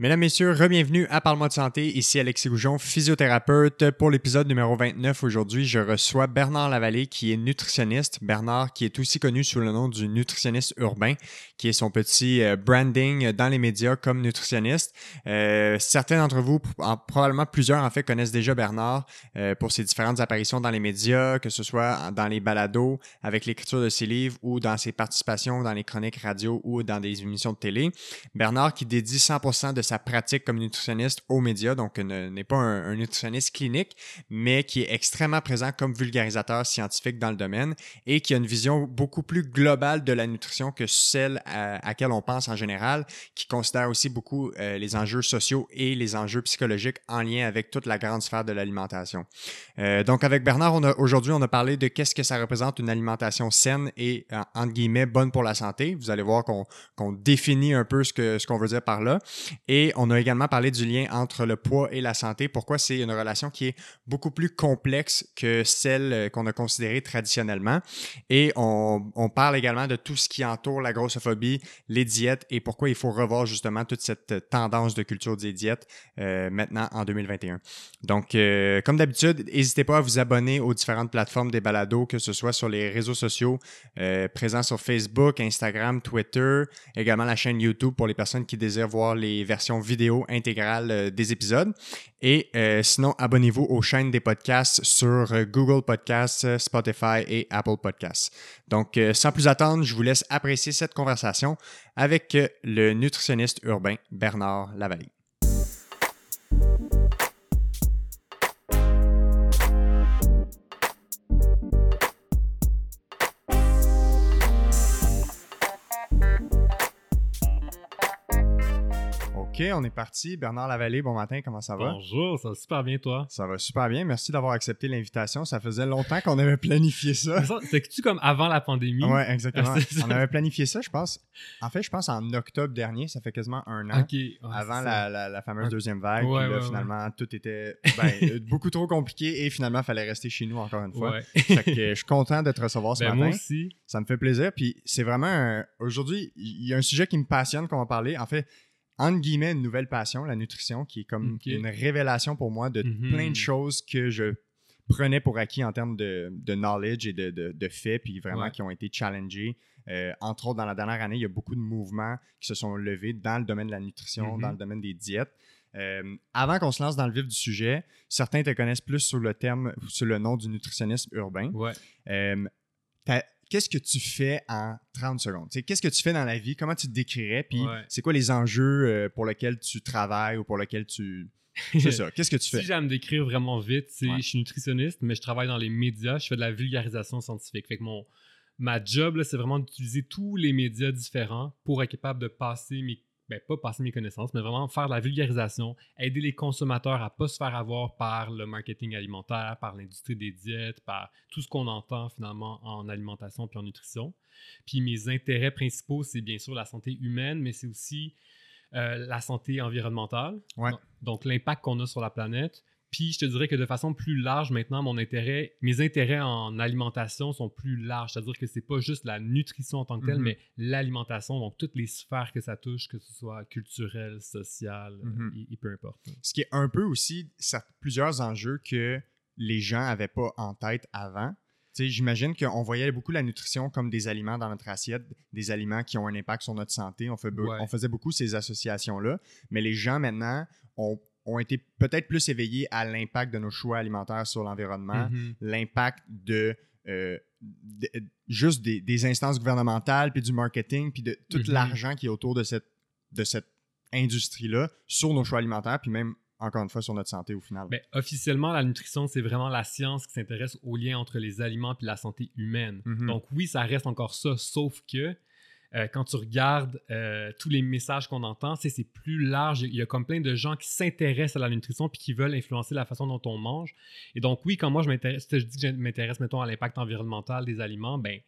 Mesdames, Messieurs, re-bienvenue à Parle-moi de santé. Ici Alexis Goujon, physiothérapeute. Pour l'épisode numéro 29, aujourd'hui, je reçois Bernard Lavallée, qui est nutritionniste. Bernard, qui est aussi connu sous le nom du nutritionniste urbain, qui est son petit euh, branding dans les médias comme nutritionniste. Euh, certains d'entre vous, probablement plusieurs en fait, connaissent déjà Bernard euh, pour ses différentes apparitions dans les médias, que ce soit dans les balados, avec l'écriture de ses livres ou dans ses participations dans les chroniques radio ou dans des émissions de télé. Bernard qui dédie 100% de sa pratique comme nutritionniste aux médias, donc n'est pas un, nutritionniste clinique, mais qui est extrêmement présent comme vulgarisateur scientifique dans le domaine et qui a une vision beaucoup plus globale de la nutrition que celle à, laquelle on pense en général, qui considère aussi beaucoup euh, les enjeux sociaux et les enjeux psychologiques en lien avec toute la grande sphère de l'alimentation. Euh, donc avec Bernard, aujourd'hui, on a parlé de qu'est-ce que ça représente une alimentation saine et entre guillemets bonne pour la santé. Vous allez voir qu'on définit un peu ce qu'on ce veut dire par là. Et on a également parlé du lien entre le poids et la santé, pourquoi c'est une relation qui est beaucoup plus complexe que celle euh, qu'on a considérée traditionnellement? Et on, parle également de tout ce qui entoure la grossophobie, les diètes et pourquoi il faut revoir justement toute cette tendance de culture des diètes euh, maintenant en 2021. Donc, euh, comme d'habitude, n'hésitez pas à vous abonner aux différentes plateformes des balados, que ce soit sur les réseaux sociaux présents sur Facebook, Instagram, Twitter, également la chaîne YouTube pour les personnes qui désirent voir les versions vidéo intégrale euh, des épisodes. Et euh, sinon, abonnez-vous aux chaînes des podcasts sur euh, Google Podcasts, Spotify et Apple Podcasts. Donc, sans plus attendre, je vous laisse apprécier cette conversation avec le nutritionniste urbain Bernard Lavallée. OK, on est parti. Bernard Lavallée, bon matin, comment ça va? Bonjour, ça va super bien, toi? Ça va super bien. Merci d'avoir accepté l'invitation. Ça faisait longtemps qu'on avait planifié ça. C'était-tu comme avant la pandémie? Oui, exactement. on avait planifié ça, je pense. En fait, je pense en octobre dernier, ça fait quasiment un an. avant la, fameuse deuxième vague. puis finalement, tout était ben, beaucoup trop compliqué et finalement, il fallait rester chez nous encore une fois. je suis content de te recevoir ce ben, matin. Moi aussi. Ça me fait plaisir. Puis c'est vraiment. Aujourd'hui, il y a un sujet qui me passionne qu'on va parler. En fait, entre guillemets, une nouvelle passion, la nutrition, qui est comme une révélation pour moi de mhm. plein de choses que je prenais pour acquis en termes de, knowledge et de, faits, puis vraiment qui ont été challengés. Euh, entre autres, dans la dernière année, il y a beaucoup de mouvements qui se sont levés dans le domaine de la nutrition, dans mhm. le domaine des diètes. Euh, avant qu'on se lance dans le vif du sujet, certains te connaissent plus sous le terme, sous le nom du nutritionniste urbain. Ouais. Euh, qu'est-ce que tu fais en 30 secondes? Qu'est-ce que tu fais dans la vie? Comment tu te décrirais? Puis c'est quoi les enjeux euh, pour lesquels tu travailles ou pour lesquels tu. C'est ça. Qu'est-ce que tu fais? Si j'ai à me décrire vraiment vite, je suis nutritionniste, mais je travaille dans les médias. Je fais de la vulgarisation scientifique. Fait que mon, ma job, c'est vraiment d'utiliser tous les médias différents pour être capable de passer mes ben, pas passer mes connaissances, mais vraiment faire de la vulgarisation, aider les consommateurs à ne pas se faire avoir par le marketing alimentaire, par l'industrie des diètes, par tout ce qu'on entend finalement en alimentation puis en nutrition. Puis mes intérêts principaux, c'est bien sûr la santé humaine, mais c'est aussi euh, la santé environnementale. Donc l'impact qu'on a sur la planète, puis je te dirais que de façon plus large maintenant, mon intérêt, mes intérêts en alimentation sont plus larges. C'est-à-dire que c'est pas juste la nutrition en tant que telle, mhm. mais l'alimentation, donc toutes les sphères que ça touche, que ce soit culturel, social, mhm. et, peu importe. Ce qui est un peu aussi plusieurs enjeux que les gens n'avaient pas en tête avant. J'imagine qu'on voyait beaucoup la nutrition comme des aliments dans notre assiette, des aliments qui ont un impact sur notre santé. On, fait on faisait beaucoup ces associations-là. Mais les gens maintenant ont ont été peut-être plus éveillés à l'impact de nos choix alimentaires sur l'environnement, mm-hmm. l'impact de, euh, juste des, instances gouvernementales, puis du marketing, puis de tout mm-hmm. l'argent qui est autour de cette, de cette industrie-là sur nos choix alimentaires, puis même encore une fois sur notre santé au final. Mais ben, officiellement, la nutrition, c'est vraiment la science qui s'intéresse au lien entre les aliments et la santé humaine. Mm-hmm. Donc oui, ça reste encore ça, sauf que euh, quand tu regardes euh, tous les messages qu'on entend, c'est plus large. Il y a comme plein de gens qui s'intéressent à la nutrition puis qui veulent influencer la façon dont on mange. Et donc, oui, quand moi je m'intéresse, je dis que je m'intéresse, mettons, à l'impact environnemental des aliments, ben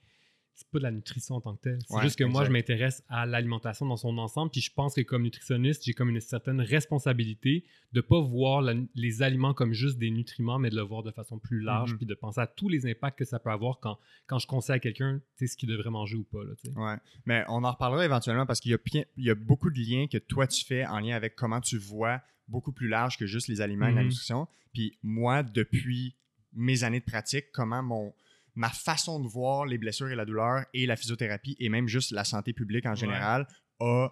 c'est pas de la nutrition en tant que telle. C'est Ouais, juste que moi, je m'intéresse à l'alimentation dans son ensemble. Puis je pense que comme nutritionniste, j'ai comme une certaine responsabilité de pas voir la- les aliments comme juste des nutriments, mais de le voir de façon plus large, Mhm. puis de penser à tous les impacts que ça peut avoir quand, quand je conseille à quelqu'un ce qu'il devrait manger ou pas. Là. Ouais. Mais on en reparlera éventuellement parce qu'il y a, y beaucoup de liens que toi tu fais en lien avec comment tu vois beaucoup plus large que juste les aliments et la Mhm. nutrition. Puis moi, depuis mes années de pratique, comment mon ma façon de voir les blessures et la douleur et la physiothérapie et même juste la santé publique en Ouais. général a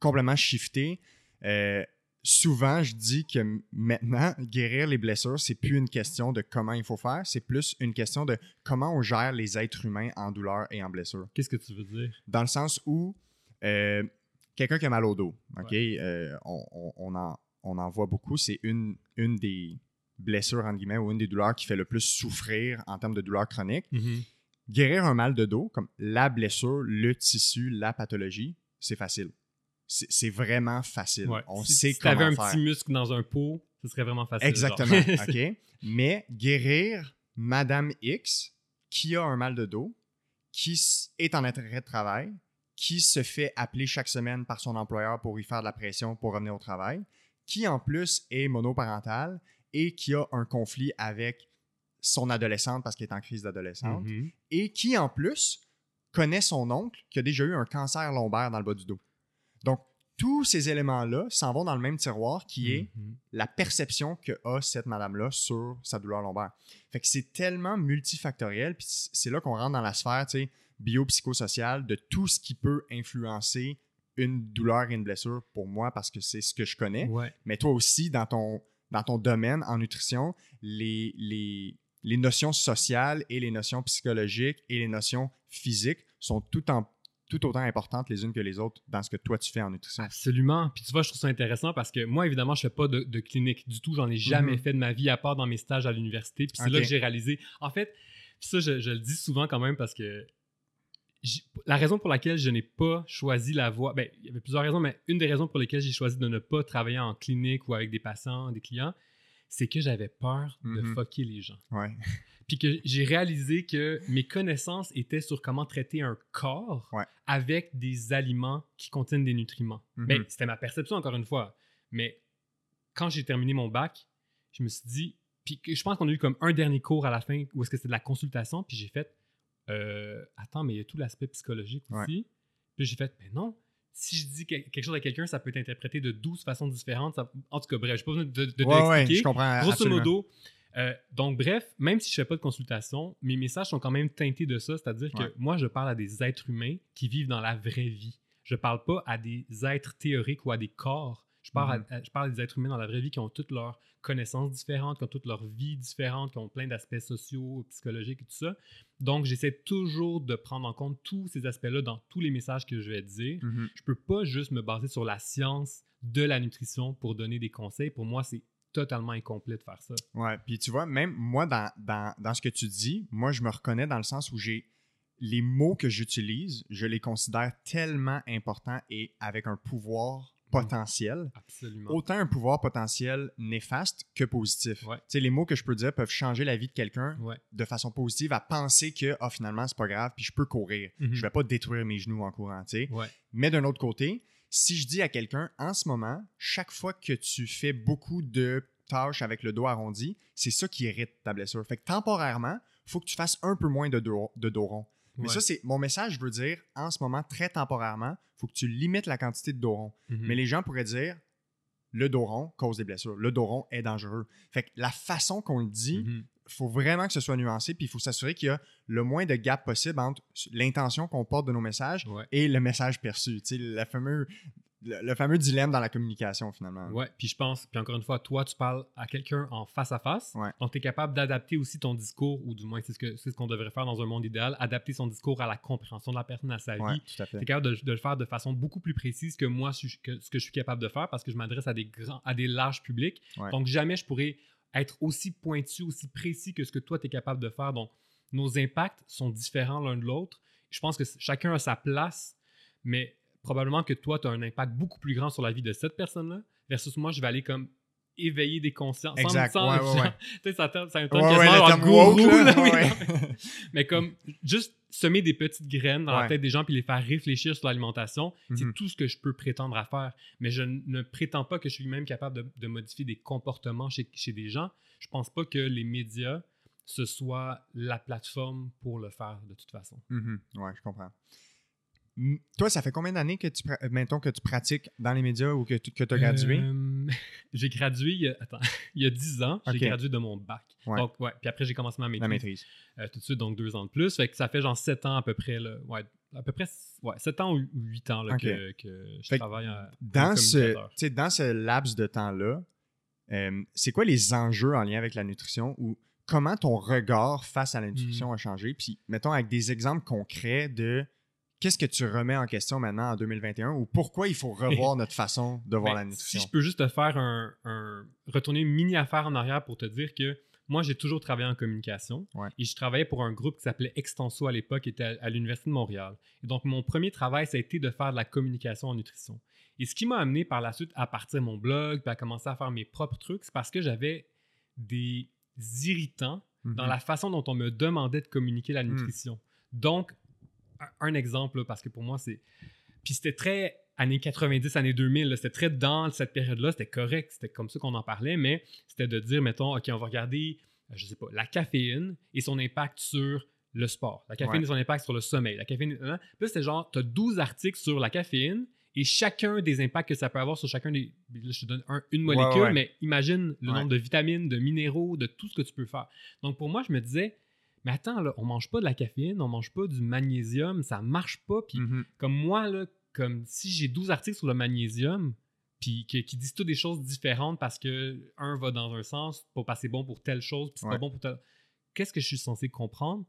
complètement shifté. Euh, souvent, je dis que maintenant, guérir les blessures, c'est plus une question de comment il faut faire, c'est plus une question de comment on gère les êtres humains en douleur et en blessure Qu'est-ce que tu veux dire? dans le sens où euh, quelqu'un qui a mal au dos, OK, euh, on, on- on en, on en voit beaucoup, c'est une, une des blessures, entre guillemets, ou une des douleurs qui fait le plus souffrir en termes de douleur chronique. Mhm. Guérir un mal de dos, comme la blessure, le tissu, la pathologie, c'est facile. C'est vraiment facile. Ouais. On si sait si comment un faire. petit muscle dans un pot, ce serait vraiment facile. Exactement. OK? Mais guérir Madame X qui a un mal de dos, qui est en arrêt de travail, qui se fait appeler chaque semaine par son employeur pour y faire de la pression pour revenir au travail, qui en plus est monoparental et qui a un conflit avec son adolescente parce qu'elle est en crise d'adolescente, Mhm. et qui en plus connaît son oncle qui a déjà eu un cancer lombaire dans le bas du dos. Donc, tous ces éléments-là s'en vont dans le même tiroir qui est Mhm. la perception que a cette madame-là sur sa douleur lombaire. Fait que c'est tellement multifactoriel, puis c'est là qu'on rentre dans la sphère, tu sais, biopsychosociale de tout ce qui peut influencer une douleur et une blessure pour moi parce que c'est ce que je connais. Ouais. Mais toi aussi, dans ton, dans ton domaine en nutrition, les, les, les notions sociales et les notions psychologiques et les notions physiques sont tout, en, tout autant importantes les unes que les autres dans ce que toi tu fais en nutrition. Absolument. Puis tu vois, je trouve ça intéressant parce que moi, évidemment, je fais pas de, de clinique du tout. J'en ai jamais Mhm. fait de ma vie à part dans mes stages à l'université. Puis c'est là que j'ai réalisé. En fait, ça, je, je le dis souvent quand même parce que la raison pour laquelle je n'ai pas choisi la voie, ben, il y avait plusieurs raisons, mais une des raisons pour lesquelles j'ai choisi de ne pas travailler en clinique ou avec des patients, des clients, c'est que j'avais peur de Mhm. fucker les gens. Ouais. Puis que j'ai réalisé que mes connaissances étaient sur comment traiter un corps Ouais. avec des aliments qui contiennent des nutriments. Mhm. Ben, c'était ma perception, encore une fois. Mais quand j'ai terminé mon bac, je me suis dit, puis je pense qu'on a eu comme un dernier cours à la fin où est-ce que c'était de la consultation, puis j'ai fait, euh, attends, mais il y a tout l'aspect psychologique Ouais. aussi. Puis j'ai fait, mais non, si je dis que- quelque chose à quelqu'un, ça peut être interprété de 12 façons différentes. Ça- En tout cas, bref, je n'ai pas besoin de, de, de ouais, ouais, l'expliquer. je comprends. Grosso absolument. modo, euh, donc bref, même si je fais pas de consultation, mes messages sont quand même teintés de ça, c'est-à-dire que moi, je parle à des êtres humains qui vivent dans la vraie vie. Je parle pas à des êtres théoriques ou à des corps. Je parle, Mhm. à, à- je parle des êtres humains dans la vraie vie qui ont toutes leurs connaissances différentes, qui ont toutes leurs vies différentes, qui ont plein d'aspects sociaux, psychologiques et tout ça. Donc, j'essaie toujours de prendre en compte tous ces aspects-là dans tous les messages que je vais dire Mhm. je peux pas juste me baser sur la science de la nutrition pour donner des conseils. Pour moi, c'est totalement incomplet de faire ça. Ouais, puis tu vois, même moi, dans, dans, dans ce que tu dis, moi, je me reconnais dans le sens où j'ai les mots que j'utilise, je les considère tellement importants et avec un pouvoir potentiel. Absolument. Autant un pouvoir potentiel néfaste que positif. Ouais. Les mots que je peux dire peuvent changer la vie de quelqu'un Ouais. de façon positive à penser que, ah, finalement, c'est pas grave, puis je peux courir. Mhm. Je vais pas détruire mes genoux en courant. Ouais. Mais d'un autre côté, si je dis à quelqu'un, en ce moment, chaque fois que tu fais beaucoup de tâches avec le dos arrondi, c'est ça qui irrite ta blessure. Fait que temporairement, il faut que tu fasses un peu moins de dos, de dos rond. Mais ça, c'est mon message veut dire, en ce moment, très temporairement, faut que tu limites la quantité de dos rond. Mhm. Mais les gens pourraient dire, le dos rond cause des blessures. Le dos rond est dangereux. Fait que la façon qu'on le dit, Mhm. faut vraiment que ce soit nuancé, puis il faut s'assurer qu'il y a le moins de gap possible entre l'intention qu'on porte de nos messages Ouais. et le message perçu. Tu sais, le fameux, le, le fameux dilemme dans la communication, finalement. Ouais, puis je pense, puis encore une fois, toi, tu parles à quelqu'un en face à face. Ouais. Donc, tu es capable d'adapter aussi ton discours, ou du moins, c'est ce c'est ce qu'on devrait faire dans un monde idéal, adapter son discours à la compréhension de la personne, à sa Ouais, vie. tout à fait. Tu es capable de, de le faire de façon beaucoup plus précise que moi, ce que, ce que je suis capable de faire parce que je m'adresse à des grands, à des larges publics. Ouais. Donc, jamais je pourrais être aussi pointu, aussi précis que ce que toi, tu es capable de faire. Donc, nos impacts sont différents l'un de l'autre. Je pense que chacun a sa place, mais probablement que toi, tu as un impact beaucoup plus grand sur la vie de cette personne-là, versus moi, je vais aller comme éveiller des consciences. Exact, sans- ouais, ouais, ouais. Tu sais, ça, ça genre terme gourou, là, oui, mais- mais comme juste semer des petites graines dans la tête des gens puis les faire réfléchir sur l'alimentation, Mhm. c'est tout ce que je peux prétendre à faire. Mais je ne prétends pas que je suis même capable de, de modifier des comportements chez, chez des gens. Je pense pas que les médias, ce soit la plateforme pour le faire de toute façon. Mhm. Ouais, je comprends. Toi, ça fait combien d'années que tu, euh, mettons, que tu pratiques dans les médias ou que tu as gradué? Euh, j'ai gradué il y a, attends, il y a 10 ans. J'ai gradué de mon bac. Ouais. Donc, ouais. Puis après, j'ai commencé ma maîtrise. La maîtrise. euh, tout de suite, donc deux ans de plus. Fait que ça fait genre 7 ans à peu près. Là. Ouais, à peu près ouais, 7 ans ou 8 ans là, que, que je Fait que travaille en, Dans ce, dans ce laps de temps-là, euh, c'est quoi les enjeux en lien avec la nutrition ou comment ton regard face à la Hmm. nutrition a changé? Puis, mettons, avec des exemples concrets de qu'est-ce que tu remets en question maintenant en 2021 ou pourquoi il faut revoir notre façon de voir Ben, la nutrition? Si je peux juste te faire un, un- retourner une mini affaire en arrière pour te dire que moi, j'ai toujours travaillé en communication Ouais. et je travaillais pour un groupe qui s'appelait Extenso à l'époque, qui était à, à l'Université de Montréal. Et donc, mon premier travail, ça a été de faire de la communication en nutrition. Et ce qui m'a amené par la suite à partir mon blog puis à commencer à faire mes propres trucs, c'est parce que j'avais des irritants dans Mhm. la façon dont on me demandait de communiquer la Mm. nutrition. Donc, un, exemple, là, parce que pour moi, c'est. Puis c'était très années 90, années 2000, là, c'était très dans cette période-là, c'était correct, c'était comme ça qu'on en parlait, mais c'était de dire, mettons, OK, on va regarder, je sais pas, la caféine et son impact sur le sport, la caféine Ouais. et son impact sur le sommeil, la caféine. hein? Puis c'était genre, tu as 12 articles sur la caféine et chacun des impacts que ça peut avoir sur chacun des. Là, je te donne un- une molécule, ouais. mais imagine le nombre de vitamines, de minéraux, de tout ce que tu peux faire. Donc pour moi, je me disais, mais attends, là, on mange pas de la caféine, on mange pas du magnésium, ça marche pas. Puis Mhm. comme moi, là, comme si j'ai 12 articles sur le magnésium, puis qui disent toutes des choses différentes parce que un va dans un sens, pas parce que c'est bon pour telle chose, puis c'est Ouais. pas bon pour telle. Qu'est-ce que je suis censé comprendre?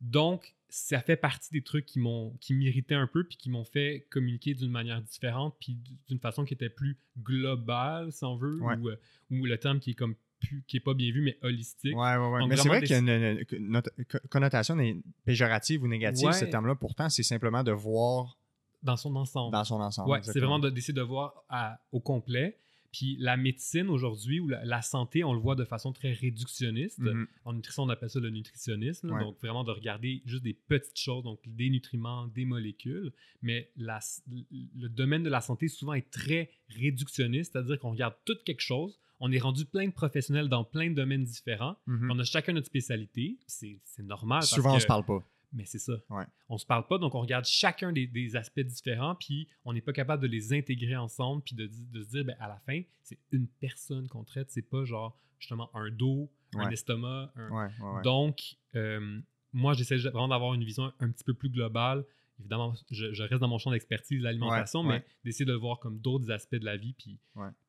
Donc, ça fait partie des trucs qui m'ont qui m'irritaient un peu puis qui m'ont fait communiquer d'une manière différente puis d'une façon qui était plus globale, si on veut, Ouais. ou, euh, ou le terme qui est comme plus, qui est pas bien vu mais holistique. Ouais, ouais, ouais. Donc, Mais c'est vrai des- qu'il y a une, une- une not- co- connotation péjorative ou négative, Ouais. ce terme-là. Pourtant, c'est simplement de voir dans son ensemble. dans son ensemble. Ouais, c'est vraiment de- d'essayer de voir à- au complet. Puis la médecine aujourd'hui ou la, la santé, on le voit de façon très réductionniste. Mhm. En nutrition, on appelle ça le nutritionnisme. Ouais. Donc vraiment de regarder juste des petites choses, donc des nutriments, des molécules. Mais la- le domaine de la santé souvent est très réductionniste, c'est-à-dire qu'on regarde tout quelque chose. On est rendu plein de professionnels dans plein de domaines différents. Mhm. On a chacun notre spécialité. C'est normal. parce Souvent, on que- se parle pas. Mais c'est ça. Ouais. On se parle pas, donc on regarde chacun des, des aspects différents, puis on n'est pas capable de les intégrer ensemble, puis de, de se dire, ben, à la fin, c'est une personne qu'on traite, c'est pas genre justement un dos, un estomac. un- Ouais. Donc, euh, moi, j'essaie vraiment d'avoir une vision un petit peu plus globale. Évidemment, je, je reste dans mon champ d'expertise, l'alimentation, mais d'essayer de le voir comme d'autres aspects de la vie, puis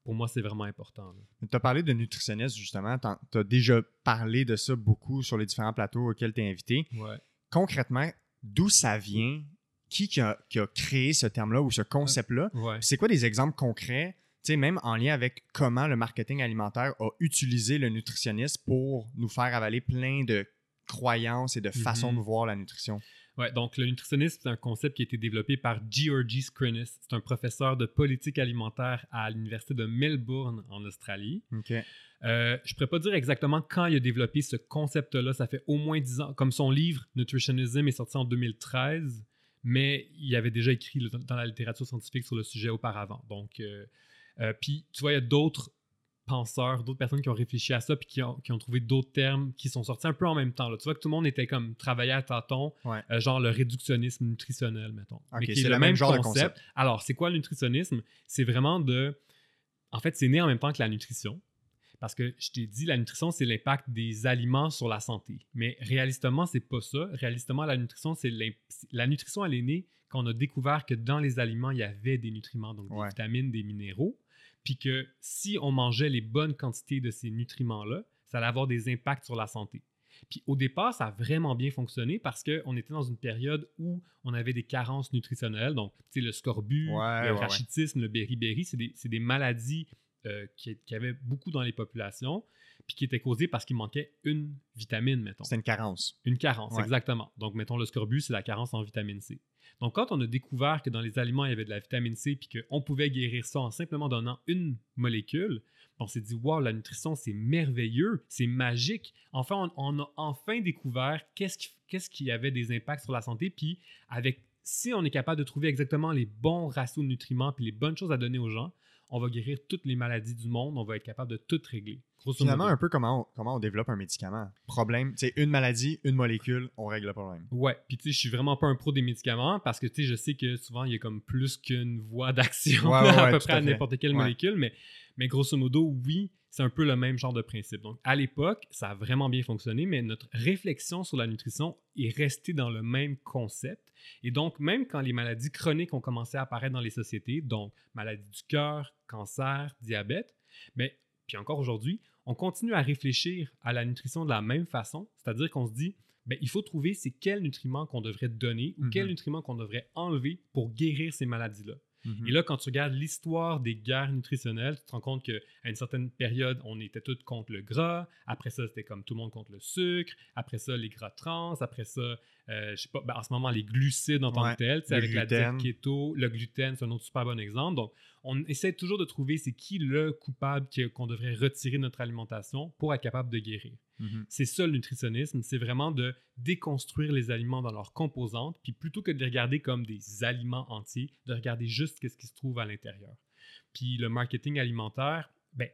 pour moi, c'est vraiment important. Tu as parlé de nutritionniste, justement. Tu as déjà parlé de ça beaucoup sur les différents plateaux auxquels tu es invité. Ouais. Concrètement, d'où ça vient? Qui qui a, qui a créé ce terme-là ou ce concept-là? Ouais. C'est quoi des exemples concrets, même en lien avec comment le marketing alimentaire a utilisé le nutritionniste pour nous faire avaler plein de croyances et de façons Mhm. de voir la nutrition? Ouais, donc le nutritionnisme, c'est un concept qui a été développé par Georgie Skrinis. C'est un professeur de politique alimentaire à l'Université de Melbourne en Australie. OK. Euh, je ne pourrais pas dire exactement quand il a développé ce concept-là. Ça fait au moins 10 ans. Comme son livre Nutritionism est sorti en 2013, mais il avait déjà écrit le- dans la littérature scientifique sur le sujet auparavant. Donc, euh, euh, puis tu vois, il y a d'autres penseurs, d'autres personnes qui ont réfléchi à ça puis qui ont, qui ont trouvé d'autres termes qui sont sortis un peu en même temps. là. Tu vois que tout le monde était comme travaillé à tâtons, Ouais. euh, genre le réductionnisme nutritionnel, mettons. Ok, Mais qui c'est est le le même genre de concept. concept. Alors, c'est quoi le nutritionnisme? C'est vraiment de... En fait, c'est né en même temps que la nutrition. Parce que je t'ai dit, la nutrition, c'est l'impact des aliments sur la santé. Mais réalistement, c'est pas ça. Réalistement, la nutrition, c'est la nutrition, elle est née quand on a découvert que dans les aliments, il y avait des nutriments, donc des Ouais. vitamines, des minéraux. Puis que si on mangeait les bonnes quantités de ces nutriments-là, ça allait avoir des impacts sur la santé. Puis au départ, ça a vraiment bien fonctionné parce qu'on était dans une période où on avait des carences nutritionnelles. Donc, tu sais, le scorbut, Ouais, le ouais, rachitisme, le beriberi, c'est des, maladies euh, qui, qui avaient beaucoup dans les populations. Puis qui était causé parce qu'il manquait une vitamine, mettons. C'était une carence. Une carence, Ouais. exactement. Donc, mettons, le scorbut, c'est la carence en vitamine C. Donc, quand on a découvert que dans les aliments, il y avait de la vitamine C, puis qu'on pouvait guérir ça en simplement donnant une molécule, on s'est dit, wow, la nutrition, c'est merveilleux, c'est magique. Enfin, on, on a enfin découvert qu'est-ce qui, qu'est-ce qui avait des impacts sur la santé, puis avec, si on est capable de trouver exactement les bons ratios de nutriments, puis les bonnes choses à donner aux gens, on va guérir toutes les maladies du monde, on va être capable de tout régler. Finalement, un peu comment on, comment on développe un médicament. Problème, c'est une maladie, une molécule, on règle le problème. Ouais, puis tu sais, je suis vraiment pas un pro des médicaments parce que tu sais, je sais que souvent il y a comme plus qu'une voie d'action Ouais, ouais, à peu près à n'importe quelle molécule, mais, mais grosso modo, oui, c'est un peu le même genre de principe. Donc à l'époque, ça a vraiment bien fonctionné, mais notre réflexion sur la nutrition est restée dans le même concept. Et donc, même quand les maladies chroniques ont commencé à apparaître dans les sociétés, donc maladie du cœur, cancer, diabète, mais puis encore aujourd'hui, on continue à réfléchir à la nutrition de la même façon, c'est-à-dire qu'on se dit, ben, il faut trouver c'est quels nutriments qu'on devrait donner ou quels Mhm. nutriments qu'on devrait enlever pour guérir ces maladies-là. Mhm. Et là, quand tu regardes l'histoire des guerres nutritionnelles, tu te rends compte qu'à une certaine période, on était tous contre le gras. Après ça, c'était comme tout le monde contre le sucre. Après ça, les gras trans. Après ça, euh, je sais pas, ben, en ce moment, les glucides en tant Ouais, que tels, avec la diète keto. Le gluten, c'est un autre super bon exemple. Donc, on essaie toujours de trouver c'est qui le coupable qu'on devrait retirer de notre alimentation pour être capable de guérir. Mhm. C'est ça le nutritionnisme, c'est vraiment de déconstruire les aliments dans leurs composantes, puis plutôt que de les regarder comme des aliments entiers, de regarder juste ce qui se trouve à l'intérieur. Puis le marketing alimentaire, ben,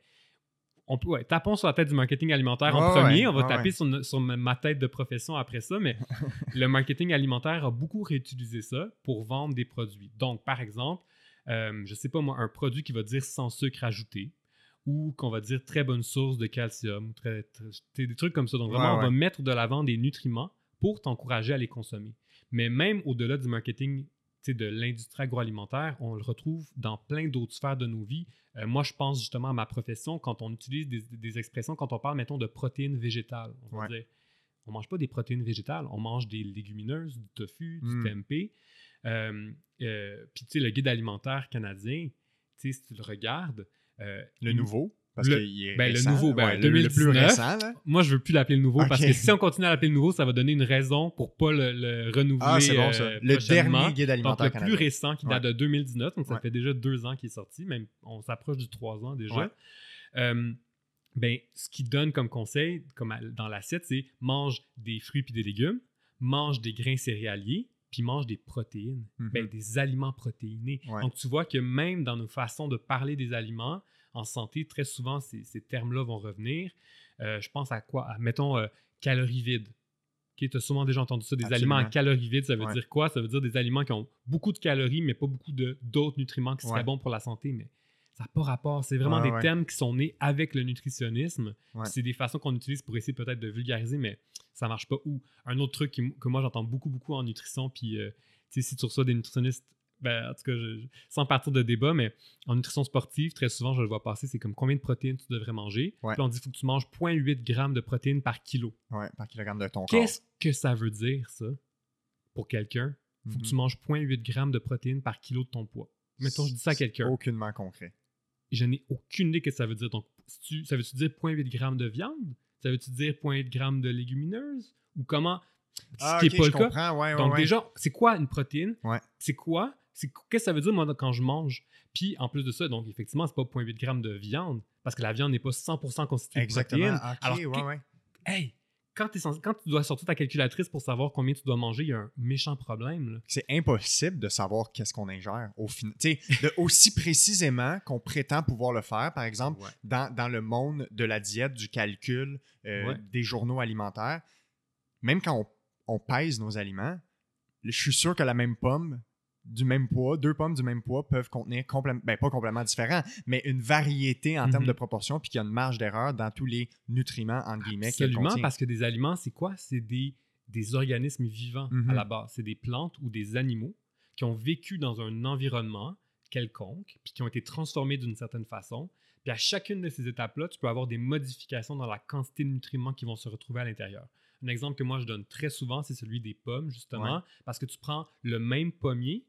on peut, ouais, tapons sur la tête du marketing alimentaire en premier, ouais, on va taper ouais. sur, ma- tête de profession après ça, mais le marketing alimentaire a beaucoup réutilisé ça pour vendre des produits. Donc, par exemple, euh, je sais pas moi, un produit qui va dire sans sucre ajouté ou qu'on va dire très bonne source de calcium, très, très- des trucs comme ça. Donc, vraiment, on va mettre de l'avant des nutriments pour t'encourager à les consommer. Mais même au-delà du marketing de l'industrie agroalimentaire, on le retrouve dans plein d'autres sphères de nos vies. Euh, moi, je pense justement à ma profession quand on utilise des, des expressions, quand on parle, mettons, de protéines végétales. On va Ouais. dire, on mange pas des protéines végétales, on mange des légumineuses, du tofu, du Mm. tempeh. Euh, euh, Puis, tu sais, le guide alimentaire canadien, si tu le regardes, Le nouveau, parce Le- est ben, le nouveau, ben, ouais, le, le plus 2019. récent. Là. moi, je veux plus l'appeler le nouveau parce que si on continue à l'appeler le nouveau, ça va donner une raison pour pas le, le renouveler. Ah, c'est bon ça. euh, Le dernier guide Donc, alimentaire le plus récent qui date Ouais. de 2019, donc ça Ouais. fait déjà deux ans qu'il est sorti, même on s'approche du trois ans déjà. Euh, ben, ce qu'il donne comme conseil, comme dans l'assiette, c'est mange des fruits puis des légumes, mange des grains céréaliers, puis mange des protéines, ben, des aliments protéinés. Donc, tu vois que même dans nos façons de parler des aliments, en santé, très souvent, ces, ces termes-là vont revenir. Euh, je pense à quoi? À, mettons, euh, calories vides. tu as sûrement déjà entendu ça, des Absolument. aliments à calories vides. Ça veut Ouais. dire quoi? Ça veut dire des aliments qui ont beaucoup de calories, mais pas beaucoup d'autres nutriments qui seraient Ouais. bons pour la santé. Mais ça n'a pas rapport. C'est vraiment Ouais, des termes qui sont nés avec le nutritionnisme. C'est des façons qu'on utilise pour essayer peut-être de vulgariser, mais ça marche pas. Ou un autre truc qui- que moi j'entends beaucoup, beaucoup en nutrition, puis euh, si tu reçois des nutritionnistes, ben, en tout cas, je- sans partir de débat, mais en nutrition sportive, très souvent, je le vois passer, c'est comme combien de protéines tu devrais manger? Ouais. Puis on dit qu'il faut que tu manges 0.8 grammes de protéines par kilo. Par kilogramme de ton corps. Qu'est-ce que ça veut dire, ça, pour quelqu'un? Il faut que Mhm. tu manges 0.8 grammes de protéines par kilo de ton poids. Mettons, je dis ça à quelqu'un. Aucunement concret. Je n'ai aucune idée que ça veut dire. Donc, si tu- ça veut-tu dire 0.8 grammes de viande? Ça veut-tu dire 0.8 grammes de légumineuses? Ou comment? Ah, ce ok, qui n'est pas je le cas. comprends. Ouais, ouais, Donc, ouais. déjà, c'est quoi une protéine? Ouais. C'est quoi? Qu'est-ce que ça veut dire, moi, quand je mange? Puis, en plus de ça, donc, effectivement, c'est pas 0.8 grammes de viande, parce que la viande n'est pas 100% constituée de Exactement. protéines. Alors, ouais, ouais. Hey, quand, tu dois sortir ta calculatrice pour savoir combien tu dois manger, il y a un méchant problème. C'est impossible de savoir qu'est-ce qu'on ingère au final. Aussi précisément qu'on prétend pouvoir le faire, par exemple, Ouais. dans, dans le monde de la diète, du calcul, euh, Ouais. des journaux alimentaires, même quand on, on pèse nos aliments, je suis sûr que la même pomme du même poids, deux pommes du même poids peuvent contenir complètement, ben pas complètement différent, mais une variété en termes Mhm. de proportion, puis qu'il y a une marge d'erreur dans tous les nutriments, entre guillemets, Absolument, parce que des aliments, c'est quoi? C'est des, des organismes vivants Mhm. à la base. C'est des plantes ou des animaux qui ont vécu dans un environnement quelconque, puis qui ont été transformés d'une certaine façon. Puis à chacune de ces étapes-là, tu peux avoir des modifications dans la quantité de nutriments qui vont se retrouver à l'intérieur. Un exemple que moi je donne très souvent, c'est celui des pommes, justement, Ouais. parce que tu prends le même pommier,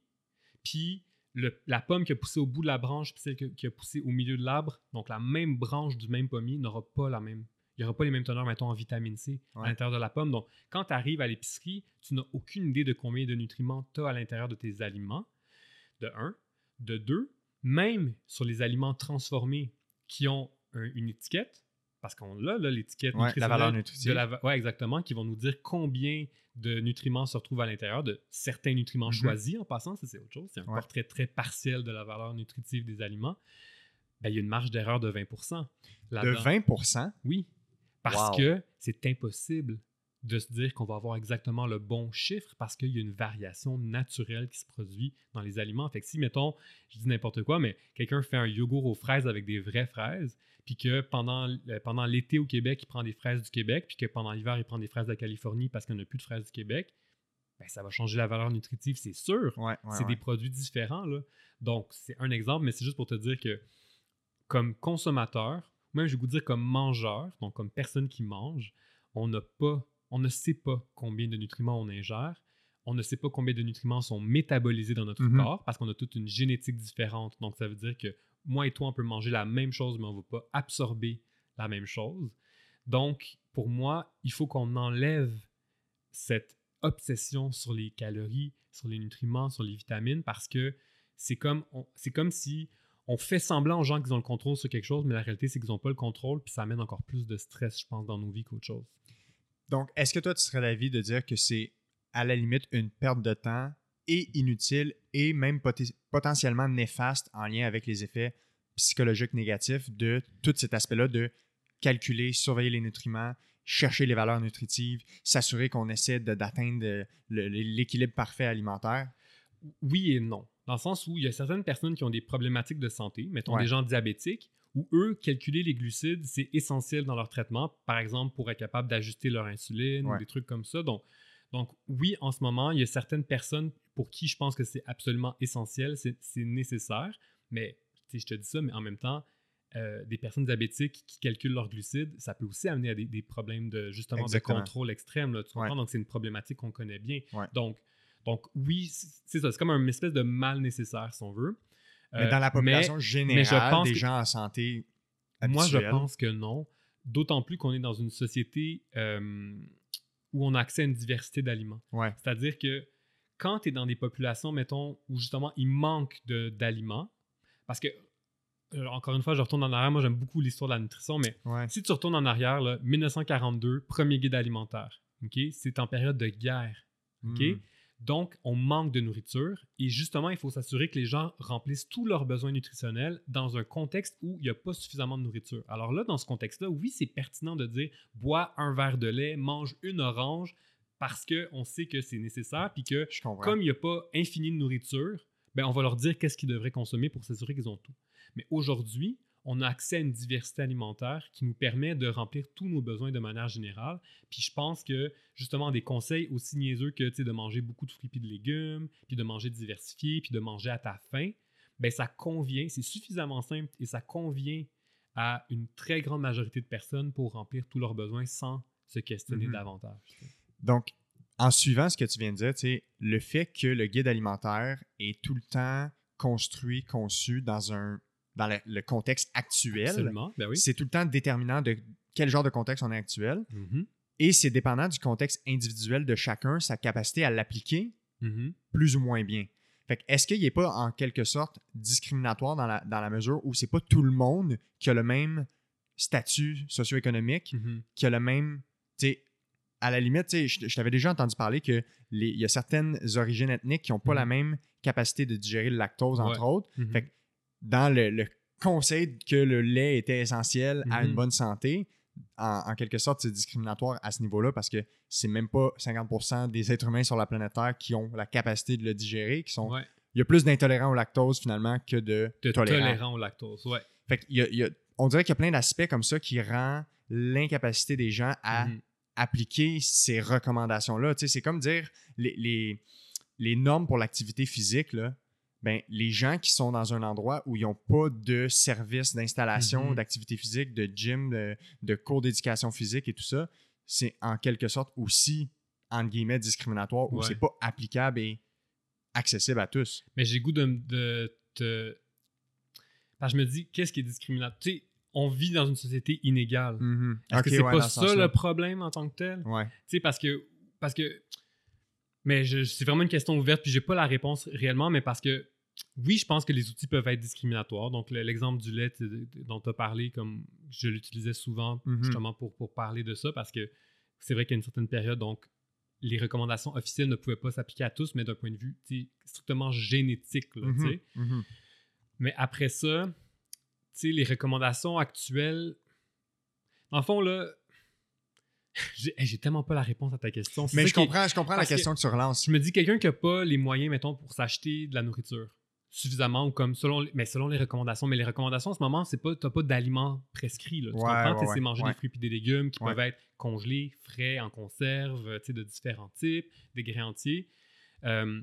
puis le- la pomme qui a poussé au bout de la branche, puis celle que- qui a poussé au milieu de l'arbre, donc la même branche du même pommier n'aura pas la même. Il n'y aura pas les mêmes teneurs, mettons, en vitamine C Ouais. à l'intérieur de la pomme. Donc, quand tu arrives à l'épicerie, tu n'as aucune idée de combien de nutriments tu as à l'intérieur de tes aliments, de un. De deux, même sur les aliments transformés qui ont un- une étiquette, parce qu'on l'a, là, l'étiquette Ouais, la valeur nutritive. de la ouais, exactement, qui vont nous dire combien de nutriments se retrouvent à l'intérieur de certains nutriments Mhm. choisis en passant, ça c'est autre chose, c'est un Ouais. portrait très partiel de la valeur nutritive des aliments. Ben, il y a une marge d'erreur de 20% De là-dedans. 20% Oui, parce Wow. que c'est impossible de se dire qu'on va avoir exactement le bon chiffre parce qu'il y a une variation naturelle qui se produit dans les aliments. Fait que si, mettons, je dis n'importe quoi, mais quelqu'un fait un yogourt aux fraises avec des vraies fraises, puis que pendant, euh, pendant l'été au Québec, il prend des fraises du Québec, puis que pendant l'hiver, il prend des fraises de la Californie parce qu'on n'a plus de fraises du Québec, ben, ça va changer la valeur nutritive, c'est sûr Ouais, ouais, c'est ouais. des produits différents. Là. Donc, c'est un exemple, mais c'est juste pour te dire que comme consommateur, même je vais vous dire comme mangeur, donc comme personne qui mange, on n'a pas, on ne sait pas combien de nutriments on ingère. On ne sait pas combien de nutriments sont métabolisés dans notre Mhm. corps parce qu'on a toute une génétique différente. Donc, ça veut dire que moi et toi, on peut manger la même chose, mais on ne va pas absorber la même chose. Donc, pour moi, il faut qu'on enlève cette obsession sur les calories, sur les nutriments, sur les vitamines, parce que c'est comme, on- c'est comme si on fait semblant aux gens qu'ils ont le contrôle sur quelque chose, mais la réalité, c'est qu'ils n'ont pas le contrôle, puis ça amène encore plus de stress, je pense, dans nos vies qu'autre chose. Donc, est-ce que toi, tu serais d'avis de dire que c'est à la limite une perte de temps et inutile et même potentiellement néfaste en lien avec les effets psychologiques négatifs de tout cet aspect-là de calculer, surveiller les nutriments, chercher les valeurs nutritives, s'assurer qu'on essaie d'atteindre l'équilibre parfait alimentaire? Oui et non. Dans le sens où il y a certaines personnes qui ont des problématiques de santé, mettons Ouais. des gens diabétiques, où eux, calculer les glucides, c'est essentiel dans leur traitement, par exemple pour être capable d'ajuster leur insuline ou des trucs comme ça. Donc, donc, oui, en ce moment, il y a certaines personnes pour qui je pense que c'est absolument essentiel, c'est nécessaire, mais je te dis ça, mais en même temps, euh, des personnes diabétiques qui calculent leurs glucides, ça peut aussi amener à des, des problèmes de justement Exactement. de contrôle extrême. Là, tu comprends? Ouais. Donc, c'est une problématique qu'on connaît bien. Ouais. Donc, donc, oui, c'est ça. C'est comme une espèce de mal nécessaire, si on veut. Mais Euh, dans la population générale pense des que- gens en santé moi, je pense que non. D'autant plus qu'on est dans une société euh, où on a accès à une diversité d'aliments. Ouais. C'est-à-dire que quand tu es dans des populations, mettons, où justement il manque d'aliments, parce que, euh, encore une fois, je retourne en arrière, moi j'aime beaucoup l'histoire de la nutrition, mais Ouais. si tu retournes en arrière, là, 1942, premier guide alimentaire, ok? c'est en période de guerre. OK? Hmm. Donc, on manque de nourriture et justement, il faut s'assurer que les gens remplissent tous leurs besoins nutritionnels dans un contexte où il n'y a pas suffisamment de nourriture. Alors là, dans ce contexte-là, oui, c'est pertinent de dire bois un verre de lait, mange une orange parce qu'on sait que c'est nécessaire puis que comme il n'y a pas infini de nourriture, ben on va leur dire qu'est-ce qu'ils devraient consommer pour s'assurer qu'ils ont tout. Mais aujourd'hui, on a accès à une diversité alimentaire qui nous permet de remplir tous nos besoins de manière générale. Puis je pense que justement des conseils aussi niaiseux que de manger beaucoup de fruits et de légumes, puis de manger diversifié, puis de manger à ta faim, ben ça convient, c'est suffisamment simple et ça convient à une très grande majorité de personnes pour remplir tous leurs besoins sans se questionner Mhm. davantage. Donc, en suivant ce que tu viens de dire, le fait que le guide alimentaire est tout le temps construit, conçu dans un dans le, le contexte actuel, ben oui. c'est tout le temps déterminant de quel genre de contexte on est actuel. Mhm. Et c'est dépendant du contexte individuel de chacun, sa capacité à l'appliquer Mhm. plus ou moins bien. Fait est-ce qu'il n'est pas en quelque sorte discriminatoire dans la, dans la mesure où c'est pas tout le monde qui a le même statut socio-économique, Mhm. qui a le même. À la limite, tu sais, je, je t'avais déjà entendu parler que les- il y a certaines origines ethniques qui n'ont pas la même capacité de digérer le lactose, entre autres. Fait dans le, le conseil que le lait était essentiel à une Mhm. bonne santé, en, en quelque sorte, c'est discriminatoire à ce niveau-là parce que c'est même pas 50% des êtres humains sur la planète Terre qui ont la capacité de le digérer, qui sont. Ouais. Il y a plus d'intolérants au lactose finalement que de, de tolérants. tolérant au lactose. Ouais. Fait qu'il y a- il y a- on dirait qu'il y a plein d'aspects comme ça qui rend l'incapacité des gens à Mhm. appliquer ces recommandations-là. C'est comme dire les, les, les normes pour l'activité physique, là, ben, les gens qui sont dans un endroit où ils n'ont pas de service d'installation, Mhm. d'activité physique, de gym, de, de cours d'éducation physique et tout ça, c'est en quelque sorte aussi, entre guillemets, discriminatoire, où Ouais. c'est pas applicable et accessible à tous. Mais j'ai goût de, de te. Parce que je me dis, qu'est-ce qui est discriminatoire? Tu sais, on vit dans une société inégale. Mhm. Est-ce que c'est ouais, pas ça le problème en tant que tel? Ouais. Tu sais, parce que. Parce que. Mais c'est vraiment une question ouverte, puis j'ai pas la réponse réellement, mais parce que. Oui, je pense que les outils peuvent être discriminatoires. Donc, le- l'exemple du lait dont tu as parlé, comme je l'utilisais souvent Mhm. justement pour, pour parler de ça, parce que c'est vrai qu'à une certaine période, donc, les recommandations officielles ne pouvaient pas s'appliquer à tous, mais d'un point de vue strictement génétique. là, tu sais. Mhm. Mais après ça, tu sais, les recommandations actuelles, en fond, là, j'ai hey, tellement pas la réponse à ta question. C'est Mais je comprends, je comprends la que- question que tu relances. Je me dis, quelqu'un qui n'a pas les moyens, mettons, pour s'acheter de la nourriture suffisamment ou comme selon, les- mais selon les recommandations. Mais les recommandations en ce moment, c'est pas, t'as pas d'aliments prescrits. Là. Tu Ouais, comprends? ouais, ouais, manger des fruits et des légumes qui peuvent être congelés, frais, en conserve, de différents types, des grains entiers. Euh,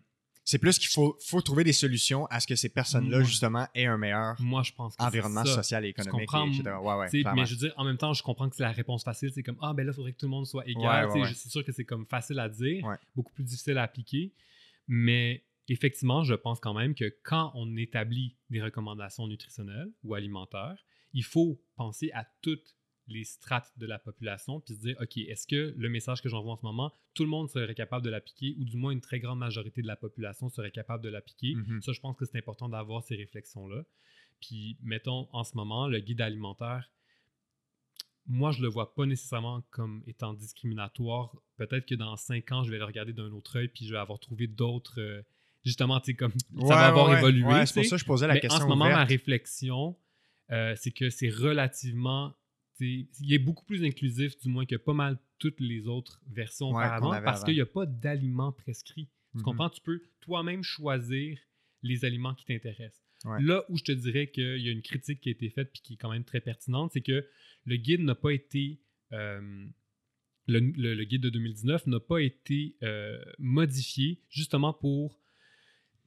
C'est plus qu'il faut, faut trouver des solutions à ce que ces personnes-là, justement, aient un meilleur moi, je pense que environnement ça. social et économique. comprends, et etc. Ouais, ouais, mais je veux dire, en même temps, je comprends que c'est la réponse facile. C'est comme, ah, ben là, il faudrait que tout le monde soit égal. Ouais, je-. C'est sûr que c'est comme facile à dire, beaucoup plus difficile à appliquer. Mais effectivement, je pense quand même que quand on établit des recommandations nutritionnelles ou alimentaires, il faut penser à toutes les strates de la population puis se dire, OK, est-ce que le message que j'envoie en ce moment, tout le monde serait capable de l'appliquer ou du moins une très grande majorité de la population serait capable de l'appliquer? Mhm. Ça, je pense que c'est important d'avoir ces réflexions-là. Puis, mettons, en ce moment, le guide alimentaire, moi, je le vois pas nécessairement comme étant discriminatoire. Peut-être que dans cinq ans, je vais le regarder d'un autre œil, puis je vais avoir trouvé d'autres. euh, justement, tu sais, comme ça va avoir ouais, évolué. ouais, c'est pour ça que je posais la Mais question en ce moment, ma réflexion, euh, c'est que c'est relativement. Il est beaucoup plus inclusif, du moins que pas mal toutes les autres versions Ouais, auparavant, parce qu'il n'y a pas d'aliments prescrits. Tu Mhm. comprends? Tu peux toi-même choisir les aliments qui t'intéressent. Ouais. Là où je te dirais qu'il y a une critique qui a été faite puis qui est quand même très pertinente, c'est que le guide n'a pas été. euh, le, le- le guide de 2019 n'a pas été euh, modifié justement pour,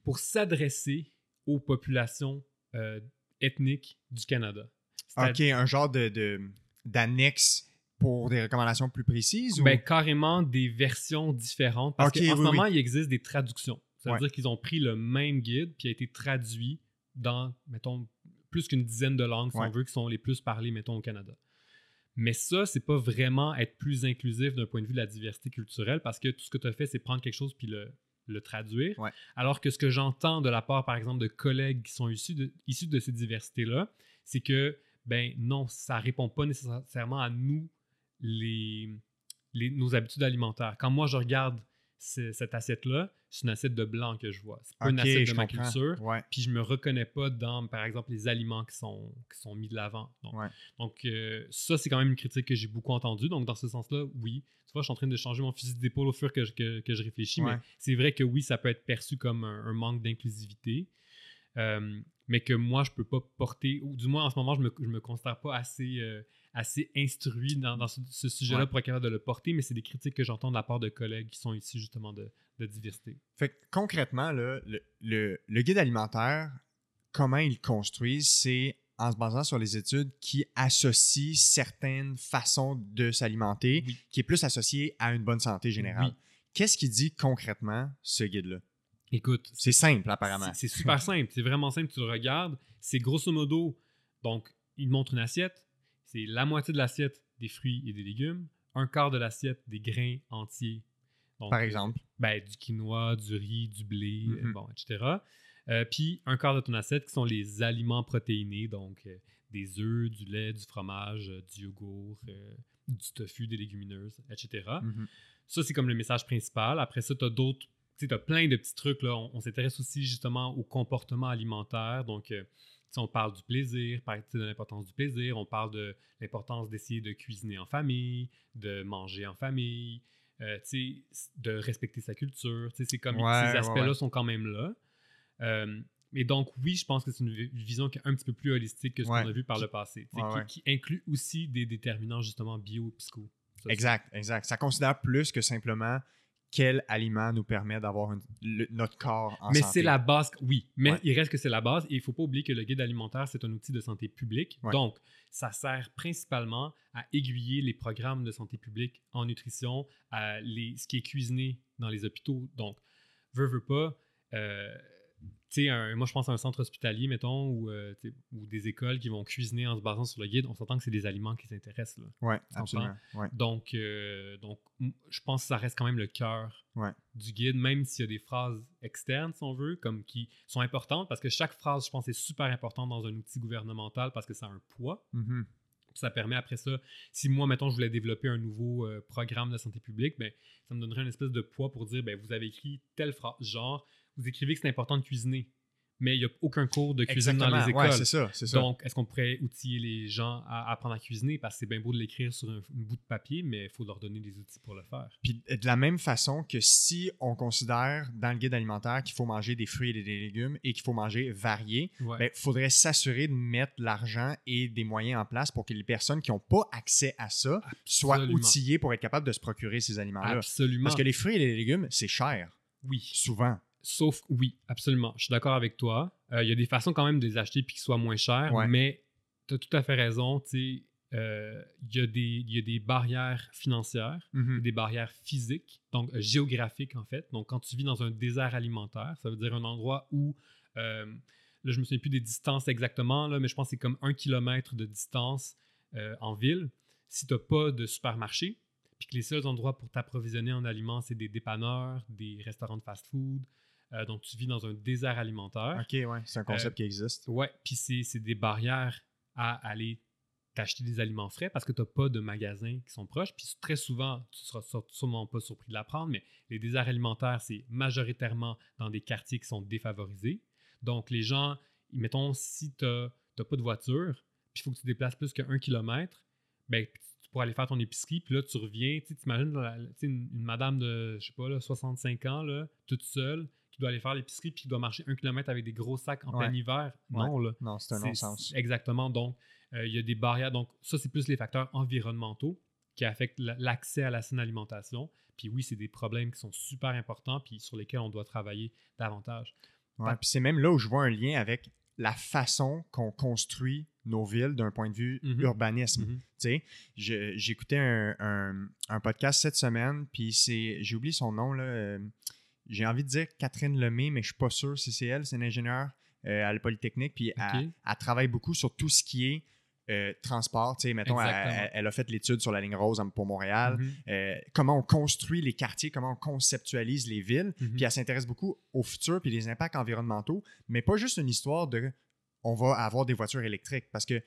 pour s'adresser aux populations euh, ethniques du Canada. OK, un genre de, de- d'annexe pour des recommandations plus précises? Ou... Ben, carrément des versions différentes. Parce qu'en ce moment, oui. il existe des traductions. Ça veut Ouais. dire qu'ils ont pris le même guide puis a été traduit dans, mettons, plus qu'une dizaine de langues, si Ouais. on veut, qui sont les plus parlées, mettons, au Canada. Mais ça, c'est pas vraiment être plus inclusif d'un point de vue de la diversité culturelle parce que tout ce que tu as fait, c'est prendre quelque chose puis le, le traduire. Ouais. Alors que ce que j'entends de la part, par exemple, de collègues qui sont issus de, issus de ces diversités-là, c'est que, ben non, ça répond pas nécessairement à nous, les, les- nos habitudes alimentaires. Quand moi, je regarde ce- cette assiette-là, c'est une assiette de blanc que je vois. C'est pas une assiette de ma comprends. culture. Ouais. Puis je me reconnais pas dans, par exemple, les aliments qui sont, qui sont mis de l'avant. Donc, Ouais. donc euh, ça, c'est quand même une critique que j'ai beaucoup entendue. Donc, dans ce sens-là, oui. Tu vois, je suis en train de changer mon fusil d'épaule au fur que, je- que, que je réfléchis. Ouais. Mais c'est vrai que oui, ça peut être perçu comme un, un manque d'inclusivité. Euh, mais que moi, je peux pas porter, ou du moins en ce moment, je me, je me considère pas assez, euh, assez instruit dans, dans ce, ce sujet-là Ouais. pour être capable de le porter, mais c'est des critiques que j'entends de la part de collègues qui sont ici justement de, de diversité. Fait que concrètement, là, le, le- le guide alimentaire, comment ils le construisent, c'est en se basant sur les études qui associent certaines façons de s'alimenter, Oui. qui est plus associé à une bonne santé générale. Oui. Qu'est-ce qui dit concrètement ce guide-là? Écoute, C'est simple, apparemment. C'est super simple. C'est vraiment simple. Tu le regardes. C'est grosso modo. Donc, il montre une assiette. C'est la moitié de l'assiette des fruits et des légumes. Un quart de l'assiette des grains entiers. Donc, Par exemple. ben, du quinoa, du riz, du blé, euh, Mhm. bon, etc. Euh, puis un quart de ton assiette qui sont les aliments protéinés, donc euh, des œufs, du lait, du fromage, euh, du yogourt, euh, du tofu, des légumineuses, etc. Mhm. Ça, c'est comme le message principal. Après ça, tu as d'autres. Tu as plein de petits trucs. Là. On, on s'intéresse aussi justement au comportement alimentaire. Donc, euh, on parle du plaisir, de l'importance du plaisir. On parle de l'importance d'essayer de cuisiner en famille, de manger en famille, euh, tu sais, de respecter sa culture. Tu sais, C'est comme Ouais, ces aspects-là ouais. sont quand même là. Euh, et donc, oui, je pense que c'est une vi- vision qui est un petit peu plus holistique que ce qu'on a vu par le passé. qui, qui inclut aussi des déterminants justement bio-psycho. Exact, exact. Ça considère plus que simplement quel aliment nous permet d'avoir notre corps en mais santé. c'est la base, oui. Mais Ouais. il reste que c'est la base. Et il ne faut pas oublier que le guide alimentaire, c'est un outil de santé publique. Ouais. Donc, ça sert principalement à aiguiller les programmes de santé publique en nutrition, à les, ce qui est cuisiné dans les hôpitaux. Donc, veut, veut pas, euh, moi je pense à un centre hospitalier, mettons, ou, euh, ou des écoles qui vont cuisiner en se basant sur le guide. On s'entend que c'est des aliments qui s'intéressent. Oui, absolument. Donc, euh, donc, je pense que ça reste quand même le cœur du guide, même s'il y a des phrases externes, si on veut, comme qui sont importantes, parce que chaque phrase, je pense, est super importante dans un outil gouvernemental parce que ça a un poids. Mm-hmm. Ça permet après ça, si moi, mettons, je voulais développer un nouveau euh, programme de santé publique, ben, ça me donnerait une espèce de poids pour dire, ben, vous avez écrit telle phrase, genre, vous écrivez que c'est important de cuisiner mais il n'y a aucun cours de cuisine dans les écoles. c'est ça, ça, Donc, est-ce qu'on pourrait outiller les gens à apprendre à cuisiner? Parce que c'est bien beau de l'écrire sur un, bout de papier, mais il faut leur donner des outils pour le faire. Puis de la même façon que si on considère dans le guide alimentaire qu'il faut manger des fruits et des légumes et qu'il faut manger varié, il ben, faudrait s'assurer de mettre l'argent et des moyens en place pour que les personnes qui n'ont pas accès à ça soient outillées pour être capables de se procurer ces aliments-là. Absolument. Parce que les fruits et les légumes, c'est cher. Oui. Souvent. Sauf, oui, absolument. Je suis d'accord avec toi. Euh, il y a des façons quand même de les acheter puis qu'ils soient moins chers, mais tu as tout à fait raison. Euh, il y, a des barrières financières, mm-hmm. des barrières physiques, donc euh, géographiques en fait. Donc, quand tu vis dans un désert alimentaire, ça veut dire un endroit où, là, je me souviens plus des distances exactement, là, mais je pense que c'est comme un kilomètre de distance en ville. Si tu n'as pas de supermarché, puis que les seuls endroits pour t'approvisionner en aliments, c'est des dépanneurs, des restaurants de fast-food, euh, donc, tu vis dans un désert alimentaire. OK, ouais, c'est un concept euh, qui existe. Ouais, puis c'est des barrières à aller t'acheter des aliments frais parce que tu n'as pas de magasins qui sont proches. Puis très souvent, tu ne seras sûrement pas surpris de l'apprendre, mais les déserts alimentaires, c'est majoritairement dans des quartiers qui sont défavorisés. Donc, les gens, mettons, si tu n'as pas de voiture, puis il faut que tu déplaces plus qu'un kilomètre, ben, tu pourras aller faire ton épicerie, puis là, tu reviens, tu imagines une, une, madame de, je sais pas, là, 65 ans, là, toute seule, doit aller faire l'épicerie puis qui doit marcher un kilomètre avec des gros sacs en plein hiver? Non, là. Non, c'est un non-sens. Exactement. Donc, euh, il y a des barrières. Donc, ça, c'est plus les facteurs environnementaux qui affectent l'accès à la saine alimentation. Puis oui, c'est des problèmes qui sont super importants puis sur lesquels on doit travailler davantage. Ouais, puis c'est même là où je vois un lien avec la façon qu'on construit nos villes d'un point de vue mm-hmm. urbanisme. Tu sais, J'écoutais un, un, podcast cette semaine, puis j'ai oublié son nom, là, euh, j'ai envie de dire Catherine Lemay, mais je suis pas sûr si c'est elle, c'est une ingénieure euh, à la Polytechnique, puis elle, travaille beaucoup sur tout ce qui est euh, transport. Tu sais, mettons, elle, a fait l'étude sur la ligne rose pour Montréal, mm-hmm. euh, comment on construit les quartiers, comment on conceptualise les villes, mm-hmm. puis elle s'intéresse beaucoup au futur puis les impacts environnementaux, mais pas juste une histoire de on va avoir des voitures électriques, parce que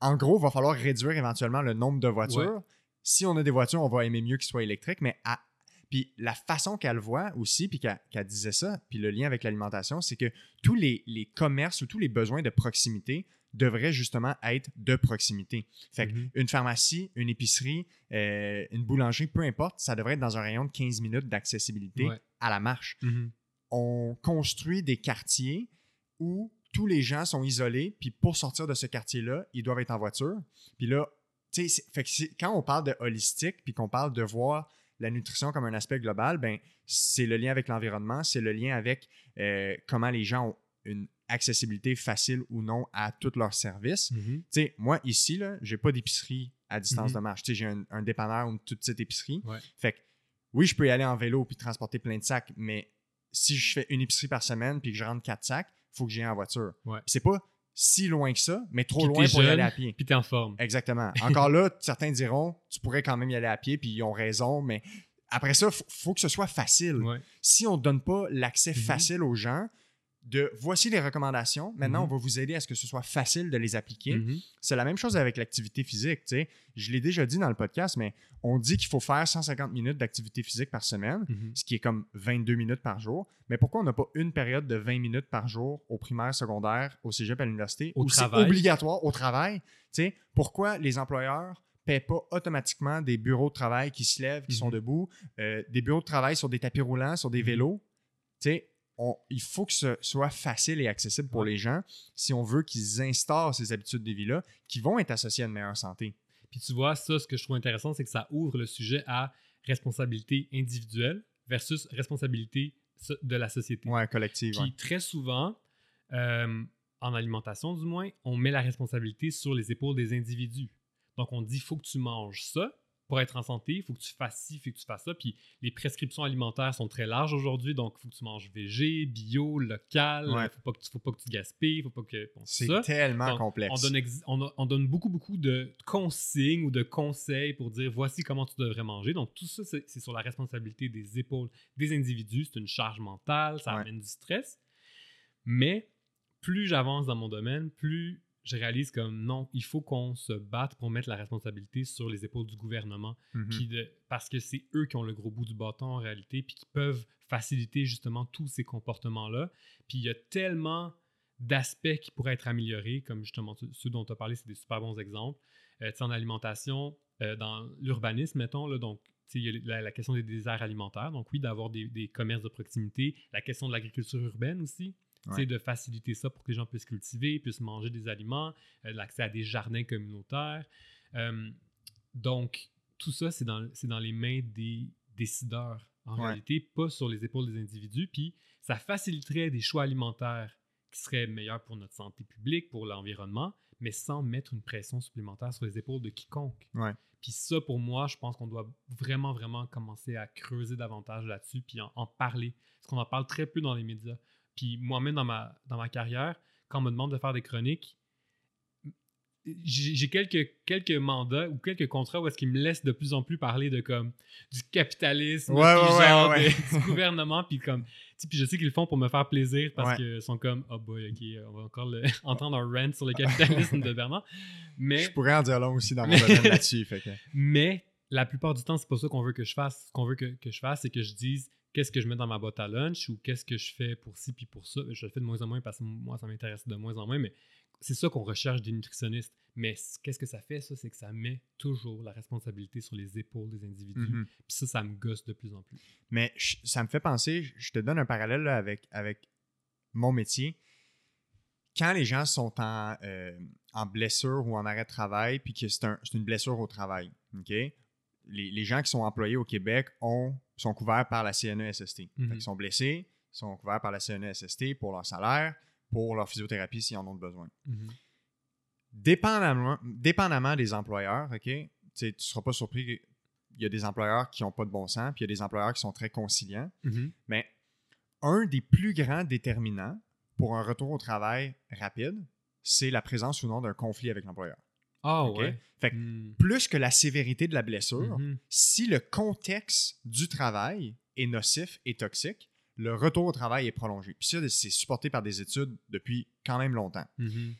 en gros, il va falloir réduire éventuellement le nombre de voitures. Si on a des voitures, on va aimer mieux qu'ils soient électriques, mais à puis la façon qu'elle voit aussi, puis qu'elle disait ça, puis le lien avec l'alimentation, c'est que tous les, commerces ou tous les besoins de proximité devraient justement être de proximité. Fait mm-hmm. une pharmacie, une épicerie, euh, une boulangerie, peu importe, ça devrait être dans un rayon de 15 minutes d'accessibilité à la marche. Mm-hmm. On construit des quartiers où tous les gens sont isolés, puis pour sortir de ce quartier-là, ils doivent être en voiture. Puis là, tu sais, quand on parle de holistique, puis qu'on parle de voir la nutrition comme un aspect global, ben, c'est le lien avec l'environnement, c'est le lien avec euh, comment les gens ont une accessibilité facile ou non à tous leurs services. Mm-hmm. Moi, ici, je n'ai pas d'épicerie à distance mm-hmm. de marche. J'ai un, un, dépanneur ou une toute petite épicerie. Fait que, oui, je peux y aller en vélo puis transporter plein de sacs, mais si je fais une épicerie par semaine puis que je rentre quatre sacs, il faut que j'y aille en voiture. C'est pas si loin que ça, mais trop loin pour y aller à pied. Puis t'es en forme. Exactement. Encore là, certains diront, tu pourrais quand même y aller à pied, puis ils ont raison, mais après ça, il faut, que ce soit facile. Si on ne donne pas l'accès mm-hmm. facile aux gens, de voici les recommandations. Maintenant, mhm. on va vous aider à ce que ce soit facile de les appliquer. Mhm. C'est la même chose avec l'activité physique. Je l'ai déjà dit dans le podcast, mais on dit qu'il faut faire 150 minutes d'activité physique par semaine, mhm. ce qui est comme 22 minutes par jour. Mais pourquoi on n'a pas une période de 20 minutes par jour au primaire, secondaire, au cégep, à l'université, où c'est obligatoire au travail? pourquoi les employeurs ne paient pas automatiquement des bureaux de travail qui se lèvent, qui sont debout, euh, des bureaux de travail sur des tapis roulants, sur des vélos? Il faut que ce soit facile et accessible pour les gens si on veut qu'ils instaurent ces habitudes de vie-là qui vont être associées à une meilleure santé. Puis tu vois, ça, ce que je trouve intéressant, c'est que ça ouvre le sujet à responsabilité individuelle versus responsabilité de la société. Ouais, collective. Puis très souvent, euh, en alimentation du moins, on met la responsabilité sur les épaules des individus. Donc on dit, il faut que tu manges ça, pour être en santé, il faut que tu fasses ci, il faut que tu fasses ça. Puis les prescriptions alimentaires sont très larges aujourd'hui, donc il faut que tu manges végé, bio, local. Il Ouais. ne faut, pas que tu- faut pas que tu gaspilles, faut pas que. bon, C'est tellement Donc, complexe. On donne, ex- on, a- on donne beaucoup, beaucoup de consignes ou de conseils pour dire voici comment tu devrais manger. Donc, tout ça, c'est c'est sur la responsabilité des épaules des individus. C'est une charge mentale, ça Ouais. amène du stress. Mais plus j'avance dans mon domaine, plus je réalise comme non, il faut qu'on se batte pour mettre la responsabilité sur les épaules du gouvernement. Puis de- parce que c'est eux qui ont le gros bout du bâton en réalité, puis qui peuvent faciliter justement tous ces comportements-là. Puis il y a tellement d'aspects qui pourraient être améliorés, comme justement ceux- dont tu as parlé, c'est des super bons exemples. Euh, en alimentation, euh, dans l'urbanisme, mettons, là, donc il y a la, la question des déserts alimentaires, donc oui, d'avoir des, des commerces de proximité, la question de l'agriculture urbaine aussi, Ouais. de faciliter ça pour que les gens puissent cultiver, puissent manger des aliments, euh, l'accès à des jardins communautaires. Euh, donc, tout ça, c'est dans, dans les mains des décideurs, en Ouais. réalité, pas sur les épaules des individus. Puis, ça faciliterait des choix alimentaires qui seraient meilleurs pour notre santé publique, pour l'environnement, mais sans mettre une pression supplémentaire sur les épaules de quiconque. Ouais. Puis ça, pour moi, je pense qu'on doit vraiment, vraiment commencer à creuser davantage là-dessus, puis en, en parler. Parce qu'on en parle très peu dans les médias. Puis moi-même, dans ma, dans ma carrière, quand on me demande de faire des chroniques, j'ai quelques, quelques mandats ou quelques contrats où est-ce qu'ils me laissent de plus en plus parler de comme du capitalisme, Ouais, puis ouais, ouais, genre ouais. de- du gouvernement, puis comme, puis je sais qu'ils le font pour me faire plaisir parce qu'ils sont comme, oh boy, ok, on va encore le- entendre un rant sur le capitalisme de Bernard, mais Je pourrais en dire long aussi dans mon domaine là-dessus. que- mais la plupart du temps, c'est pas ça qu'on veut que je fasse. Ce qu'on veut que, que je fasse, c'est que je dise qu'est-ce que je mets dans ma boîte à lunch ou qu'est-ce que je fais pour ci puis pour ça. Je le fais de moins en moins parce que moi, ça m'intéresse de moins en moins, mais c'est ça qu'on recherche des nutritionnistes. Mais qu'est-ce que ça fait, ça? C'est que ça met toujours la responsabilité sur les épaules des individus. Mhm. Puis ça, ça me gosse de plus en plus. Mais je- ça me fait penser, je te donne un parallèle là, avec, avec mon métier. Quand les gens sont en, euh, en blessure ou en arrêt de travail, puis que c'est un- c'est une blessure au travail, OK? Les, les gens qui sont employés au Québec ont, sont couverts par la CNESST. Mhm. Fait qu'ils sont blessés, sont couverts par la CNESST pour leur salaire, pour leur physiothérapie s'ils en ont besoin. Dépendamment, dépendamment des employeurs, OK? Tu ne seras pas surpris qu'il y a des employeurs qui n'ont pas de bon sens, puis il y a des employeurs qui sont très conciliants. Mais un des plus grands déterminants pour un retour au travail rapide, c'est la présence ou non d'un conflit avec l'employeur. Ah OK? ouais. Fait que Mm. plus que la sévérité de la blessure, Mhm. si le contexte du travail est nocif et toxique, le retour au travail est prolongé. Puis ça, c'est supporté par des études depuis quand même longtemps. Mhm.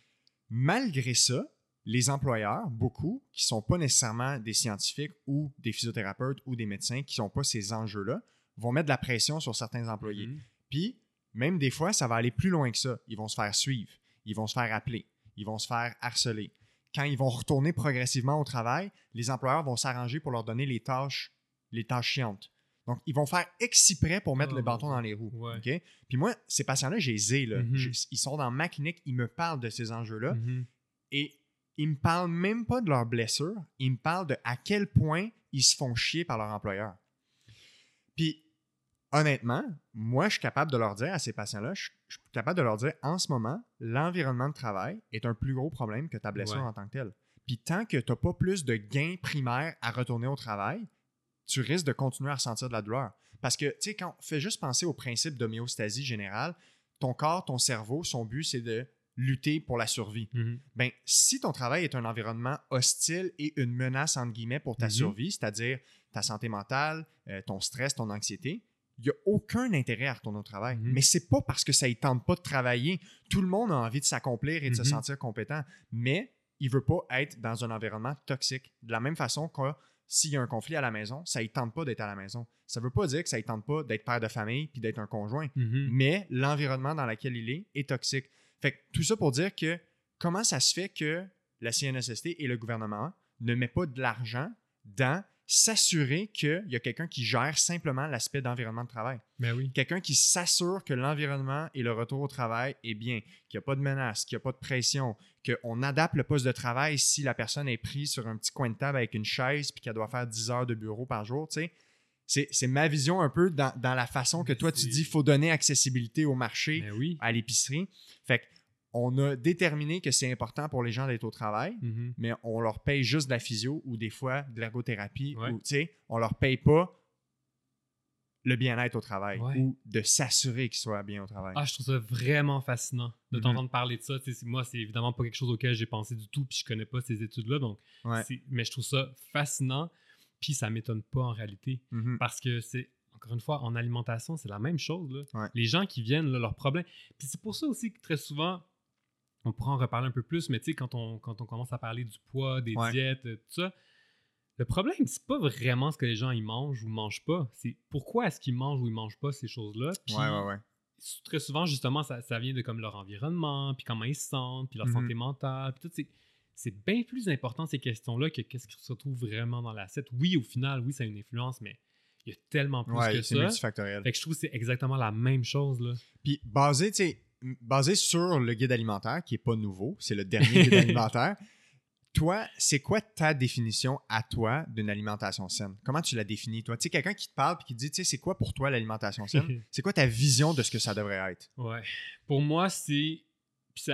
Malgré ça, les employeurs, beaucoup, qui ne sont pas nécessairement des scientifiques ou des physiothérapeutes ou des médecins, qui n'ont pas ces enjeux-là, vont mettre de la pression sur certains employés. Mhm. Puis, même des fois, ça va aller plus loin que ça. Ils vont se faire suivre, ils vont se faire appeler, ils vont se faire harceler. Quand ils vont retourner progressivement au travail, les employeurs vont s'arranger pour leur donner les tâches, les tâches chiantes. Donc, ils vont faire exprès pour mettre Oh, le bâton mon dans les roues. Ouais. Puis moi, ces patients-là, j'ai les ai, là. Mhm. Ils sont dans ma clinique, ils me parlent de ces enjeux-là. Mhm. Et ils me parlent même pas de leurs blessures, ils me parlent de à quel point ils se font chier par leur employeur. Puis, honnêtement, moi, je suis capable de leur dire à ces patients-là, je, je suis capable de leur dire en ce moment, l'environnement de travail est un plus gros problème que ta blessure Ouais. en tant que telle. Puis, tant que tu n'as pas plus de gains primaires à retourner au travail, tu risques de continuer à ressentir de la douleur. Parce que, tu sais, quand fais juste penser au principe d'homéostasie générale, ton corps, ton cerveau, son but, c'est de lutter pour la survie ben, si ton travail est un environnement hostile et une menace, entre guillemets, pour ta Mhm. survie, c'est-à-dire ta santé mentale, euh, ton stress, ton anxiété, il n'y a aucun intérêt à retourner au travail. Mhm. Mais c'est pas parce que ça ne tente pas de travailler. Tout le monde a envie de s'accomplir et de se Mhm. sentir compétent, mais il veut pas être dans un environnement toxique. De la même façon que s'il y a un conflit à la maison, ça ne tente pas d'être à la maison. Ça veut pas dire que ça ne tente pas d'être père de famille puis d'être un conjoint Mhm. mais l'environnement dans lequel il est est toxique. Fait que tout ça pour dire que comment ça se fait que la CNSST et le gouvernement ne mettent pas de l'argent dans s'assurer qu'il y a quelqu'un qui gère simplement l'aspect d'environnement de travail. Ben oui. Quelqu'un qui s'assure que l'environnement et le retour au travail est bien, qu'il n'y a pas de menace, qu'il n'y a pas de pression, qu'on adapte le poste de travail si la personne est prise sur un petit coin de table avec une chaise puis qu'elle doit faire 10 heures de bureau par jour, tu sais. C'est, ma vision un peu dans, dans la façon que toi tu dis qu'il faut donner accessibilité au marché, Ben oui. à l'épicerie. Fait que on a déterminé que c'est important pour les gens d'être au travail, Mhm. mais on leur paye juste de la physio ou des fois de l'ergothérapie Ouais. ou, tu sais, on leur paye pas le bien-être au travail Ouais. ou de s'assurer qu'ils soient bien au travail. Ah, je trouve ça vraiment fascinant de Mhm. t'entendre parler de ça. Tu sais, c'est- moi, c'est évidemment pas quelque chose auquel j'ai pensé du tout, puis je connais pas ces études-là, donc Ouais. mais je trouve ça fascinant, puis ça m'étonne pas en réalité, Mhm. parce que c'est encore une fois en alimentation, c'est la même chose. Là. Ouais. Les gens qui viennent, là, leurs problèmes. Puis c'est pour ça aussi que très souvent, on pourra en reparler un peu plus, mais tu sais, quand on, quand on commence à parler du poids, des Ouais. diètes, euh, tout ça, le problème, c'est pas vraiment ce que les gens ils mangent ou mangent pas. C'est pourquoi est-ce qu'ils mangent ou ils mangent pas ces choses-là? Puis Ouais, ouais, ouais. très souvent, justement, ça, ça vient de comme leur environnement, puis comment ils se sentent, puis leur Mhm. santé mentale, puis tout. C'est, c'est bien plus important ces questions-là que qu'est-ce qui se retrouve vraiment dans l'assiette. Oui, au final, oui, ça a une influence, mais il y a tellement plus Ouais, que c'est ça. multifactoriel. Fait que je trouve que c'est exactement la même chose, là. Puis basé, tu sais, basé sur le guide alimentaire, qui est pas nouveau, c'est le dernier guide alimentaire. Toi, c'est quoi ta définition à toi d'une alimentation saine? Comment tu la définis, toi? Tu sais, quelqu'un qui te parle et qui te dit, tu sais, c'est quoi pour toi l'alimentation saine? c'est quoi ta vision de ce que ça devrait être? Ouais. Pour moi, c'est. tu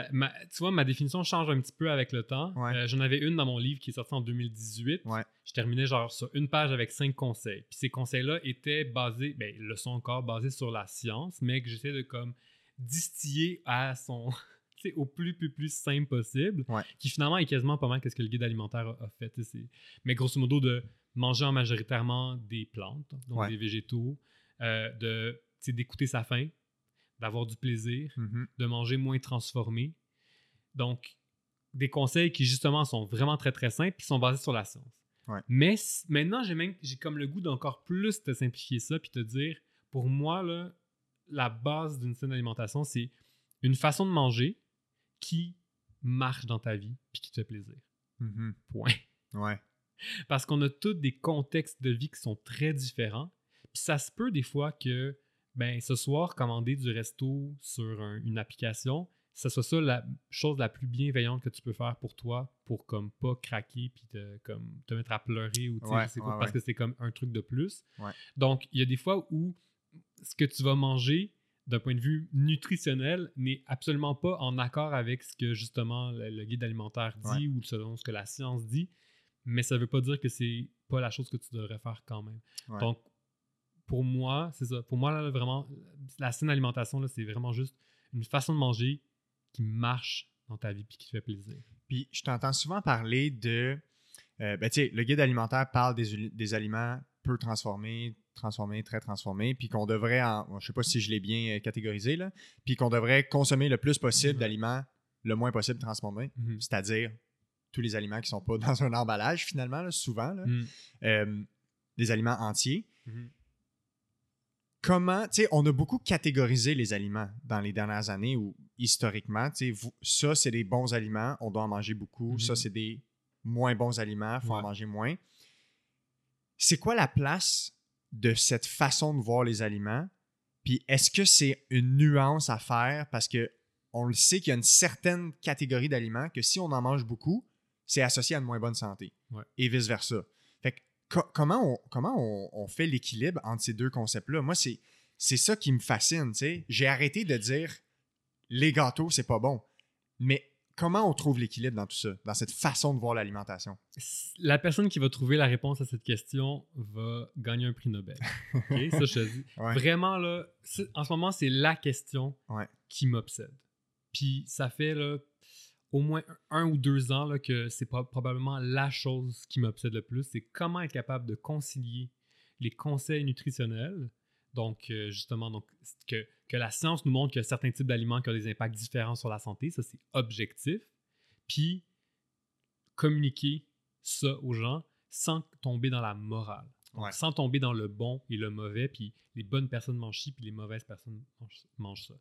vois, ma définition change un petit peu avec le temps. Ouais. Euh, J'en avais une dans mon livre qui est sorti en 2018. Ouais. Je terminais genre sur une page avec cinq conseils. Puis ces conseils-là étaient basés, ben, ils le sont encore basés sur la science, mais que j'essaie de comme distiller à son. au plus, plus, plus simple possible. Ouais. Qui finalement est quasiment pas mal que ce que le guide alimentaire a, a fait. Mais grosso modo, de manger en majoritairement des plantes, donc Ouais. des végétaux, euh, de d'écouter sa faim, d'avoir du plaisir, Mhm. de manger moins transformé. Donc, des conseils qui justement sont vraiment très très simples et qui sont basés sur la science. Ouais. Mais maintenant, j'ai même j'ai comme le goût d'encore plus te simplifier ça puis te dire, pour moi, là, la base d'une saine alimentation, c'est une façon de manger qui marche dans ta vie puis qui te fait plaisir. Mhm. Point. Ouais. Parce qu'on a tous des contextes de vie qui sont très différents. Puis ça se peut des fois que, ben, ce soir, commander du resto sur un- une application, ça soit ça la chose la plus bienveillante que tu peux faire pour toi, pour comme pas craquer puis te, comme, te mettre à pleurer ou Ouais, ouais, parce ouais. que c'est comme un truc de plus. Ouais. Donc, il y a des fois où ce que tu vas manger d'un point de vue nutritionnel n'est absolument pas en accord avec ce que justement le, le guide alimentaire dit ou selon ce que la science dit, mais ça veut pas dire que c'est pas la chose que tu devrais faire quand même. Ouais. Donc, pour moi, c'est ça. Pour moi, là, vraiment, la saine alimentation, c'est vraiment juste une façon de manger qui marche dans ta vie puis qui te fait plaisir. Puis je t'entends souvent parler de. euh, ben, tu sais, le guide alimentaire parle des, des aliments peu transformés, transformés, très transformés, puis qu'on devrait, en, je sais pas si je l'ai bien euh, catégorisé, là, puis qu'on devrait consommer le plus possible Ouais. d'aliments le moins possible transformés, Mhm. c'est-à-dire tous les aliments qui sont pas dans un emballage, finalement, là, souvent, là, Mhm. euh, des aliments entiers. Mhm. Comment, tu sais, on a beaucoup catégorisé les aliments dans les dernières années ou historiquement, tu sais, ça, c'est des bons aliments, on doit en manger beaucoup. Mhm. Ça, c'est des moins bons aliments, il faut en manger moins. C'est quoi la place de cette façon de voir les aliments? Puis est-ce que c'est une nuance à faire? Parce que on le sait qu'il y a une certaine catégorie d'aliments que si on en mange beaucoup, c'est associé à une moins bonne santé. Ouais. Et vice-versa. Fait que co- comment on, comment on, on fait l'équilibre entre ces deux concepts-là? Moi, c'est, c'est ça qui me fascine. tu sais. J'ai arrêté de dire les gâteaux, c'est pas bon. Mais comment on trouve l'équilibre dans tout ça, dans cette façon de voir l'alimentation? La personne qui va trouver la réponse à cette question va gagner un prix Nobel. OK? Ça, je te dis. Ouais. Vraiment, là, en ce moment, c'est la question Ouais. qui m'obsède. Puis ça fait là, au moins un, ou deux ans là, que c'est probablement la chose qui m'obsède le plus. C'est comment être capable de concilier les conseils nutritionnels. Donc, euh, justement, donc, que, que la science nous montre qu'il y a certains types d'aliments qui ont des impacts différents sur la santé. Ça, c'est objectif. Puis, communiquer ça aux gens sans tomber dans la morale. Donc, Ouais. Sans tomber dans le bon et le mauvais, puis les bonnes personnes mangent ci, puis les mauvaises personnes mangent, mangent ça.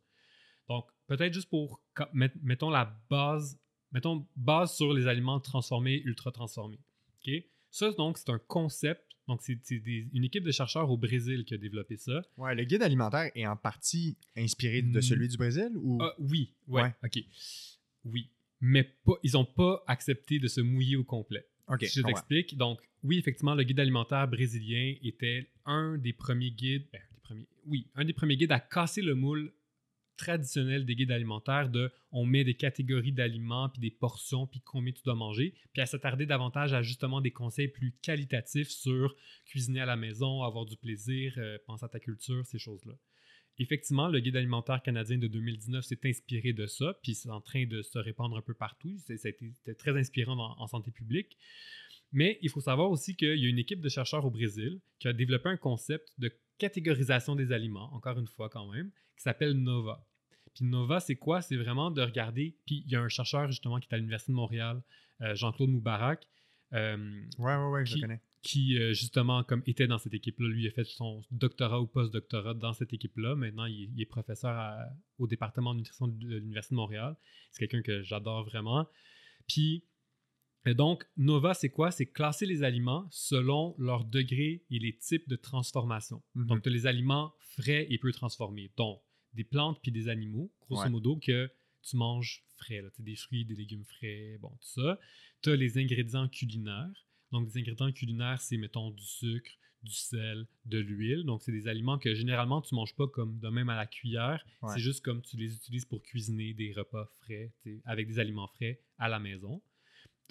Donc, peut-être juste pour, mettons la base, mettons base sur les aliments transformés, ultra transformés. OK? Ça, donc, c'est un concept. Donc, c'est une équipe de chercheurs au Brésil qui a développé ça. Ouais, le guide alimentaire est en partie inspiré de Mm. celui du Brésil ou? Ah, oui, ouais, Ouais. OK. Oui. Mais pas, ils n'ont pas accepté de se mouiller au complet. Ok, si je t'explique, donc oui, effectivement, le guide alimentaire brésilien était un des premiers guides, ben, des premiers, oui, un des premiers guides à casser le moule traditionnelle des guides alimentaires de on met des catégories d'aliments, puis des portions, puis combien tu dois manger, puis à s'attarder davantage à justement des conseils plus qualitatifs sur cuisiner à la maison, avoir du plaisir, euh, penser à ta culture, ces choses-là. Effectivement, le guide alimentaire canadien de 2019 s'est inspiré de ça, puis c'est en train de se répandre un peu partout. C'était très inspirant en santé publique. Mais il faut savoir aussi qu'il y a une équipe de chercheurs au Brésil qui a développé un concept de catégorisation des aliments, encore une fois quand même, qui s'appelle NOVA. Puis NOVA, c'est quoi? C'est vraiment de regarder. Puis il y a un chercheur justement qui est à l'Université de Montréal, euh, Jean-Claude Moubarak. Euh, ouais, ouais, ouais, je qui, connais. Qui, euh, justement, comme était dans cette équipe-là. Lui, a fait son doctorat ou post-doctorat dans cette équipe-là. Maintenant, il, est professeur au département de nutrition de l'Université de Montréal. C'est quelqu'un que j'adore vraiment. Puis et donc, NOVA, c'est quoi? C'est classer les aliments selon leur degré et les types de transformation. Mhm. Donc, tu as les aliments frais et peu transformés. Donc, des plantes puis des animaux, grosso modo, que tu manges frais. Là. Des fruits, des légumes frais, bon, tout ça. Tu as les ingrédients culinaires. Donc, les ingrédients culinaires, c'est, mettons, du sucre, du sel, de l'huile. Donc, c'est des aliments que généralement, tu manges pas comme de même à la cuillère. C'est juste comme tu les utilises pour cuisiner des repas frais, avec des aliments frais à la maison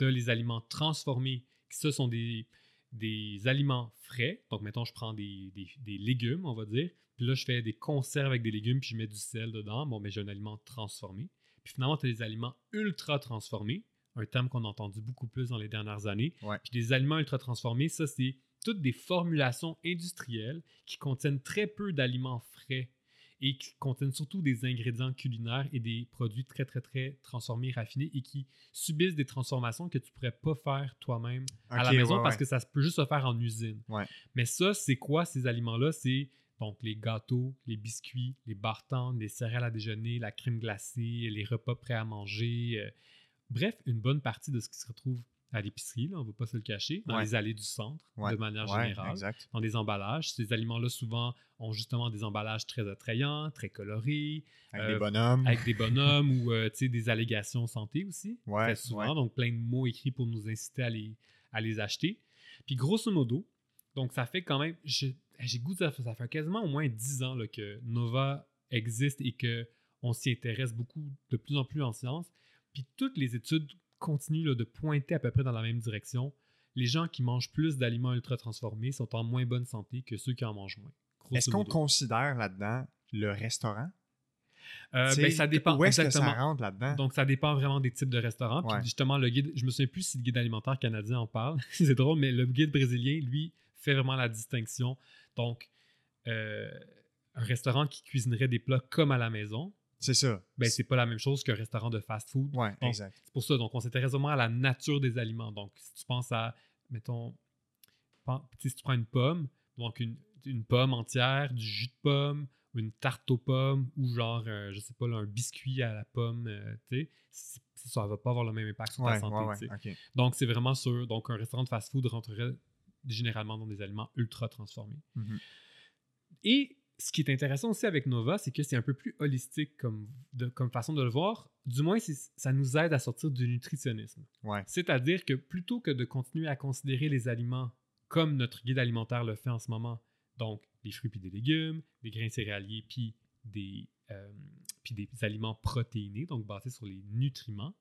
les aliments transformés, qui ce sont des, des aliments frais. Donc, mettons, je prends des, des, légumes, on va dire. Puis là, je fais des conserves avec des légumes, puis je mets du sel dedans. Bon, mais j'ai un aliment transformé. Puis finalement, tu as des aliments ultra transformés, un terme qu'on a entendu beaucoup plus dans les dernières années. Puis des aliments ultra transformés, ça, c'est toutes des formulations industrielles qui contiennent très peu d'aliments frais et qui contiennent surtout des ingrédients culinaires et des produits très, très, très transformés, raffinés et qui subissent des transformations que tu pourrais pas faire toi-même à la maison parce que ça peut juste se faire en usine. Mais ça, c'est quoi ces aliments-là? C'est donc les gâteaux, les biscuits, les bartons, les céréales à déjeuner, la crème glacée, les repas prêts à manger. Euh, bref, une bonne partie de ce qui se retrouve à l'épicerie, on ne va pas se le cacher, dans les allées du centre, de manière générale, dans des emballages. Ces aliments-là, souvent, ont justement des emballages très attrayants, très colorés. Avec des euh, bonhommes. Avec des bonhommes ou euh, des allégations santé aussi, très souvent. Donc, plein de mots écrits pour nous inciter à les, à les acheter. Puis, grosso modo, donc ça fait quand même, j'ai goût ça ça fait quasiment au moins 10 ans là, que Nova existe et qu'on s'y intéresse beaucoup, de plus en plus en sciences. Puis toutes les études continue de pointer à peu près dans la même direction. Les gens qui mangent plus d'aliments ultra transformés sont en moins bonne santé que ceux qui en mangent moins. Est-ce qu'on considère là-dedans le restaurant? Euh, ben, ça dépend. Où est-ce que ça rentre là-dedans? Donc, ça dépend vraiment des types de restaurants. Puis justement, le guide, je me souviens plus si le guide alimentaire canadien en parle. C'est drôle, mais le guide brésilien, lui, fait vraiment la distinction. Donc, euh, un restaurant qui cuisinerait des plats comme à la maison, c'est ça. Ben, c'est pas la même chose qu'un restaurant de fast-food. Ouais, exact. C'est pour ça. Donc, on s'intéresse vraiment à la nature des aliments. Donc, si tu penses à, mettons, si tu prends une pomme, donc une, une, pomme entière, du jus de pomme, une tarte aux pommes, ou genre, euh, je sais pas, un biscuit à la pomme, euh, tu sais, ça va pas avoir le même impact sur ta santé. Donc, c'est vraiment sûr. Donc, un restaurant de fast-food rentrerait généralement dans des aliments ultra transformés. Mm-hmm. Et ce qui est intéressant aussi avec Nova, c'est que c'est un peu plus holistique comme, comme façon de le voir. Du moins, ça nous aide à sortir du nutritionnisme. C'est-à-dire que plutôt que de continuer à considérer les aliments comme notre guide alimentaire le fait en ce moment, donc des fruits puis des légumes, des grains céréaliers puis des, euh, puis des aliments protéinés, donc basés sur les nutriments,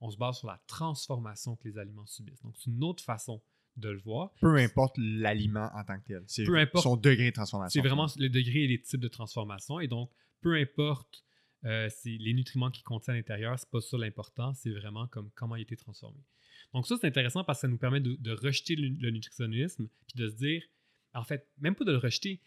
on se base sur la transformation que les aliments subissent. Donc, c'est une autre façon de le voir. Peu importe l'aliment en tant que tel. C'est son degré de transformation. C'est vraiment le degré et les types de transformation. Et donc, peu importe euh, les nutriments qui contiennent à l'intérieur, c'est pas ça l'important, c'est vraiment comme comment il a été transformé. Donc ça, c'est intéressant parce que ça nous permet de, rejeter le, nutritionnisme, puis de se dire, en fait, même pas de le rejeter.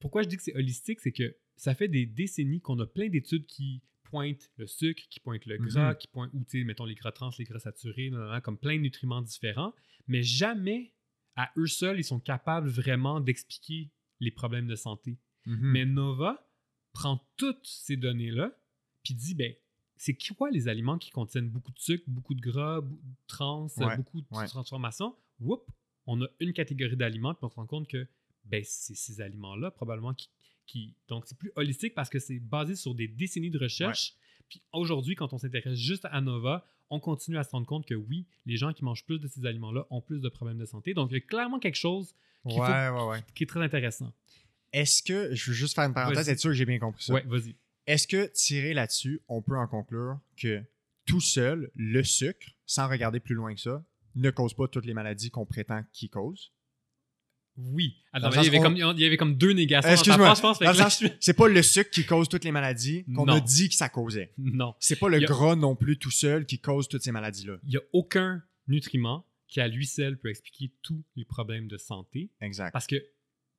Pourquoi je dis que c'est holistique, c'est que ça fait des décennies qu'on a plein d'études qui pointent le sucre, qui pointent le gras, mm-hmm. qui pointent, ou mettons les gras trans, les gras saturés, comme plein de nutriments différents mais jamais à eux seuls, ils sont capables vraiment d'expliquer les problèmes de santé. Mhm. Mais Nova prend toutes ces données-là, puis dit, ben, c'est quoi les aliments qui contiennent beaucoup de sucre, beaucoup de gras, trans, beaucoup de transformations? Whoop, on a une catégorie d'aliments, puis on se rend compte que ben, c'est ces aliments-là, probablement, qui, Donc, c'est plus holistique parce que c'est basé sur des décennies de recherche. Puis aujourd'hui, quand on s'intéresse juste à Nova, on continue à se rendre compte que oui, les gens qui mangent plus de ces aliments-là ont plus de problèmes de santé. Donc, il y a clairement quelque chose qui, est très intéressant. Est-ce que, je veux juste faire une parenthèse, être sûr que j'ai bien compris ça. Oui, vas-y. Est-ce que, tiré là-dessus, on peut en conclure que tout seul, le sucre, sans regarder plus loin que ça, ne cause pas toutes les maladies qu'on prétend qu'il cause? Oui. Attends, le il, y avait comme, il y avait comme deux négations. ta Excuse-moi. le C'est pas le sucre qui cause toutes les maladies qu'on a dit que ça causait. Non. C'est pas le a- gras non plus tout seul qui cause toutes ces maladies-là. Il n'y a aucun nutriment qui, à lui seul, peut expliquer tous les problèmes de santé. Exact. Parce que,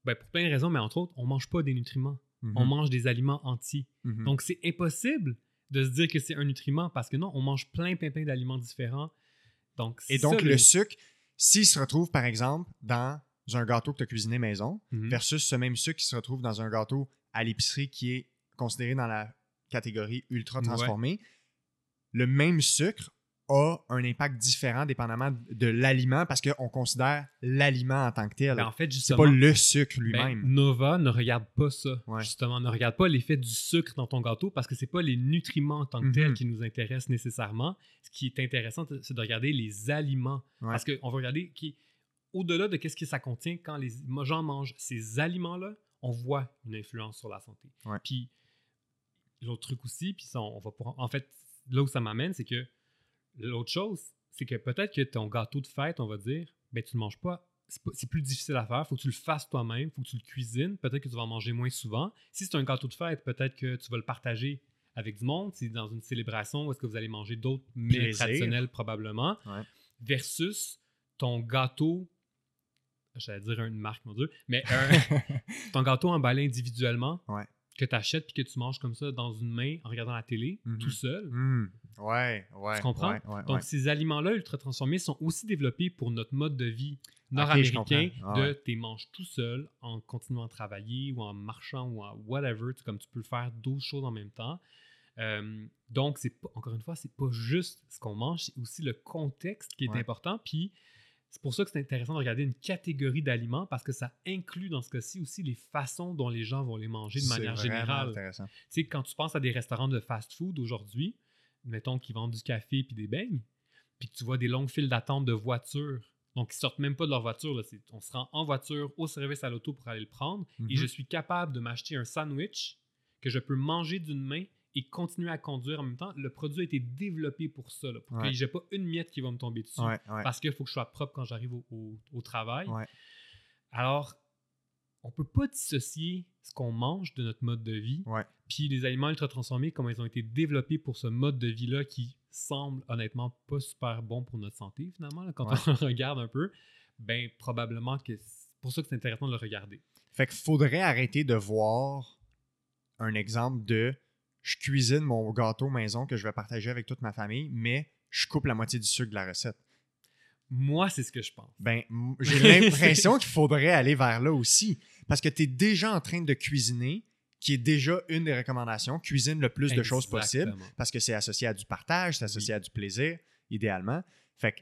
ben, pour plein de raisons, mais entre autres, on mange pas des nutriments. Mhm. On mange des aliments entiers. Mhm. Donc, c'est impossible de se dire que c'est un nutriment parce que non, on mange plein, plein, plein d'aliments différents. Donc, Et donc, ça, le sucre, s'il se retrouve, par exemple, dans un gâteau que tu as cuisiné maison, Mhm. versus ce même sucre qui se retrouve dans un gâteau à l'épicerie qui est considéré dans la catégorie ultra transformée, le même sucre a un impact différent dépendamment de l'aliment parce qu'on considère l'aliment en tant que tel. Ben, en fait, C'est pas le sucre ben, lui-même. Nova ne regarde pas ça. Ouais. Justement, ne regarde pas l'effet du sucre dans ton gâteau parce que c'est pas les nutriments en tant que Mhm. tels qui nous intéressent nécessairement. Ce qui est intéressant, c'est de regarder les aliments. Ouais. Parce qu'on va regarder qui, au-delà de qu'est-ce que ça contient, quand les gens mangent ces aliments-là, on voit une influence sur la santé. Ouais. Puis l'autre truc aussi, puis ça, on va pouvoir- en fait, là où ça m'amène, c'est que l'autre chose, c'est que peut-être que ton gâteau de fête, on va dire, ben tu ne manges pas. C'est plus difficile à faire. faut que tu le fasses toi-même. faut que tu le cuisines. Peut-être que tu vas en manger moins souvent. Si c'est un gâteau de fête, peut-être que tu vas le partager avec du monde. Si c'est dans une célébration, où est-ce que vous allez manger d'autres mets traditionnels probablement. Ouais. Versus ton gâteau, j'allais dire une marque, mon Dieu, mais un- ton gâteau emballé individuellement Ouais. que tu achètes puis que tu manges comme ça dans une main en regardant la télé, Mhm. tout seul? Hmm. Ouais, ouais. Tu comprends? ouais, ouais, Donc, ces aliments-là ultra transformés sont aussi développés pour notre mode de vie nord-américain comprends. Ah de t'es manges tout seul en continuant à travailler ou en marchant ou en whatever, tu- comme tu peux le faire 12 choses en même temps. Euh, donc, c'est encore une fois, c'est pas juste ce qu'on mange, c'est aussi le contexte qui est important. Puis, c'est pour ça que c'est intéressant de regarder une catégorie d'aliments parce que ça inclut dans ce cas-ci aussi les façons dont les gens vont les manger de manière générale. intéressant. Tu sais, quand tu penses à des restaurants de fast-food aujourd'hui, mettons qu'ils vendent du café puis des beignes, puis tu vois des longues files d'attente de voitures, donc ils sortent même pas de leur voiture, là, on se rend en voiture au service à l'auto pour aller le prendre, et Mhm. je suis capable de m'acheter un sandwich que je peux manger d'une main et continuer à conduire en même temps. Le produit a été développé pour ça, là, pour Ouais. que j'ai pas une miette qui va me tomber dessus, Ouais, ouais. parce qu'il faut que je sois propre quand j'arrive au, au- au travail. Alors, on peut pas dissocier ce qu'on mange de notre mode de vie, puis les aliments ultra transformés, comment ils ont été développés pour ce mode de vie-là qui semble honnêtement pas super bon pour notre santé, finalement, là, quand on regarde un peu, ben probablement que c'est pour ça que c'est intéressant de le regarder. Fait qu'il faudrait arrêter de voir un exemple de je cuisine mon gâteau maison que je vais partager avec toute ma famille, mais je coupe la moitié du sucre de la recette. Moi, c'est ce que je pense. Ben, j'ai l'impression qu'il faudrait aller vers là aussi. Parce que tu es déjà en train de cuisiner, qui est déjà une des recommandations. Cuisine le plus de choses. Exactement. Parce que c'est associé à du partage, c'est associé à du plaisir, idéalement. Fait que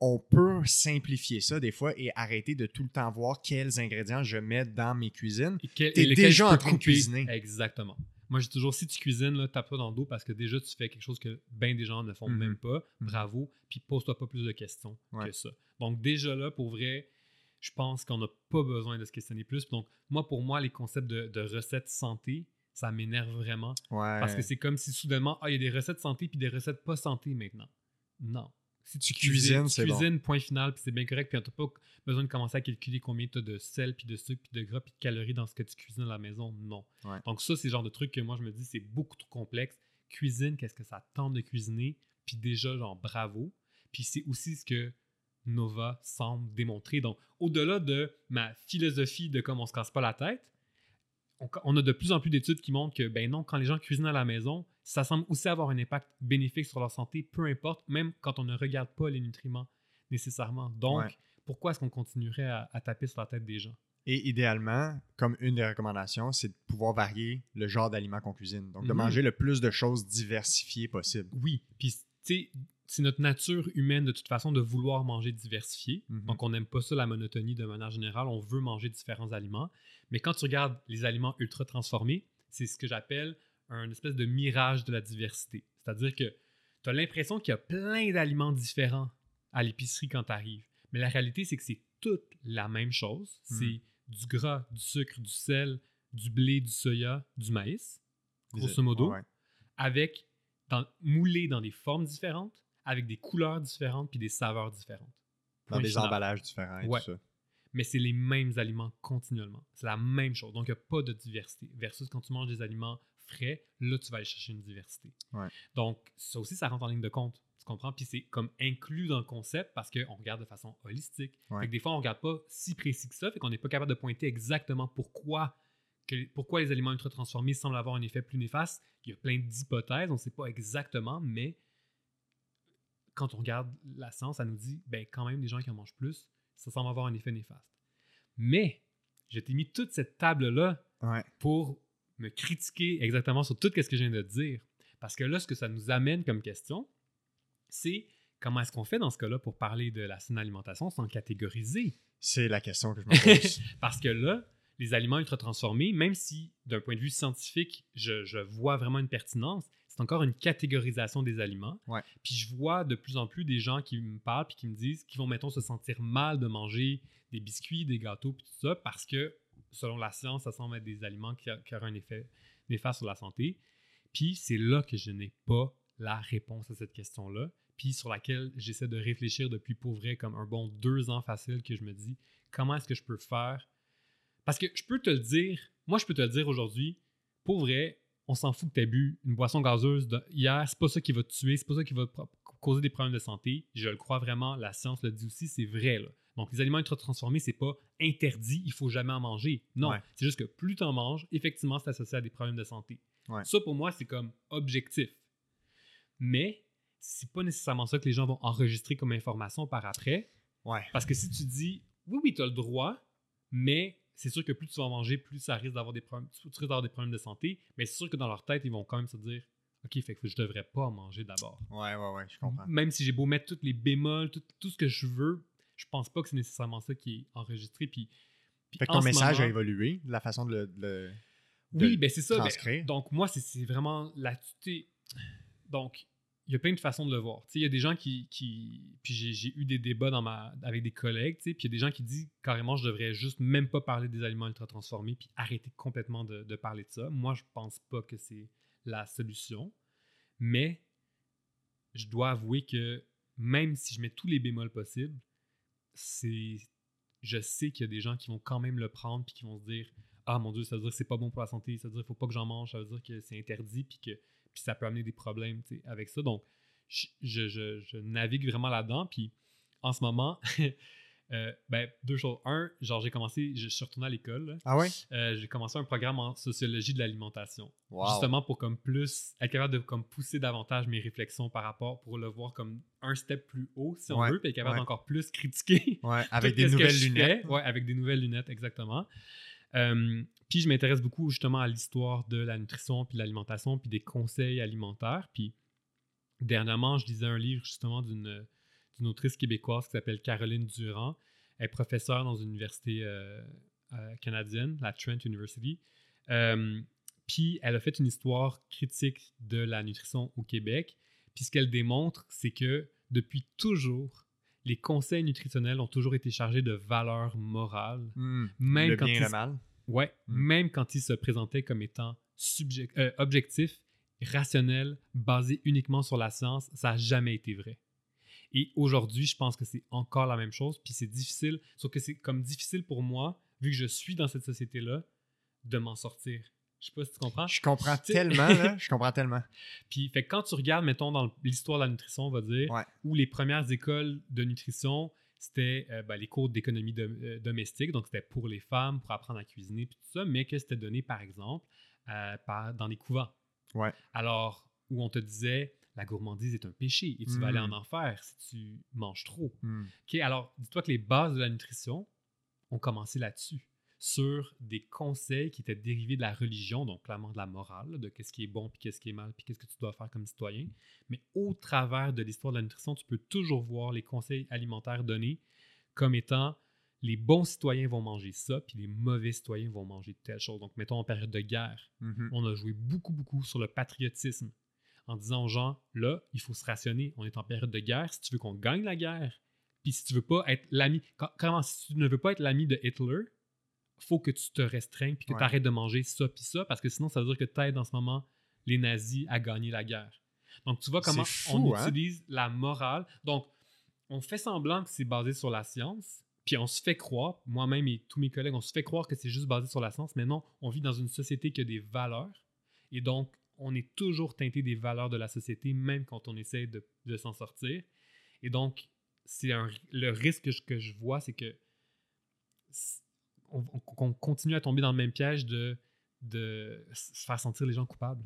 on peut simplifier ça des fois et arrêter de tout le temps voir quels ingrédients je mets dans mes cuisines. Et lequel déjà en train de cuisiner. Exactement. Moi, dis toujours, si tu cuisines, là, tape pas dans le dos parce que déjà, tu fais quelque chose que bien des gens ne font Mhm. même pas. Mhm. Bravo. Puis pose-toi pas plus de questions Ouais. que ça. Donc, déjà là, pour vrai, je pense qu'on n'a pas besoin de se questionner plus. Donc, moi, pour moi, les concepts de, de recettes santé, ça m'énerve vraiment. Ouais. Parce que c'est comme si soudainement, ah, il y a des recettes santé puis des recettes pas santé maintenant. Non. Si tu cuisines, c'est bon. cuisines, point final, puis c'est bien correct, puis t'as pas besoin de commencer à calculer combien tu as de sel, puis de sucre, puis de gras, puis de calories dans ce que tu cuisines à la maison. Non. Ouais. Donc ça, c'est le genre de truc que moi, je me dis, c'est beaucoup trop complexe. Cuisine, qu'est-ce que ça tente de cuisiner? Puis déjà, genre, bravo. Puis c'est aussi ce que Nova semble démontrer. Donc, au-delà de ma philosophie de comme on se casse pas la tête, on, on a de plus en plus d'études qui montrent que, ben non, quand les gens cuisinent à la maison, ça semble aussi avoir un impact bénéfique sur leur santé, peu importe, même quand on ne regarde pas les nutriments nécessairement. Donc, Ouais. pourquoi est-ce qu'on continuerait à, à taper sur la tête des gens? Et idéalement, comme une des recommandations, c'est de pouvoir varier le genre d'aliments qu'on cuisine. Donc, de Mhm. manger le plus de choses diversifiées possible. Oui, puis tu sais, c'est notre nature humaine de toute façon de vouloir manger diversifié. Mhm. Donc, on n'aime pas ça, la monotonie de manière générale. On veut manger différents aliments. Mais quand tu regardes les aliments ultra transformés, c'est ce que j'appelle un espèce de mirage de la diversité. C'est-à-dire que tu as l'impression qu'il y a plein d'aliments différents à l'épicerie quand tu arrives. Mais la réalité, c'est que c'est toute la même chose. Mhm. C'est du gras, du sucre, du sel, du blé, du soya, du maïs. grosso modo, avec dans, moulés dans des formes différentes, avec des couleurs différentes puis des saveurs différentes. Dans des emballages différents et tout ça. Mais c'est les mêmes aliments continuellement. C'est la même chose. Donc, il n'y a pas de diversité. Versus quand tu manges des aliments frais, là, tu vas aller chercher une diversité. Donc, ça aussi, ça rentre en ligne de compte. Tu comprends? Puis c'est comme inclus dans le concept parce qu'on regarde de façon holistique. des fois, on ne regarde pas si précis que ça, fait qu'on n'est pas capable de pointer exactement pourquoi, pourquoi les aliments ultra transformés semblent avoir un effet plus néfaste. Il y a plein d'hypothèses, on ne sait pas exactement, mais quand on regarde la science, ça nous dit, ben quand même, les gens qui en mangent plus, ça semble avoir un effet néfaste. Mais, je t'ai mis toute cette table-là pour me critiquer exactement sur tout ce que je viens de dire. Parce que là, ce que ça nous amène comme question, c'est comment est-ce qu'on fait dans ce cas-là pour parler de la saine alimentation sans catégoriser? C'est la question que je me pose. Parce que là, les aliments ultra transformés, même si d'un point de vue scientifique, je, vois vraiment une pertinence, c'est encore une catégorisation des aliments. Puis je vois de plus en plus des gens qui me parlent puis qui me disent qu'ils vont, mettons, se sentir mal de manger des biscuits, des gâteaux, puis tout ça, parce que selon la science, ça semble être des aliments qui, auront un effet néfaste sur la santé. Puis c'est là que je n'ai pas la réponse à cette question-là, puis sur laquelle j'essaie de réfléchir depuis pour vrai comme un bon deux ans facile que je me dis comment est-ce que je peux faire? Parce que je peux te le dire, moi je peux te le dire aujourd'hui, pour vrai, on s'en fout que tu aies bu une boisson gazeuse hier, c'est pas ça qui va te tuer, c'est pas ça qui va causer des problèmes de santé. Je le crois vraiment, la science le dit aussi, c'est vrai. Là. Donc, les aliments ultra transformés, c'est pas interdit, il faut jamais en manger. Non, c'est juste que plus tu en manges, effectivement, c'est associé à des problèmes de santé. Ça, pour moi, c'est comme objectif. Mais c'est pas nécessairement ça que les gens vont enregistrer comme information par après. Parce que si tu dis, oui, oui, tu as le droit, mais c'est sûr que plus tu vas en manger, plus ça risque d'avoir des problèmes, tu risques d'avoir des problèmes de santé. Mais c'est sûr que dans leur tête, ils vont quand même se dire, OK, fait que je devrais pas en manger d'abord. Ouais, ouais, ouais, je comprends. Même si j'ai beau mettre tous les bémols, tout, tout, ce que je veux, je pense pas que c'est nécessairement ça qui est enregistré. Puis, fait que ton message a évolué, la façon de le. oui, ben c'est ça. Ben, donc, moi, c'est vraiment la. Donc, il y a plein de façons de le voir. Il y a des gens qui. qui puis j'ai eu des débats dans ma, avec des collègues, puis il y a des gens qui disent carrément je devrais juste même pas parler des aliments ultra transformés, puis arrêter complètement de, de parler de ça. Moi, je pense pas que c'est la solution. Mais je dois avouer que même si je mets tous les bémols possibles, c'est je sais qu'il y a des gens qui vont quand même le prendre puis qui vont se dire ah mon dieu ça veut dire que c'est pas bon pour la santé ça veut dire qu'il faut pas que j'en mange ça veut dire que c'est interdit puis que puis ça peut amener des problèmes avec ça donc je, je, je navigue vraiment là-dedans puis en ce moment Euh, ben, deux choses. Un, genre, j'ai commencé, je suis retourné à l'école. Ah ouais? Euh, j'ai commencé un programme en sociologie de l'alimentation. Justement pour comme plus être capable de comme pousser davantage mes réflexions par rapport pour le voir comme un step plus haut, si on veut, puis être capable d'encore plus critiquer. Ouais, avec des nouvelles lunettes. Ouais, avec des nouvelles lunettes, exactement. Euh, puis je m'intéresse beaucoup justement à l'histoire de la nutrition, puis de l'alimentation, puis des conseils alimentaires. Puis dernièrement, je lisais un livre justement d'une une autrice québécoise qui s'appelle Caroline Durand. Elle est professeure dans une université euh, euh, canadienne, la Trent University. Euh, puis elle a fait une histoire critique de la nutrition au Québec. Puis ce qu'elle démontre, c'est que depuis toujours, les conseils nutritionnels ont toujours été chargés de valeurs morales. Hmm. même le quand bien et le mal. Ouais, hmm. même quand ils se présentaient comme étant objectifs, rationnels, basés uniquement sur la science, ça n'a jamais été vrai. Et aujourd'hui, je pense que c'est encore la même chose. Puis c'est difficile, sauf que c'est comme difficile pour moi, vu que je suis dans cette société-là, de m'en sortir. Je sais pas si tu comprends. Je comprends tellement, là. Je comprends tellement. Puis, fait quand tu regardes, mettons, dans l'histoire de la nutrition, on va dire, où les premières écoles de nutrition, c'était euh, ben, les cours d'économie euh, domestique, donc c'était pour les femmes, pour apprendre à cuisiner, puis tout ça, mais que c'était donné, par exemple, euh, par, dans les couvents. Ouais. Alors, où on te disait, la gourmandise est un péché et tu vas aller en hmm. enfer si tu manges trop. Hmm. alors, dis-toi que les bases de la nutrition ont commencé là-dessus, sur des conseils qui étaient dérivés de la religion, donc clairement de la morale, de qu'est-ce qui est bon, puis qu'est-ce qui est mal, puis qu'est-ce que tu dois faire comme citoyen. Mais au travers de l'histoire de la nutrition, tu peux toujours voir les conseils alimentaires donnés comme étant les bons citoyens vont manger ça, puis les mauvais citoyens vont manger telle chose. Donc, mettons en période de guerre, mm-hmm. on a joué beaucoup, beaucoup sur le patriotisme, en disant aux gens, là, il faut se rationner, on est en période de guerre, si tu veux qu'on gagne la guerre, puis si tu veux pas être l'ami, comment, si tu ne veux pas être l'ami de Hitler, faut que tu te restreignes puis que tu arrêtes de manger ça puis ça, parce que sinon, ça veut dire que tu aides en ce moment les nazis à gagner la guerre. Donc, tu vois comment on hein? utilise la morale. Donc, on fait semblant que c'est basé sur la science, puis on se fait croire, moi-même et tous mes collègues, on se fait croire que c'est juste basé sur la science, mais non, on vit dans une société qui a des valeurs, et donc on est toujours teinté des valeurs de la société, même quand on essaie de, de s'en sortir. Et donc, c'est le risque que je, que je vois, c'est que on, on- qu'on continue à tomber dans le même piège de, de se faire sentir les gens coupables,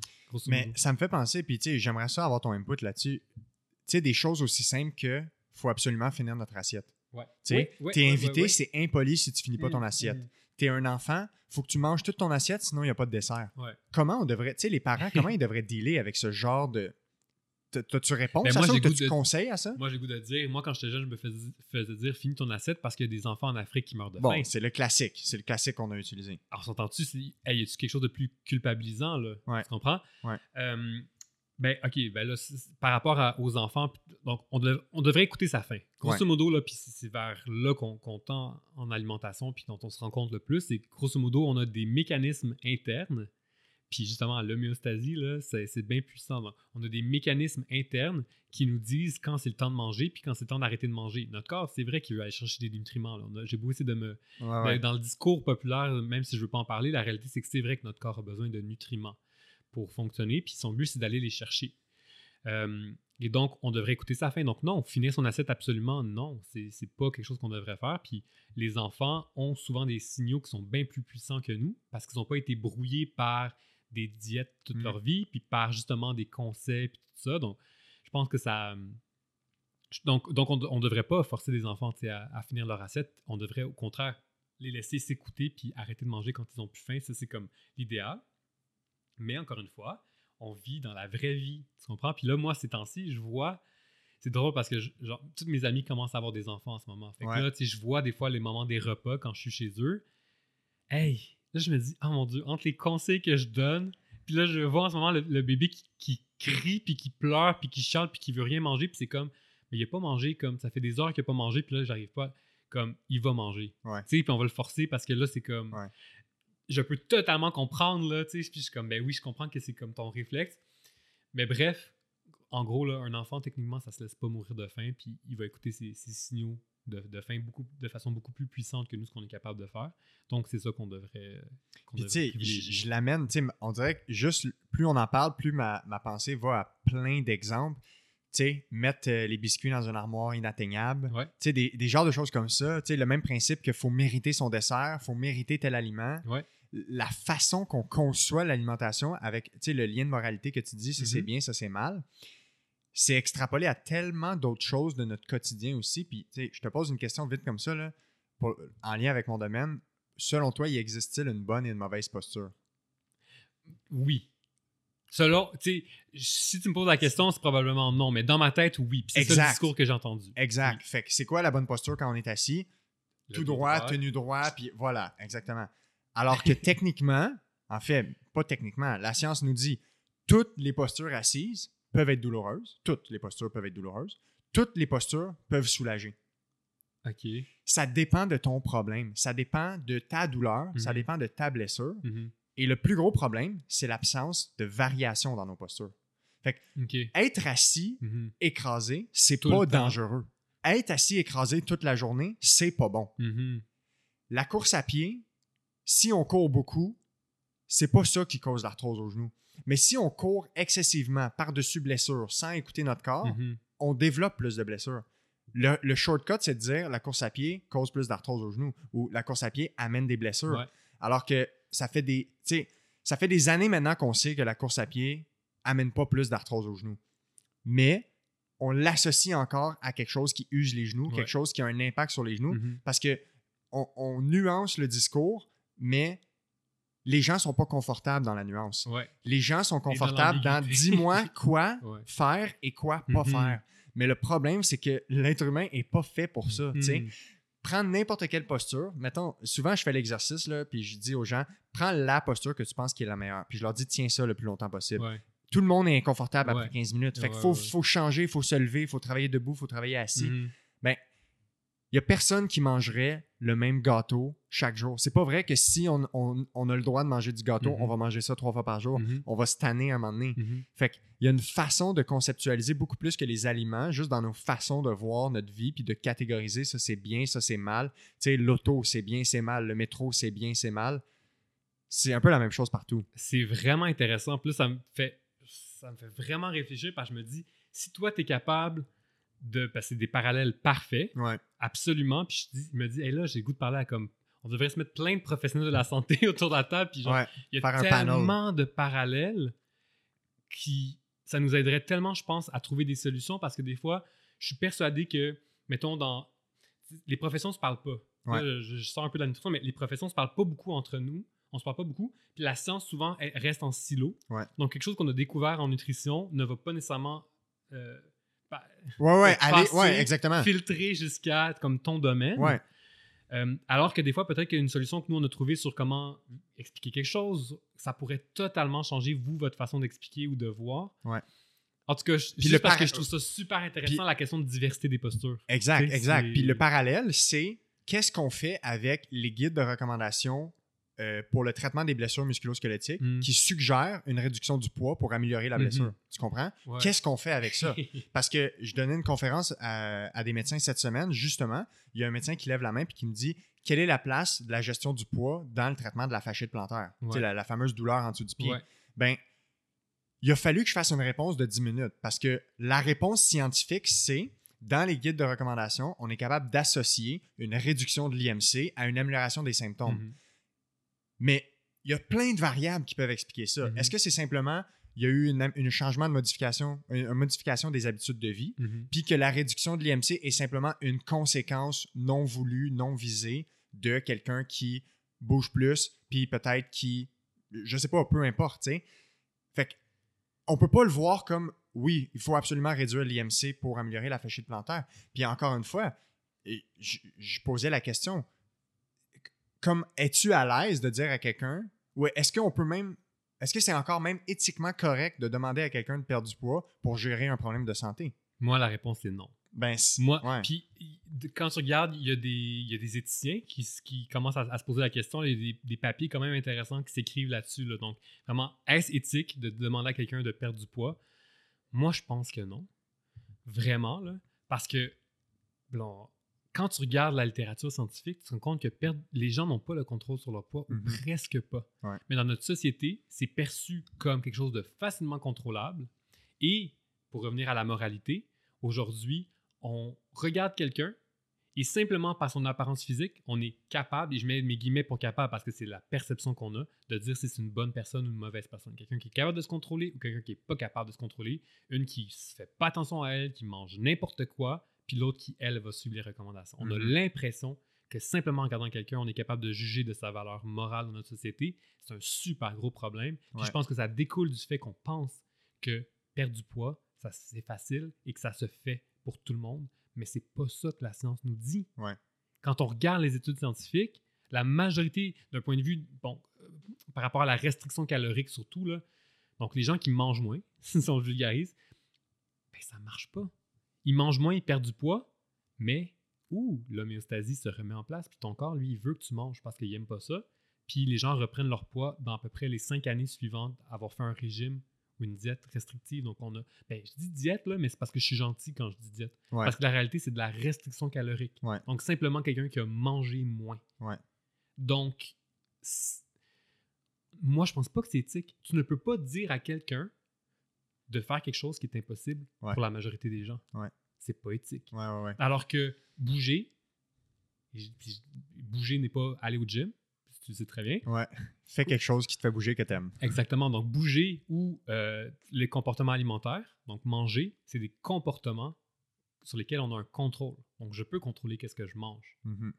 Mais ça me fait penser, puis tu sais, j'aimerais ça avoir ton input là-dessus. Tu sais, des choses aussi simples que faut absolument finir notre assiette. Ouais. Tu sais, Oui, oui, t'es oui, invité, c'est impoli si tu finis pas ton Mm, assiette. Mm. T'es un enfant, faut que tu manges toute ton assiette, sinon il n'y a pas de dessert. Ouais. Comment on devrait, tu sais, les parents, comment ils devraient dealer avec ce genre de. T'as- T'as-tu réponse Ben, à moi, ça? j'ai ou goût t'as-tu de- conseil à ça? Moi, j'ai le goût de dire, moi, quand j'étais jeune, je me faisais, faisais dire finis ton assiette parce qu'il y a des enfants en Afrique qui meurent de Bon, faim. c'est le classique. C'est le classique qu'on a utilisé. Alors, s'entends-tu, hey, y a-tu quelque chose de plus culpabilisant, là? Ouais. Tu comprends? Ouais. Euh, ben, OK, ben là, par rapport à- aux enfants, donc, on, dev- on devrait écouter sa faim. Grosso Ouais. modo, là, puis c'est vers là qu'on tend en alimentation, puis dont on se rend compte le plus, c'est grosso modo, on a des mécanismes internes, puis justement, l'homéostasie, là, c'est bien puissant. On a des mécanismes internes qui nous disent quand c'est le temps de manger, puis quand c'est le temps d'arrêter de manger. Notre corps, c'est vrai qu'il veut aller chercher des nutriments. J'ai beau essayer de me, Ouais, ouais. dans le discours populaire, même si je veux pas en parler, la réalité, c'est que c'est vrai que notre corps a besoin de nutriments pour fonctionner, puis son but, c'est d'aller les chercher. Euh, et donc, on devrait écouter sa faim. Donc, non, finir son assiette, absolument non. C'est pas quelque chose qu'on devrait faire. Puis, les enfants ont souvent des signaux qui sont bien plus puissants que nous parce qu'ils n'ont pas été brouillés par des diètes toute Mm. leur vie, puis par justement des conseils, puis tout ça. Donc, je pense que ça. Donc, donc on ne devrait pas forcer des enfants à, à finir leur assiette. On devrait, au contraire, les laisser s'écouter puis arrêter de manger quand ils ont plus faim. Ça, c'est comme l'idéal. Mais encore une fois, on vit dans la vraie vie. Tu comprends? Puis là, moi, ces temps-ci, je vois. C'est drôle parce que je- genre, tous mes amis commencent à avoir des enfants en ce moment. Fait que Ouais. là, tu sais, je vois des fois les moments des repas quand je suis chez eux. Hey! Là, je me dis, oh mon Dieu, entre les conseils que je donne, puis là, je vois en ce moment le, le bébé qui, qui crie, puis qui pleure, puis qui chante, puis qui veut rien manger, puis c'est comme, mais il a pas mangé, comme, ça fait des heures qu'il a pas mangé, puis là, j'arrive pas, comme, il va manger. Ouais. Tu sais, puis on va le forcer parce que là, c'est comme, Ouais. Je peux totalement comprendre, là, tu sais, puis je suis comme, ben oui, je comprends que c'est comme ton réflexe. Mais bref, en gros, là, un enfant, techniquement, ça se laisse pas mourir de faim, puis il va écouter ses, ses signaux de, de faim beaucoup, de façon beaucoup plus puissante que nous, ce qu'on est capable de faire. Donc, c'est ça qu'on devrait, qu'on Puis, tu sais, je, l'amène, tu sais, on dirait que juste plus on en parle, plus ma, ma pensée va à plein d'exemples. Tu sais, mettre euh, les biscuits dans une armoire inatteignable. Ouais. Tu sais, des, des genres de choses comme ça. Tu sais, le même principe qu'il faut mériter son dessert, faut mériter tel aliment. Ouais. La façon qu'on conçoit l'alimentation avec, le lien de moralité que tu dis, ça c'est Mhm. bien, ça c'est mal. C'est extrapolé à tellement d'autres choses de notre quotidien aussi. Puis, je te pose une question vite comme ça, là, pour- en lien avec mon domaine. Selon toi, il existe-t-il une bonne et une mauvaise posture? Oui. Selon, tu sais, si tu me poses la question, c'est probablement non, mais dans ma tête, oui. C'est le discours que j'ai entendu. Exact. Fait que c'est quoi la bonne posture quand on est assis? Le Tout droit, droit. tenu droit, puis voilà, exactement. Alors que techniquement, en fait, pas techniquement, la science nous dit toutes les postures assises peuvent être douloureuses. Toutes les postures peuvent être douloureuses. Toutes les postures peuvent soulager. OK. Ça dépend de ton problème. Ça dépend de ta douleur. Ça Mhm. dépend de ta blessure. Mhm. Et le plus gros problème, c'est l'absence de variation dans nos postures. OK. Être assis Mhm. écrasé, c'est pas dangereux. Être assis écrasé toute la journée, c'est pas bon. La course à pied, si on court beaucoup, c'est pas ça qui cause l'arthrose au genou. Mais si on court excessivement par-dessus blessure sans écouter notre corps, Mhm. on développe plus de blessures. Le, le shortcut, c'est de dire la course à pied cause plus d'arthrose au genou ou la course à pied amène des blessures. Ouais. Alors que ça fait des, tu sais, ça fait des années maintenant qu'on sait que la course à pied amène pas plus d'arthrose au genou. Mais on l'associe encore à quelque chose qui use les genoux, Ouais. quelque chose qui a un impact sur les genoux, Mhm. parce que on, on nuance le discours, mais les gens sont pas confortables dans la nuance. Ouais. Les gens sont confortables dans l'ambiguïté. dis-moi quoi Ouais. faire et quoi pas Mhm. faire. Mais le problème, c'est que l'être humain est pas fait pour ça. Mhm. Prendre n'importe quelle posture. Mettons, souvent, je fais l'exercice, puis je dis aux gens, prends la posture que tu penses qui est la meilleure. Puis je leur dis, tiens ça le plus longtemps possible. Ouais. Tout le monde est inconfortable après Ouais. 15 minutes. Fait qu'il faut, faut changer, il faut se lever, il faut travailler debout, il faut travailler assis. Mhm. Ben, il y a personne qui mangerait le même gâteau chaque jour. C'est pas vrai que si on, on- on a le droit de manger du gâteau, Mhm. on va manger ça trois fois par jour. Mhm. On va se tanner à un moment donné. Mhm. Fait qu'il y a une façon de conceptualiser beaucoup plus que les aliments, juste dans nos façons de voir notre vie, puis de catégoriser ça c'est bien, ça c'est mal. Tu sais, l'auto c'est bien, c'est mal, le métro c'est bien, c'est mal. C'est un peu la même chose partout. C'est vraiment intéressant. En plus, ça me fait, ça me fait vraiment réfléchir parce que je me dis, si toi, tu es capable de. Parce que c'est des parallèles parfaits, Ouais. absolument. Puis je, dis- je me dis, hey, là, j'ai le goût de parler à comme. On devrait se mettre plein de professionnels de la santé autour de la table. Puis genre, Ouais. il y a tellement de parallèles qui. Ça nous aiderait tellement, je pense, à trouver des solutions parce que des fois, je suis persuadé que, mettons, dans. Les professions se parlent pas. Ouais. Là, je, je sors un peu de la nutrition, mais les professions se parlent pas beaucoup entre nous. On se parle pas beaucoup. Puis la science, souvent, elle reste en silo. Donc, quelque chose qu'on a découvert en nutrition ne va pas nécessairement euh, pa- Ouais, ouais, passer, ouais, exactement. filtrer jusqu'à comme ton domaine. Ouais. Euh, alors que des fois, peut-être qu'il y a une solution que nous, on a trouvée sur comment expliquer quelque chose, ça pourrait totalement changer, vous, votre façon d'expliquer ou de voir. Ouais. En tout cas, je- Puis juste le parce par- que je trouve ça super intéressant, Puis- la question de diversité des postures. Exact, exact. Puis le parallèle, c'est qu'est-ce qu'on fait avec les guides de recommandation euh, pour le traitement des blessures musculo-squelettiques Mm. qui suggèrent une réduction du poids pour améliorer la blessure. Mhm. Tu comprends? Ouais. Qu'est-ce qu'on fait avec ça? Parce que je donnais une conférence à, à des médecins cette semaine, justement. Il y a un médecin qui lève la main et qui me dit quelle est la place de la gestion du poids dans le traitement de la fasciite plantaire, Tu sais, Ouais. la, la fameuse douleur en dessous du pied. Ouais. Ben, il a fallu que je fasse une réponse de 10 minutes parce que la réponse scientifique, c'est dans les guides de recommandation, on est capable d'associer une réduction de l'IMC à une amélioration des symptômes. Mhm. Mais il y a plein de variables qui peuvent expliquer ça. Mhm. Est-ce que c'est simplement il y a eu une, un changement de modification, une, une modification des habitudes de vie, Mhm. puis que la réduction de l'IMC est simplement une conséquence non voulue, non visée de quelqu'un qui bouge plus, puis peut-être qui, je sais pas, peu importe, tu sais. Fait que, on peut pas le voir comme, oui, il faut absolument réduire l'IMC pour améliorer la fasciite plantaire. Puis encore une fois, je posais la question, comme, es-tu à l'aise de dire à quelqu'un, ou est-ce qu'on peut même, est-ce que c'est encore même éthiquement correct de demander à quelqu'un de perdre du poids pour gérer un problème de santé? Moi, la réponse est non. Ben, Moi, puis quand tu regardes, il y, a des- il y a des éthiciens qui, commencent à, à se poser la question. Il y a des, des papiers quand même intéressants qui s'écrivent là-dessus. là. Donc, vraiment, est-ce éthique de demander à quelqu'un de perdre du poids? Moi, je pense que non. Vraiment, là. Parce que, bon, quand tu regardes la littérature scientifique, tu te rends compte que perdre, les gens n'ont pas le contrôle sur leur poids, ou Mhm. presque pas. Ouais. Mais dans notre société, c'est perçu comme quelque chose de facilement contrôlable. Et, pour revenir à la moralité, aujourd'hui, on regarde quelqu'un et simplement par son apparence physique, on est capable, et je mets mes guillemets pour capable parce que c'est la perception qu'on a, de dire si c'est une bonne personne ou une mauvaise personne. Quelqu'un qui est capable de se contrôler ou quelqu'un qui n'est pas capable de se contrôler. Une qui se fait pas attention à elle, qui mange n'importe quoi, puis l'autre qui, elle, va suivre les recommandations. On a Mhm. l'impression que simplement en regardant quelqu'un, on est capable de juger de sa valeur morale dans notre société. C'est un super gros problème. Puis Ouais. je pense que ça découle du fait qu'on pense que perdre du poids, ça c'est facile et que ça se fait pour tout le monde, mais c'est pas ça que la science nous dit. Ouais. Quand on regarde les études scientifiques, la majorité, d'un point de vue, bon, euh, par rapport à la restriction calorique surtout, là, donc les gens qui mangent moins, si on vulgarise, ben ça marche pas. Ils mangent moins, ils perdent du poids, mais ouh, l'homéostasie se remet en place, puis ton corps, lui, il veut que tu manges parce qu'il aime pas ça. Puis les gens reprennent leur poids dans à peu près les cinq années suivantes à avoir fait un régime ou une diète restrictive. Donc on a, ben, je dis diète là, mais c'est parce que je suis gentil quand je dis diète. Ouais. Parce que la réalité, c'est de la restriction calorique. Ouais. Donc simplement quelqu'un qui a mangé moins. Ouais. Donc, moi, je pense pas que c'est éthique. Tu ne peux pas dire à quelqu'un de faire quelque chose qui est impossible Ouais. pour la majorité des gens. Ouais. C'est pas éthique. Ouais. Alors que bouger, bouger n'est pas aller au gym, tu le sais très bien. Ouais. Fais quelque chose qui te fait bouger que t'aimes. Exactement. Donc, bouger ou euh, les comportements alimentaires, donc manger, c'est des comportements sur lesquels on a un contrôle. Donc, je peux contrôler qu'est-ce que je mange. Mhm.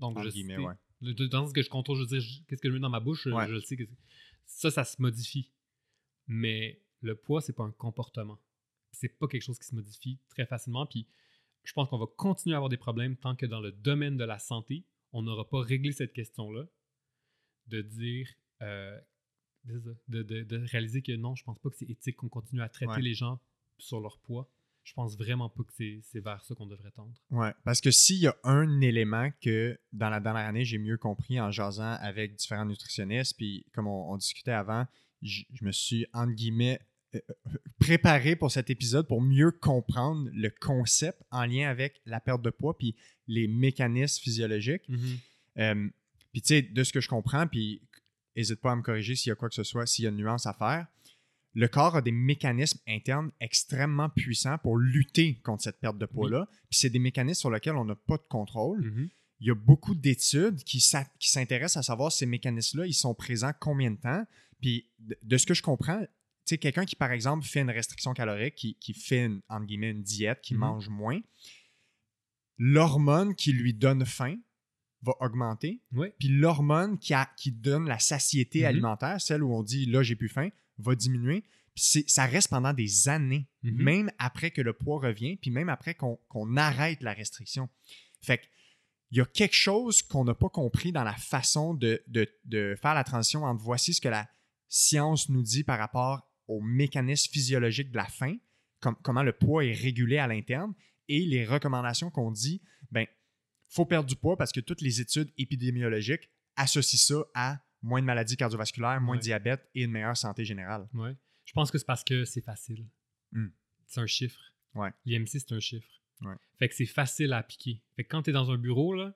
Donc, je sais- ouais. le- Dans ce que je contrôle, je veux dire, qu'est-ce que je mets dans ma bouche, je- Ouais. je, le sais. Que ça, ça se modifie. Mais le poids, c'est pas un comportement. C'est pas quelque chose qui se modifie très facilement. Puis, je pense qu'on va continuer à avoir des problèmes tant que dans le domaine de la santé, on n'aura pas réglé cette question-là de dire, euh, de, de- de réaliser que non, je pense pas que c'est éthique qu'on continue à traiter Ouais. les gens sur leur poids. je pense vraiment pas que c'est vers ça qu'on devrait tendre. Ouais, parce que s'il y a un élément que dans la dernière année, j'ai mieux compris en jasant avec différents nutritionnistes, puis comme on, discutait avant, je, me suis, entre guillemets, préparé pour cet épisode pour mieux comprendre le concept en lien avec la perte de poids puis les mécanismes physiologiques. Mm-hmm. Euh, puis tu sais, de ce que je comprends, puis n'hésite pas à me corriger s'il y a quoi que ce soit, s'il y a une nuance à faire le corps a des mécanismes internes extrêmement puissants pour lutter contre cette perte de poids-là. Puis c'est des mécanismes sur lesquels on n'a pas de contrôle. Mm-hmm. Il y a beaucoup d'études qui s'intéressent à savoir ces mécanismes-là, ils sont présents combien de temps? Puis de, ce que je comprends, sais, quelqu'un qui, par exemple, fait une restriction calorique, qui, fait, une, entre guillemets, une diète, qui Mm-hmm. mange moins, l'hormone qui lui donne faim va augmenter. Puis l'hormone qui, a- qui donne la satiété Mhm. alimentaire, celle où on dit là, j'ai plus faim, va diminuer. Puis ça reste pendant des années, Mhm. même après que le poids revient, puis même après qu'on arrête la restriction. Fait il y a quelque chose qu'on n'a pas compris dans la façon de, de- de faire la transition entre voici ce que la science nous dit par rapport au mécanisme physiologique de la faim, com- comment le poids est régulé à l'interne, et les recommandations qu'on dit, ben, faut perdre du poids parce que toutes les études épidémiologiques associent ça à moins de maladies cardiovasculaires, moins de diabète et une meilleure santé générale. Ouais. Je pense que c'est parce que c'est facile. Hmm. C'est un chiffre. Ouais. L'IMC, c'est un chiffre. Ouais. Fait que c'est facile à appliquer. Fait que quand tu es dans un bureau, là,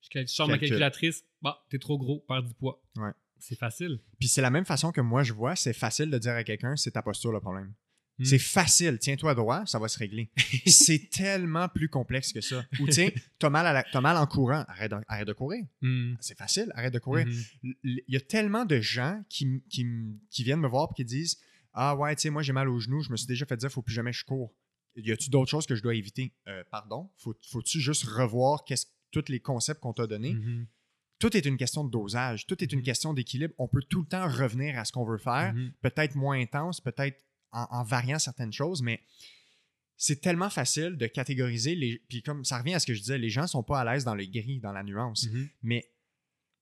je sors ma Calcul. calculatrice, bah, t'es trop gros, perds du poids. Ouais. C'est facile. Puis c'est la même façon que moi je vois, c'est facile de dire à quelqu'un, c'est ta posture le problème. Hmm. C'est facile, tiens-toi droit, ça va se régler. c'est tellement plus complexe que ça. Ou tiens, t'as mal, à la- t'as mal en courant, arrête de, arrête de courir. Hmm. C'est facile, arrête de courir. L- Il y a tellement de gens qui, viennent me voir et qui disent Ah ouais, tu sais, moi j'ai mal au genou, je me suis déjà fait dire, faut plus jamais que je cours. Y a-tu d'autres choses que je dois éviter? Euh, Pardon, faut, faut-tu juste revoir qu'est-ce, tous les concepts qu'on t'a donnés? Tout est une question de dosage, tout est une question d'équilibre. On peut tout le temps revenir à ce qu'on veut faire, Mhm. peut-être moins intense, peut-être en, en variant certaines choses, mais c'est tellement facile de catégoriser les. Puis comme ça revient à ce que je disais, les gens sont pas à l'aise dans le gris, dans la nuance. Mhm. Mais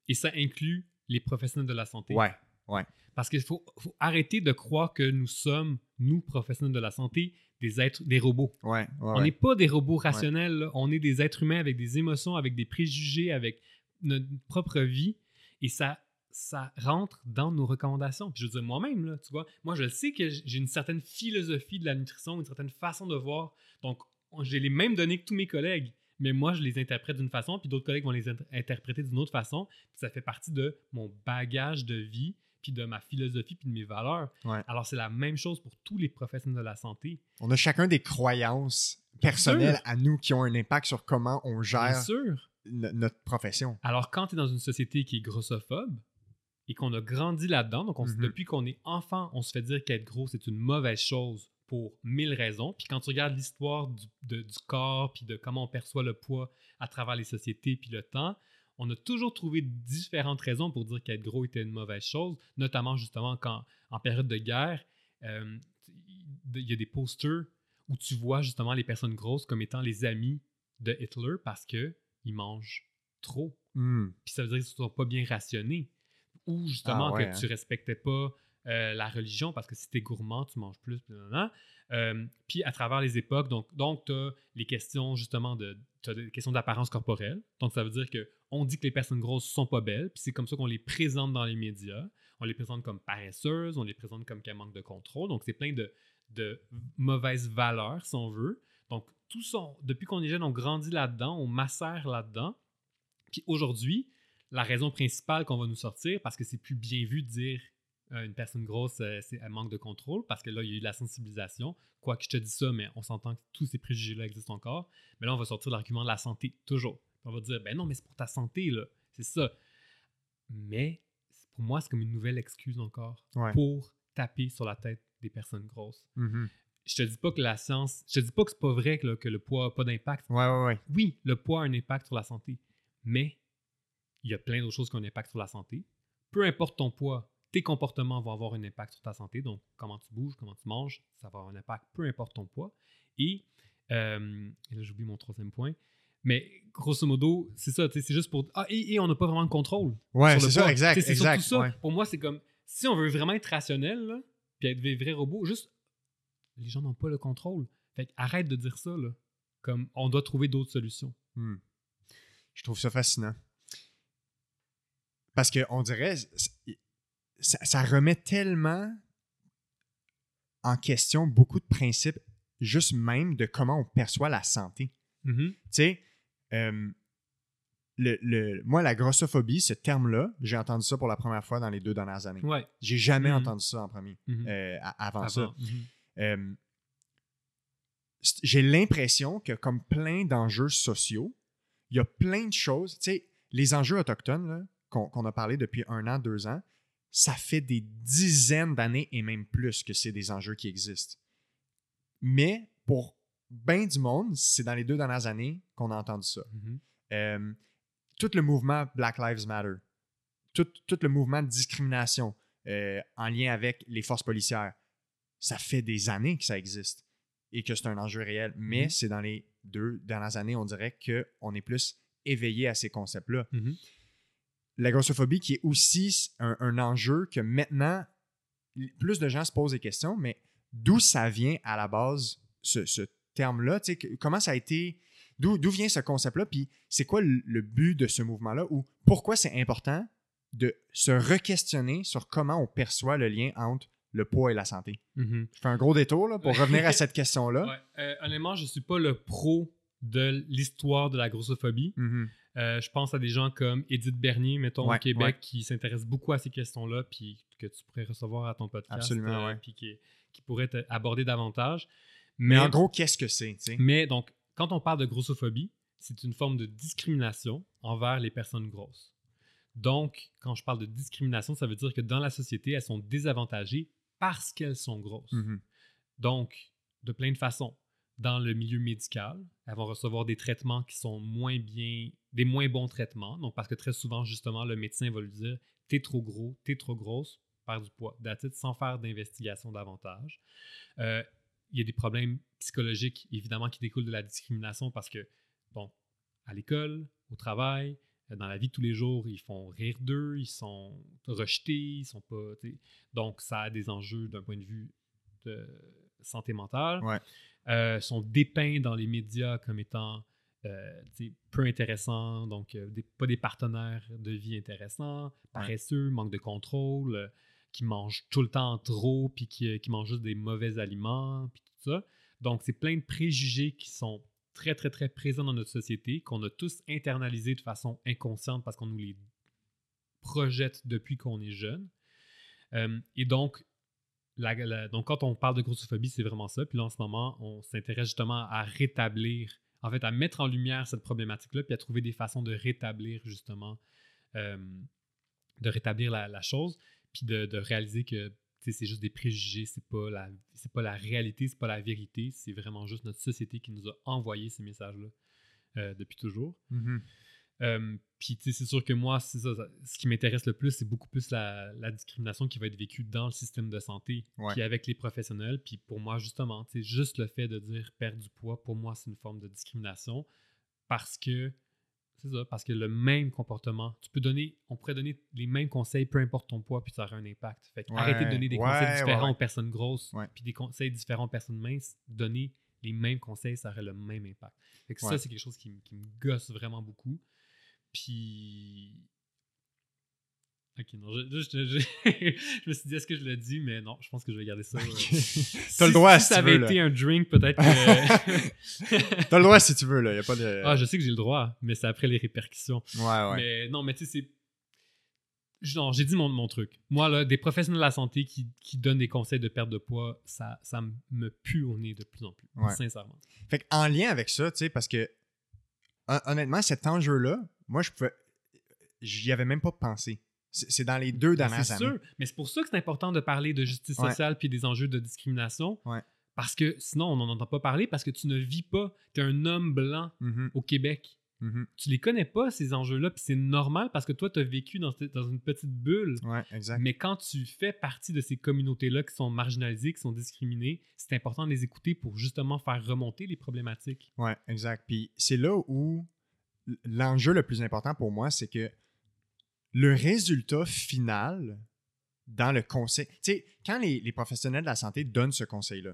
Et ça inclut les professionnels de la santé. ouais, Parce qu'il faut, faut arrêter de croire que nous sommes, nous, professionnels de la santé, des êtres, des robots. ouais, ouais. On ouais. n'est pas des robots rationnels, là. on est des êtres humains avec des émotions, avec des préjugés, avec notre propre vie. Et ça, ça rentre dans nos recommandations. Puis je veux dire, moi-même, là, tu vois, moi, je sais que j'ai une certaine philosophie de la nutrition, une certaine façon de voir. Donc, j'ai les mêmes données que tous mes collègues, mais moi, je les interprète d'une façon, puis d'autres collègues vont les inter- interpréter d'une autre façon. Puis ça fait partie de mon bagage de vie, puis de ma philosophie, puis de mes valeurs. Ouais. Alors, c'est la même chose pour tous les professionnels de la santé. On a chacun des croyances personnelles à nous qui ont un impact sur comment on Bien gère sûr. No- notre profession. Alors, quand tu es dans une société qui est grossophobe et qu'on a grandi là-dedans, donc on Mhm. depuis qu'on est enfant, on se fait dire qu'être gros, c'est une mauvaise chose pour mille raisons. Puis quand tu regardes l'histoire du corps, puis de comment on perçoit le poids à travers les sociétés, puis le temps, on a toujours trouvé différentes raisons pour dire qu'être gros était une mauvaise chose, notamment justement quand, en période de guerre, euh, il y a des posters où tu vois justement les personnes grosses comme étant les amis de Hitler parce que ils mangent trop Hmm. puis ça veut dire tu ne sois pas bien rationné. Ou justement Ah ouais, que hein. tu respectais pas euh, la religion parce que si tu es gourmand, tu manges plus. Euh, puis à travers les époques, donc, donc tu as les questions justement de. des questions d'apparence corporelle. Donc ça veut dire que on dit que les personnes grosses sont pas belles, puis c'est comme ça qu'on les présente dans les médias. On les présente comme paresseuses, on les présente comme qu'elles manquent de contrôle. Donc c'est plein de, de mauvaises valeurs, si on veut. Tout depuis qu'on est jeune, on grandit là-dedans, on macère là-dedans. Puis aujourd'hui, la raison principale qu'on va nous sortir, parce que c'est plus bien vu de dire euh, une personne grosse, euh, c'est- elle manque de contrôle, parce que là, il y a eu de la sensibilisation. Quoi que je te dis ça, mais on s'entend que tous ces préjugés-là existent encore. Mais là, on va sortir l'argument de la santé, toujours. On va dire, ben non, mais c'est pour ta santé, là. C'est ça. Mais pour moi, c'est comme une nouvelle excuse encore Ouais. pour taper sur la tête des personnes grosses. Mhm. Je te dis pas que la science, je te dis pas que c'est pas vrai que, là, que le poids n'a pas d'impact Ouais, ouais, ouais. oui, le poids a un impact sur la santé, mais il y a plein d'autres choses qui ont un impact sur la santé. Peu importe ton poids, tes comportements vont avoir un impact sur ta santé. Donc, comment tu bouges, comment tu manges, ça va avoir un impact, peu importe ton poids. Et, euh, et là, j'oublie mon troisième point. Mais grosso modo, c'est ça, tu sais, c'est juste pour. Ah, et, et on n'a pas vraiment de contrôle. Ouais, c'est ça, exact, C'est exact. surtout ça. ouais. Pour moi, c'est comme si on veut vraiment être rationnel, là, puis être des vrais robots, juste les gens n'ont pas le contrôle. Fait arrête de dire ça, là. Comme on doit trouver d'autres solutions. Hmm. Je trouve ça fascinant. Parce qu'on dirait, ça, ça remet tellement en question beaucoup de principes, juste même de comment on perçoit la santé. Mhm. Tu sais, euh, le, le- moi, la grossophobie, ce terme-là, j'ai entendu ça pour la première fois dans les deux dernières années. Ouais. J'ai jamais Mhm. entendu ça en premier, Mhm. euh, Avant. ça. Euh, j'ai l'impression que comme plein d'enjeux sociaux, il y a plein de choses. Tu sais, les enjeux autochtones qu'on a parlé depuis un an, deux ans, ça fait des dizaines d'années et même plus que c'est des enjeux qui existent. Mais pour bien du monde, c'est dans les deux dernières années qu'on a entendu ça. Mhm. Euh, tout le mouvement Black Lives Matter, tout, tout le mouvement de discrimination euh, en lien avec les forces policières, ça fait des années que ça existe et que c'est un enjeu réel. Mais Mhm. c'est dans les deux dernières années, on dirait qu'on est plus éveillé à ces concepts-là. Mhm. La grossophobie qui est aussi un, un enjeu que maintenant, plus de gens se posent des questions, mais d'où ça vient à la base, ce, ce terme-là? Comment ça a été... D'où d'où vient ce concept-là? Puis c'est quoi le, le but de ce mouvement-là? Ou pourquoi c'est important de se re-questionner sur comment on perçoit le lien entre le poids et la santé? Mhm. Je fais un gros détour là, pour revenir à cette question-là. Ouais. Euh, honnêtement, je suis pas le pro de l'histoire de la grossophobie. Mhm. Euh, je pense à des gens comme Edith Bernier, mettons, Ouais, au Québec, ouais. qui s'intéressent beaucoup à ces questions-là, puis que tu pourrais recevoir à ton podcast. Absolument, euh, ouais. Puis qui, qui pourrait abordé davantage. Mais en gros, qu'est-ce que c'est? Mais donc, quand on parle de grossophobie, c'est une forme de discrimination envers les personnes grosses. Donc, quand je parle de discrimination, ça veut dire que dans la société, elles sont désavantagées parce qu'elles sont grosses. Mhm. Donc, de plein de façons. Dans le milieu médical, elles vont recevoir des traitements qui sont moins bien, des moins bons traitements. Donc, parce que très souvent, justement, le médecin va lui dire T'es trop gros, t'es trop grosse, perds du poids, it, sans faire d'investigation davantage. Euh, il y a des problèmes psychologiques, évidemment, qui découlent de la discrimination parce que, bon, à l'école, au travail, dans la vie de tous les jours, ils font rire d'eux, ils sont rejetés, ils sont pas. Donc, ça a des enjeux d'un point de vue de santé mentale. Ouais. Euh, sont dépeints dans les médias comme étant euh, peu intéressants, donc euh, des- pas des partenaires de vie intéressants, paresseux, manque de contrôle, euh, qui mangent tout le temps trop, puis qui, euh, qui mangent juste des mauvais aliments, puis tout ça. Donc, c'est plein de préjugés qui sont très, très, très présents dans notre société, qu'on a tous internalisés de façon inconsciente parce qu'on nous les projette depuis qu'on est jeune. Euh, et donc, donc, quand on parle de grossophobie, c'est vraiment ça. Puis là, en ce moment, on s'intéresse justement à rétablir, en fait, à mettre en lumière cette problématique-là, puis à trouver des façons de rétablir justement, euh, de rétablir la, la chose, puis de, de réaliser que c'est juste des préjugés, c'est pas la, c'est pas la réalité, c'est pas la vérité, c'est vraiment juste notre société qui nous a envoyé ces messages-là euh, depuis toujours. Mhm. Euh, Puis, c'est sûr que moi, c'est ça, ça- ce qui m'intéresse le plus, c'est beaucoup plus la, la discrimination qui va être vécue dans le système de santé, Ouais. puis avec les professionnels. Puis pour moi, justement, juste le fait de dire perdre du poids, pour moi, c'est une forme de discrimination parce que, c'est ça, parce que le même comportement, tu peux donner, on pourrait donner les mêmes conseils, peu importe ton poids, puis ça aurait un impact. Fait que Ouais, arrêtez de donner des ouais, conseils différents ouais. aux personnes grosses, puis des conseils différents aux personnes minces, donner les mêmes conseils, ça aurait le même impact. Fait que Ouais. ça, c'est quelque chose qui, qui me gosse vraiment beaucoup. Puis. Ok, non, je, je- je- je me suis dit, est-ce que je le dis, mais non, je pense que je vais garder ça. euh, T'as le droit si, si ça tu avait veux, là. été un drink, peut-être que. T'as le droit si tu veux, là. Y a pas de. ah, je sais que j'ai le droit, mais c'est après les répercussions. Ouais, ouais. Mais non, mais tu sais, c'est. Genre, j'ai dit mon, mon truc. Moi, là, des professionnels de la santé qui, qui donnent des conseils de perte de poids, ça, ça me pue au nez de plus en plus, Ouais. sincèrement. Fait en lien avec ça, tu sais, parce que hon- honnêtement, cet enjeu-là, moi, je pouvais. J'y avais même pas pensé. C'est c'est dans les deux dernières C'est années. sûr, mais c'est pour ça que c'est important de parler de justice sociale puis des enjeux de discrimination. Parce que sinon, on n'en entend pas parler parce que tu ne vis pas. Tu es un homme blanc Mhm, au Québec. mhm. Tu les connais pas, ces enjeux-là, puis c'est normal parce que toi, tu as vécu dans, une petite bulle. Ouais, exact. Mais quand tu fais partie de ces communautés-là qui sont marginalisées, qui sont discriminées, c'est important de les écouter pour justement faire remonter les problématiques. Ouais, exact. Puis c'est là où l'enjeu le plus important pour moi, c'est que le résultat final dans le conseil. Tu sais, quand les, les professionnels de la santé donnent ce conseil-là,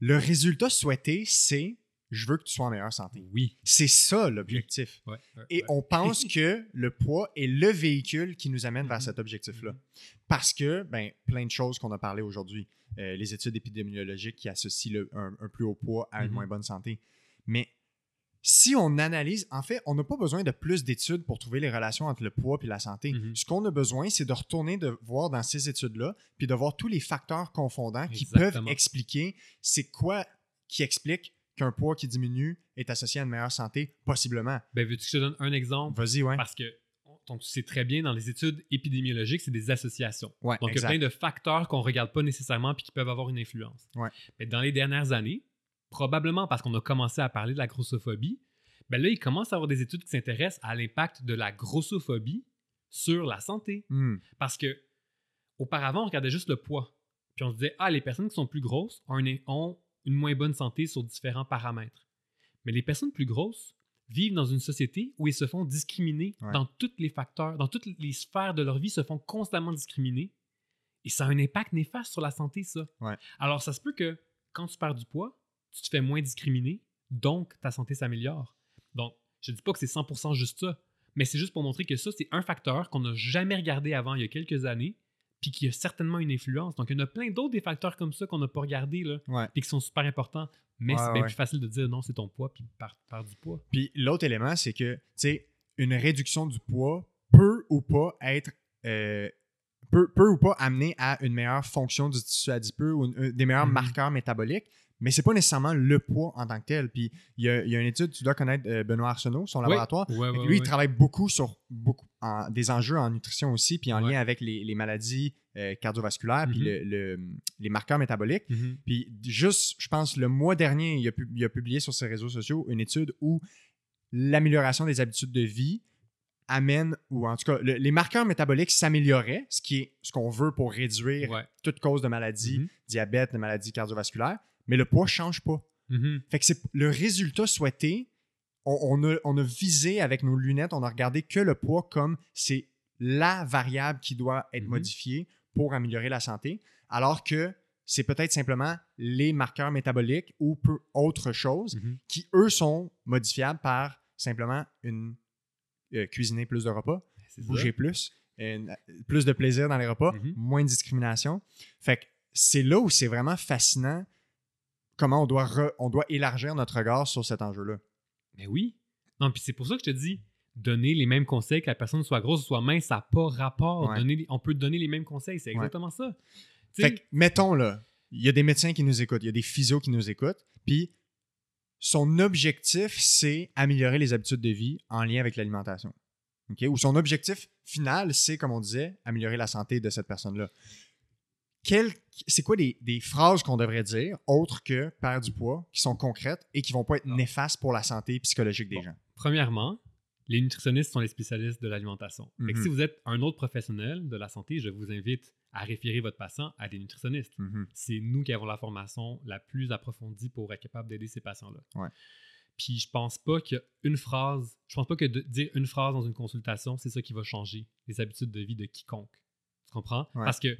le résultat souhaité, c'est je veux que tu sois en meilleure santé. Oui. C'est ça l'objectif. Ouais, ouais, Et ouais. on pense que le poids est le véhicule qui nous amène vers Mhm. cet objectif-là. Mhm. Parce que, ben, plein de choses qu'on a parlé aujourd'hui. Euh, les études épidémiologiques qui associent le- un, un plus haut poids à une Mhm. moins bonne santé. Mais si on analyse, en fait, on n'a pas besoin de plus d'études pour trouver les relations entre le poids et la santé. Mhm. Ce qu'on a besoin, c'est de retourner de voir dans ces études-là, puis de voir tous les facteurs confondants qui peuvent expliquer c'est quoi qui explique qu'un poids qui diminue est associé à une meilleure santé, possiblement. Ben, veux-tu que je te donne un exemple? Vas-y, ouais. Parce que, donc, tu sais très bien, dans les études épidémiologiques, c'est des associations. Ouais, Donc, il y a plein de facteurs qu'on ne regarde pas nécessairement puis qui peuvent avoir une influence. Ouais. Mais dans les dernières années, probablement parce qu'on a commencé à parler de la grossophobie, ben là, il commence à avoir des études qui s'intéressent à l'impact de la grossophobie sur la santé. Hmm. Parce que auparavant, on regardait juste le poids. Puis on se disait, ah, les personnes qui sont plus grosses ont une, ont une moins bonne santé sur différents paramètres. Mais les personnes plus grosses vivent dans une société où ils se font discriminer Ouais. dans tous les facteurs, dans toutes les sphères de leur vie, se font constamment discriminer. Et ça a un impact néfaste sur la santé, ça. Ouais. Alors, ça se peut que quand tu perds du poids, tu te fais moins discriminer, donc ta santé s'améliore. Donc, je ne dis pas que c'est 100% juste ça, mais c'est juste pour montrer que ça, c'est un facteur qu'on n'a jamais regardé avant il y a quelques années, puis qui a certainement une influence. Donc, il y en a plein d'autres des facteurs comme ça qu'on n'a pas regardés, là, Ouais. puis qui sont super importants. Mais Ouais, c'est bien ouais. plus facile de dire non, c'est ton poids, puis perdre du poids. Puis l'autre élément, c'est que, tu sais, une réduction du poids peut ou pas être. euh, peut, peut ou pas amener à une meilleure fonction du tissu adipeux ou une- des meilleurs Mhm. marqueurs métaboliques, mais c'est pas nécessairement le poids en tant que tel. Puis il y a, il y a une étude, tu dois connaître euh, Benoît Arsenault, son laboratoire. Lui, il travaille beaucoup sur beaucoup, en- des enjeux en nutrition aussi, puis en lien avec les, les maladies euh, cardiovasculaires, puis Mhm. le- le- les marqueurs métaboliques. Mhm. Puis juste, je pense, le mois dernier, il a, pu- il a publié sur ses réseaux sociaux une étude où l'amélioration des habitudes de vie amène, ou en tout cas, le- les marqueurs métaboliques s'amélioraient, ce qui est ce qu'on veut pour réduire toute cause de maladie, Mhm. diabète, de maladie cardiovasculaire, mais le poids ne change pas. Mhm. Fait que c'est le résultat souhaité. On, on a, on a visé avec nos lunettes, on a regardé que le poids comme c'est la variable qui doit être Mhm. modifiée pour améliorer la santé, alors que c'est peut-être simplement les marqueurs métaboliques ou peu autre chose Mhm. qui, eux, sont modifiables par simplement une euh, cuisiner plus de repas, ça. bouger plus, une- plus de plaisir dans les repas, moins de discrimination. Fait que c'est là où c'est vraiment fascinant comment on doit, re- on doit élargir notre regard sur cet enjeu-là. Mais oui. Non, puis c'est pour ça que je te dis, donner les mêmes conseils que la personne soit grosse ou soit mince, ça n'a pas rapport. Ouais. Donner les- on peut donner les mêmes conseils, c'est Ouais. exactement ça. Fait que, mettons là, il y a des médecins qui nous écoutent, il y a des physios qui nous écoutent, puis son objectif, c'est améliorer les habitudes de vie en lien avec l'alimentation. Ou son objectif final, c'est, comme on disait, améliorer la santé de cette personne-là. C'est quoi des, des phrases qu'on devrait dire, autres que perdre du poids, qui sont concrètes et qui vont pas être néfastes pour la santé psychologique des Bon. gens? Premièrement, les nutritionnistes sont les spécialistes de l'alimentation. Mhm. si vous êtes un autre professionnel de la santé, je vous invite à référer votre patient à des nutritionnistes. Mhm. C'est nous qui avons la formation la plus approfondie pour être capable d'aider ces patients-là. Ouais. Puis je pense pas qu'une phrase, je pense pas que de dire une phrase dans une consultation, c'est ça qui va changer les habitudes de vie de quiconque. Tu comprends? Ouais. Parce que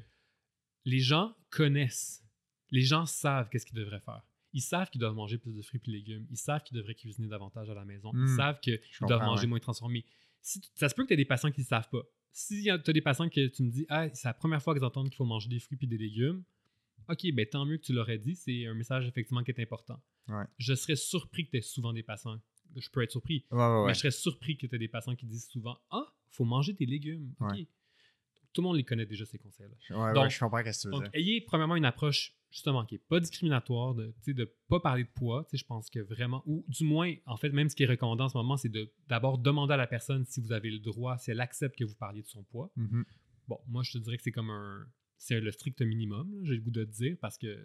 les gens connaissent, les gens savent qu'est-ce qu'ils devraient faire. Ils savent qu'ils doivent manger plus de fruits et légumes. Ils savent qu'ils devraient cuisiner davantage à la maison. Ils savent qu'ils doivent manger ouais. moins transformé. Si ça se peut que tu aies des patients qui ne savent pas. Si tu as des patients que tu me dis, ah, c'est la première fois qu'ils entendent qu'il faut manger des fruits et des légumes, ok, ben tant mieux que tu l'aurais dit. C'est un message effectivement qui est important. Ouais. Je serais surpris que tu aies souvent des patients. Je peux être surpris, ouais. mais je serais surpris que tu aies des patients qui disent souvent, ah, faut manger des légumes. Ok. Tout le monde les connaît déjà, ces conseils-là. Ouais, ouais, Donc- je comprends ce que tu veux Donc, ayez premièrement une approche justement qui n'est pas discriminatoire, de ne de pas parler de poids. Je pense que vraiment, ou du moins, en fait, même ce qui est recommandé en ce moment, c'est de d'abord demander à la personne si vous avez le droit, si elle accepte que vous parliez de son poids. Mhm. Bon, moi, je te dirais que c'est comme un. C'est le strict minimum, j'ai le goût de te dire, parce que,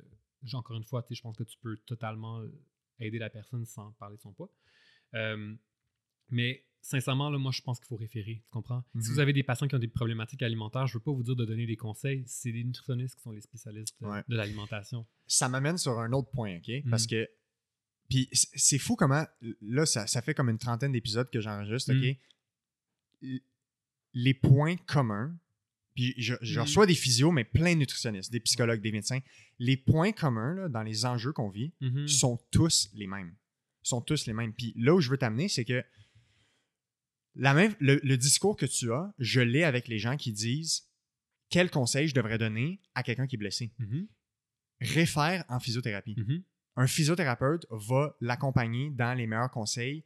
encore une fois, je pense que tu peux totalement aider la personne sans parler de son poids. Euh, mais sincèrement, là, moi, je pense qu'il faut référer. Tu comprends? Si Mhm. vous avez des patients qui ont des problématiques alimentaires, je ne veux pas vous dire de donner des conseils. C'est les nutritionnistes qui sont les spécialistes de, Ouais. de l'alimentation. ça m'amène sur un autre point, OK? Mhm. Parce que. Puis c'est fou comment. Là, ça, ça fait comme une trentaine d'épisodes que j'enregistre, OK? Mhm. Les points communs puis je, je reçois des physios, mais plein de nutritionnistes, des psychologues, des médecins. Les points communs là, dans les enjeux qu'on vit Mhm. sont tous les mêmes. Sont tous les mêmes. Puis là où je veux t'amener, c'est que la même, le, le discours que tu as, je l'ai avec les gens qui disent quel conseil je devrais donner à quelqu'un qui est blessé? Mhm. Réfère en physiothérapie. Mhm. Un physiothérapeute va l'accompagner dans les meilleurs conseils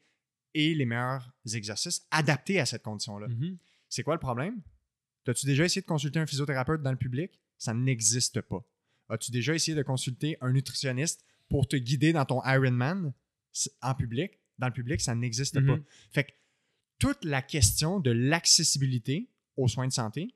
et les meilleurs exercices adaptés à cette condition-là. Mhm. C'est quoi le problème? As-tu déjà essayé de consulter un physiothérapeute dans le public? Ça n'existe pas. As-tu déjà essayé de consulter un nutritionniste pour te guider dans ton Ironman? En public? Dans le public, ça n'existe Mhm. pas. Fait que toute la question de l'accessibilité aux soins de santé,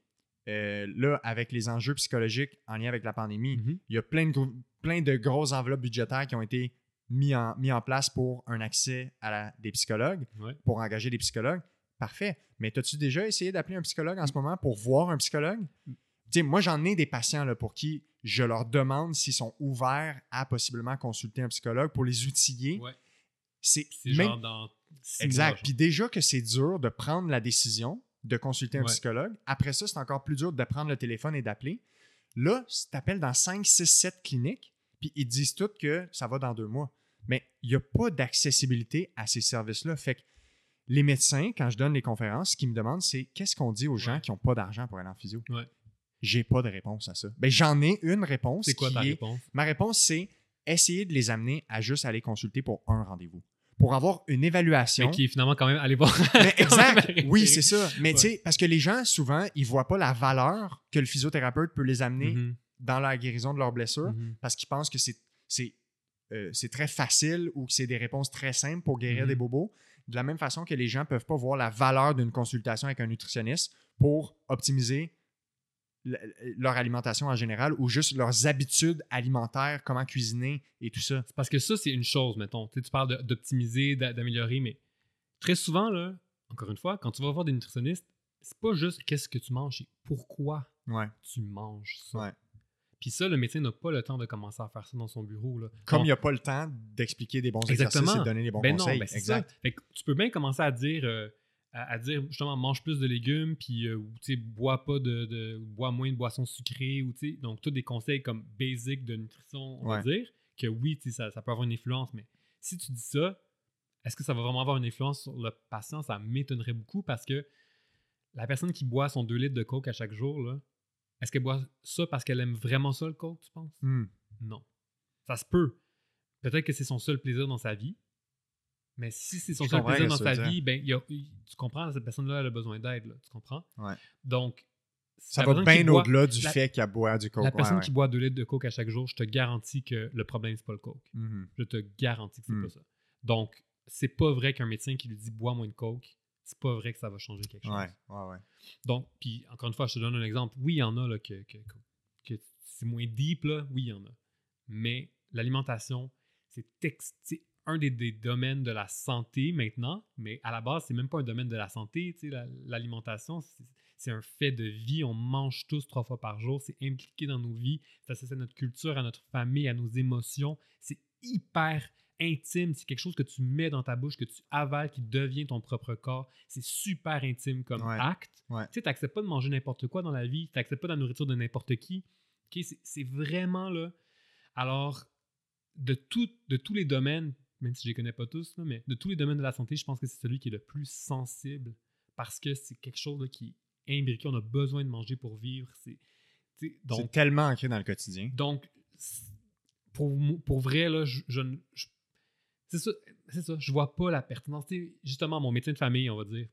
euh, là, avec les enjeux psychologiques en lien avec la pandémie, Mhm. il y a plein de, gros- plein de grosses enveloppes budgétaires qui ont été mis en, mis en place pour un accès à la- des psychologues, Ouais. pour engager des psychologues. Parfait. Mais as-tu déjà essayé d'appeler un psychologue en ce moment pour voir un psychologue? Tu sais, moi, j'en ai des patients là, pour qui je leur demande s'ils sont ouverts à possiblement consulter un psychologue pour les outiller. Ouais. C'est genre dans Exact. Puis déjà que c'est dur de prendre la décision de consulter un Ouais. psychologue. Après ça, c'est encore plus dur de prendre le téléphone et d'appeler. Là, tu t'appelles dans 5, 6, 7 cliniques, puis ils disent toutes que ça va dans deux mois. Mais il n'y a pas d'accessibilité à ces services-là. Fait que les médecins, quand je donne les conférences, ce qu'ils me demandent, c'est qu'est-ce qu'on dit aux gens Ouais. qui n'ont pas d'argent pour aller en physio? Ouais. J'ai pas de réponse à ça. Ben, j'en ai une réponse. C'est quoi ta est- réponse? Ma réponse, c'est essayer de les amener à juste aller consulter pour un rendez-vous. Pour avoir une évaluation. Mais qui est finalement quand même allé voir. Mais exact. Oui, c'est ça. Mais Ouais. tu sais, parce que les gens, souvent, ils voient pas la valeur que le physiothérapeute peut les amener Mhm. dans la guérison de leurs blessures Mhm. parce qu'ils pensent que c'est, euh, c'est très facile ou que c'est des réponses très simples pour guérir Mhm. des bobos. De la même façon que les gens peuvent pas voir la valeur d'une consultation avec un nutritionniste pour optimiser leur alimentation en général ou juste leurs habitudes alimentaires, comment cuisiner et tout ça? Parce que ça, c'est une chose, mettons. Tu, sais, tu parles d'optimiser, d'a- d'améliorer, mais très souvent, là, encore une fois, quand tu vas voir des nutritionnistes, c'est pas juste qu'est-ce que tu manges, c'est pourquoi Ouais. tu manges ça. Ouais. Puis ça, le médecin n'a pas le temps de commencer à faire ça dans son bureau. Là. Comme il n'y a pas le temps d'expliquer des bons exercices et Exactement. de donner les bons ben conseils. non, ben exact. ça. Fait que tu peux bien commencer à dire, euh, à, à dire justement, mange plus de légumes, puis euh, sais, bois pas de, de- bois moins de boissons sucrées, ou tu sais, donc tous des conseils comme basic de nutrition, on va dire, que oui, ça, ça peut avoir une influence, mais si tu dis ça, est-ce que ça va vraiment avoir une influence sur le patient? Ça m'étonnerait beaucoup parce que la personne qui boit son 2 litres de coke à chaque jour, là, est-ce qu'elle boit ça parce qu'elle aime vraiment ça, le coke, tu penses? Hmm. Non. Ça se peut. Peut-être que c'est son seul plaisir dans sa vie. Mais si c'est son seul plaisir dans sa vie, ben, y a- tu comprends, cette personne-là, elle a besoin d'aide. là, Tu comprends? Ouais. Donc, Ça va bien boit- au-delà du la- fait qu'il y a boire du coke. La personne ouais. qui boit 2 litres de coke à chaque jour, je te garantis que le problème, c'est pas le coke. Mhm. Je te garantis que c'est Hmm. pas ça. Donc, c'est pas vrai qu'un médecin qui lui dit bois moins de coke, c'est pas vrai que ça va changer quelque chose. Ouais. Donc, puis encore une fois, je te donne un exemple. Oui, il y en a là, que, que, c'est moins deep, là. oui, il y en a. Mais l'alimentation, c'est un des, des domaines de la santé maintenant, mais à la base, c'est même pas un domaine de la santé. la- L'alimentation, c'est- c'est un fait de vie. On mange tous trois fois par jour. C'est impliqué dans nos vies. Ça associé à notre culture, à notre famille, à nos émotions. C'est hyper intime. C'est quelque chose que tu mets dans ta bouche, que tu avales, qui devient ton propre corps. C'est super intime comme Ouais. acte. Ouais. Tu sais, t'acceptes pas de manger n'importe quoi dans la vie. T'acceptes pas la nourriture de n'importe qui. C'est- C'est vraiment là. Alors, de, tout, de tous les domaines, même si je les connais pas tous, là, mais de tous les domaines de la santé, je pense que c'est celui qui est le plus sensible parce que c'est quelque chose là, qui est imbriqué. On a besoin de manger pour vivre. C'est, donc, tellement ancré dans le quotidien. donc pour, pour vrai, là, je, je ne- je- c'est ça, c'est ça, je vois pas la pertinence. Justement, mon médecin de famille, on va dire,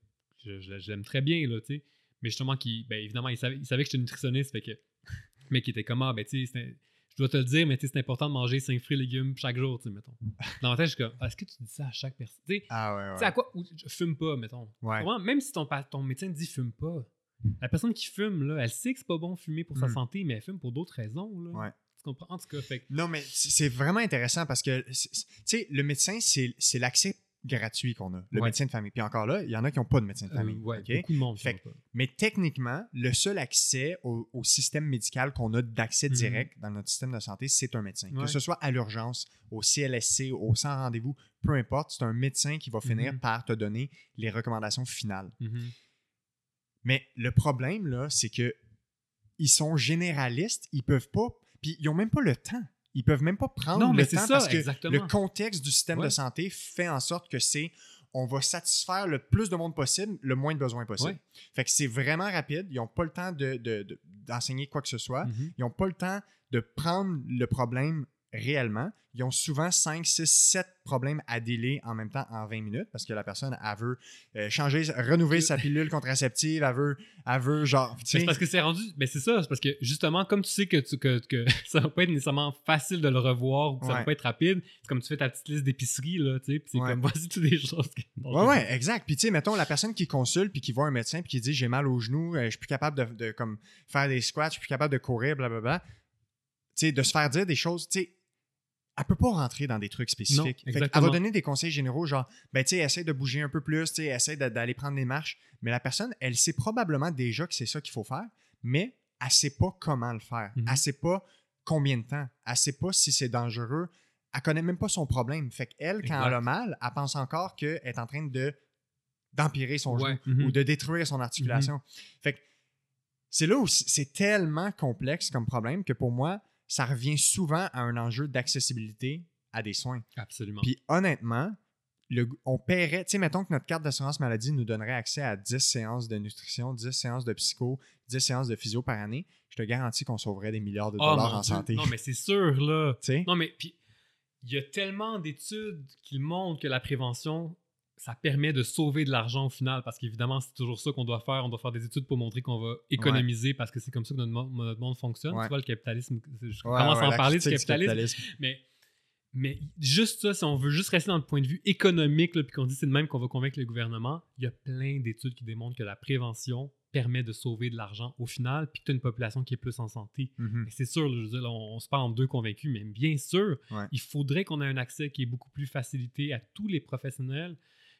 je, l'aime très bien, là, tu sais, mais justement, qui, ben, évidemment, il savait, il savait que j'étais nutritionniste, fait que, mais qui était comme, ah, ben, tu sais, dois te le dire, mais c'est important de manger 5 fruits et légumes chaque jour, tu sais, mettons. Dans ma tête, je suis comme, est-ce que tu dis ça à chaque personne? Tu sais, Ah ouais, tu sais, à quoi? Ou, je fume pas, mettons. Ouais. Même si ton, ton médecin te dit fume pas, la personne qui fume, là, elle sait que c'est pas bon fumer pour sa Mm. santé, mais elle fume pour d'autres raisons, là. Ouais. Tu comprends? En tout cas, fait Non, mais c'est vraiment intéressant parce que, tu sais, le médecin, c'est l'accès gratuit qu'on a, le Ouais. médecin de famille. Puis encore là, il y en a qui n'ont pas de médecin de Euh, famille. ouais, beaucoup de monde. Fait que-. Mais techniquement, le seul accès au, au système médical qu'on a d'accès Mhm. direct dans notre système de santé, c'est un médecin. Que ce soit à l'urgence, au CLSC, au sans rendez-vous, peu importe, c'est un médecin qui va finir Mhm. par te donner les recommandations finales. Mhm. Mais le problème, là, c'est que ils sont généralistes, ils peuvent pas, puis ils ont même pas le temps. Ils peuvent même pas prendre Non, le mais temps ça, parce que exactement. le contexte du système de santé fait en sorte que c'est on va satisfaire le plus de monde possible, le moins de besoins possible. Ouais. Fait que c'est vraiment rapide. Ils n'ont pas le temps de- de- de- d'enseigner quoi que ce soit. Mhm. Ils n'ont pas le temps de prendre le problème réellement. Ils ont souvent 5, 6, 7 problèmes à délai en même temps en 20 minutes parce que la personne, elle veut euh, changer, renouveler sa pilule contraceptive, elle veut, elle veut genre, C'est parce que c'est rendu. Mais c'est ça, c'est parce que justement, comme tu sais que, tu, que, que ça va pas être nécessairement facile de le revoir ou que ça Ouais. va pas être rapide, c'est comme tu fais ta petite liste d'épicerie, là, tu sais, puis c'est Ouais. comme voici toutes les choses. que- Ouais, ouais, exact. Puis, tu sais, mettons, la personne qui consulte puis qui voit un médecin puis qui dit j'ai mal au genou, euh, je suis plus capable de, de, comme, faire des squats, je suis plus capable de courir, blablabla. Tu sais, de se faire dire des choses, tu sais, elle peut pas rentrer dans des trucs spécifiques. Non, Fait exactement. va donner des conseils généraux, genre, ben, tu sais, essaie de bouger un peu plus, tu sais, essaie d'aller prendre des marches. Mais la personne, elle sait probablement déjà que c'est ça qu'il faut faire, mais elle sait pas comment le faire. Mhm. Elle sait pas combien de temps. Elle sait pas si c'est dangereux. Elle connaît même pas son problème. Fait qu'elle, quand Exact. elle a mal, elle pense encore qu'elle est en train de d'empirer son Ouais. genou Mhm. ou de détruire son articulation. Fait que c'est là où c'est tellement complexe comme problème que pour moi, ça revient souvent à un enjeu d'accessibilité à des soins. Absolument. Puis honnêtement, le- on paierait, tu sais, mettons que notre carte d'assurance maladie nous donnerait accès à 10 séances de nutrition, 10 séances de psycho, 10 séances de physio par année, je te garantis qu'on sauverait des milliards de Oh, dollars en Dieu. santé. Non, mais c'est sûr, là. Non, mais puis il y a tellement d'études qui montrent que la prévention, ça permet de sauver de l'argent au final, parce qu'évidemment, c'est toujours ça qu'on doit faire. On doit faire des études pour montrer qu'on va économiser, parce que c'est comme ça que notre, mo- notre monde fonctionne. Ouais. Tu vois, le capitalisme, je commence à en parler du capitalisme, mais, mais juste ça, si on veut juste rester dans le point de vue économique, là, puis qu'on dit c'est de même qu'on va convaincre le gouvernement, il y a plein d'études qui démontrent que la prévention permet de sauver de l'argent au final, puis que tu as une population qui est plus en santé. Mhm. Mais c'est sûr, là, je veux dire, là, on, on se parle en deux convaincus, mais bien sûr, Ouais. il faudrait qu'on ait un accès qui est beaucoup plus facilité à tous les professionnels.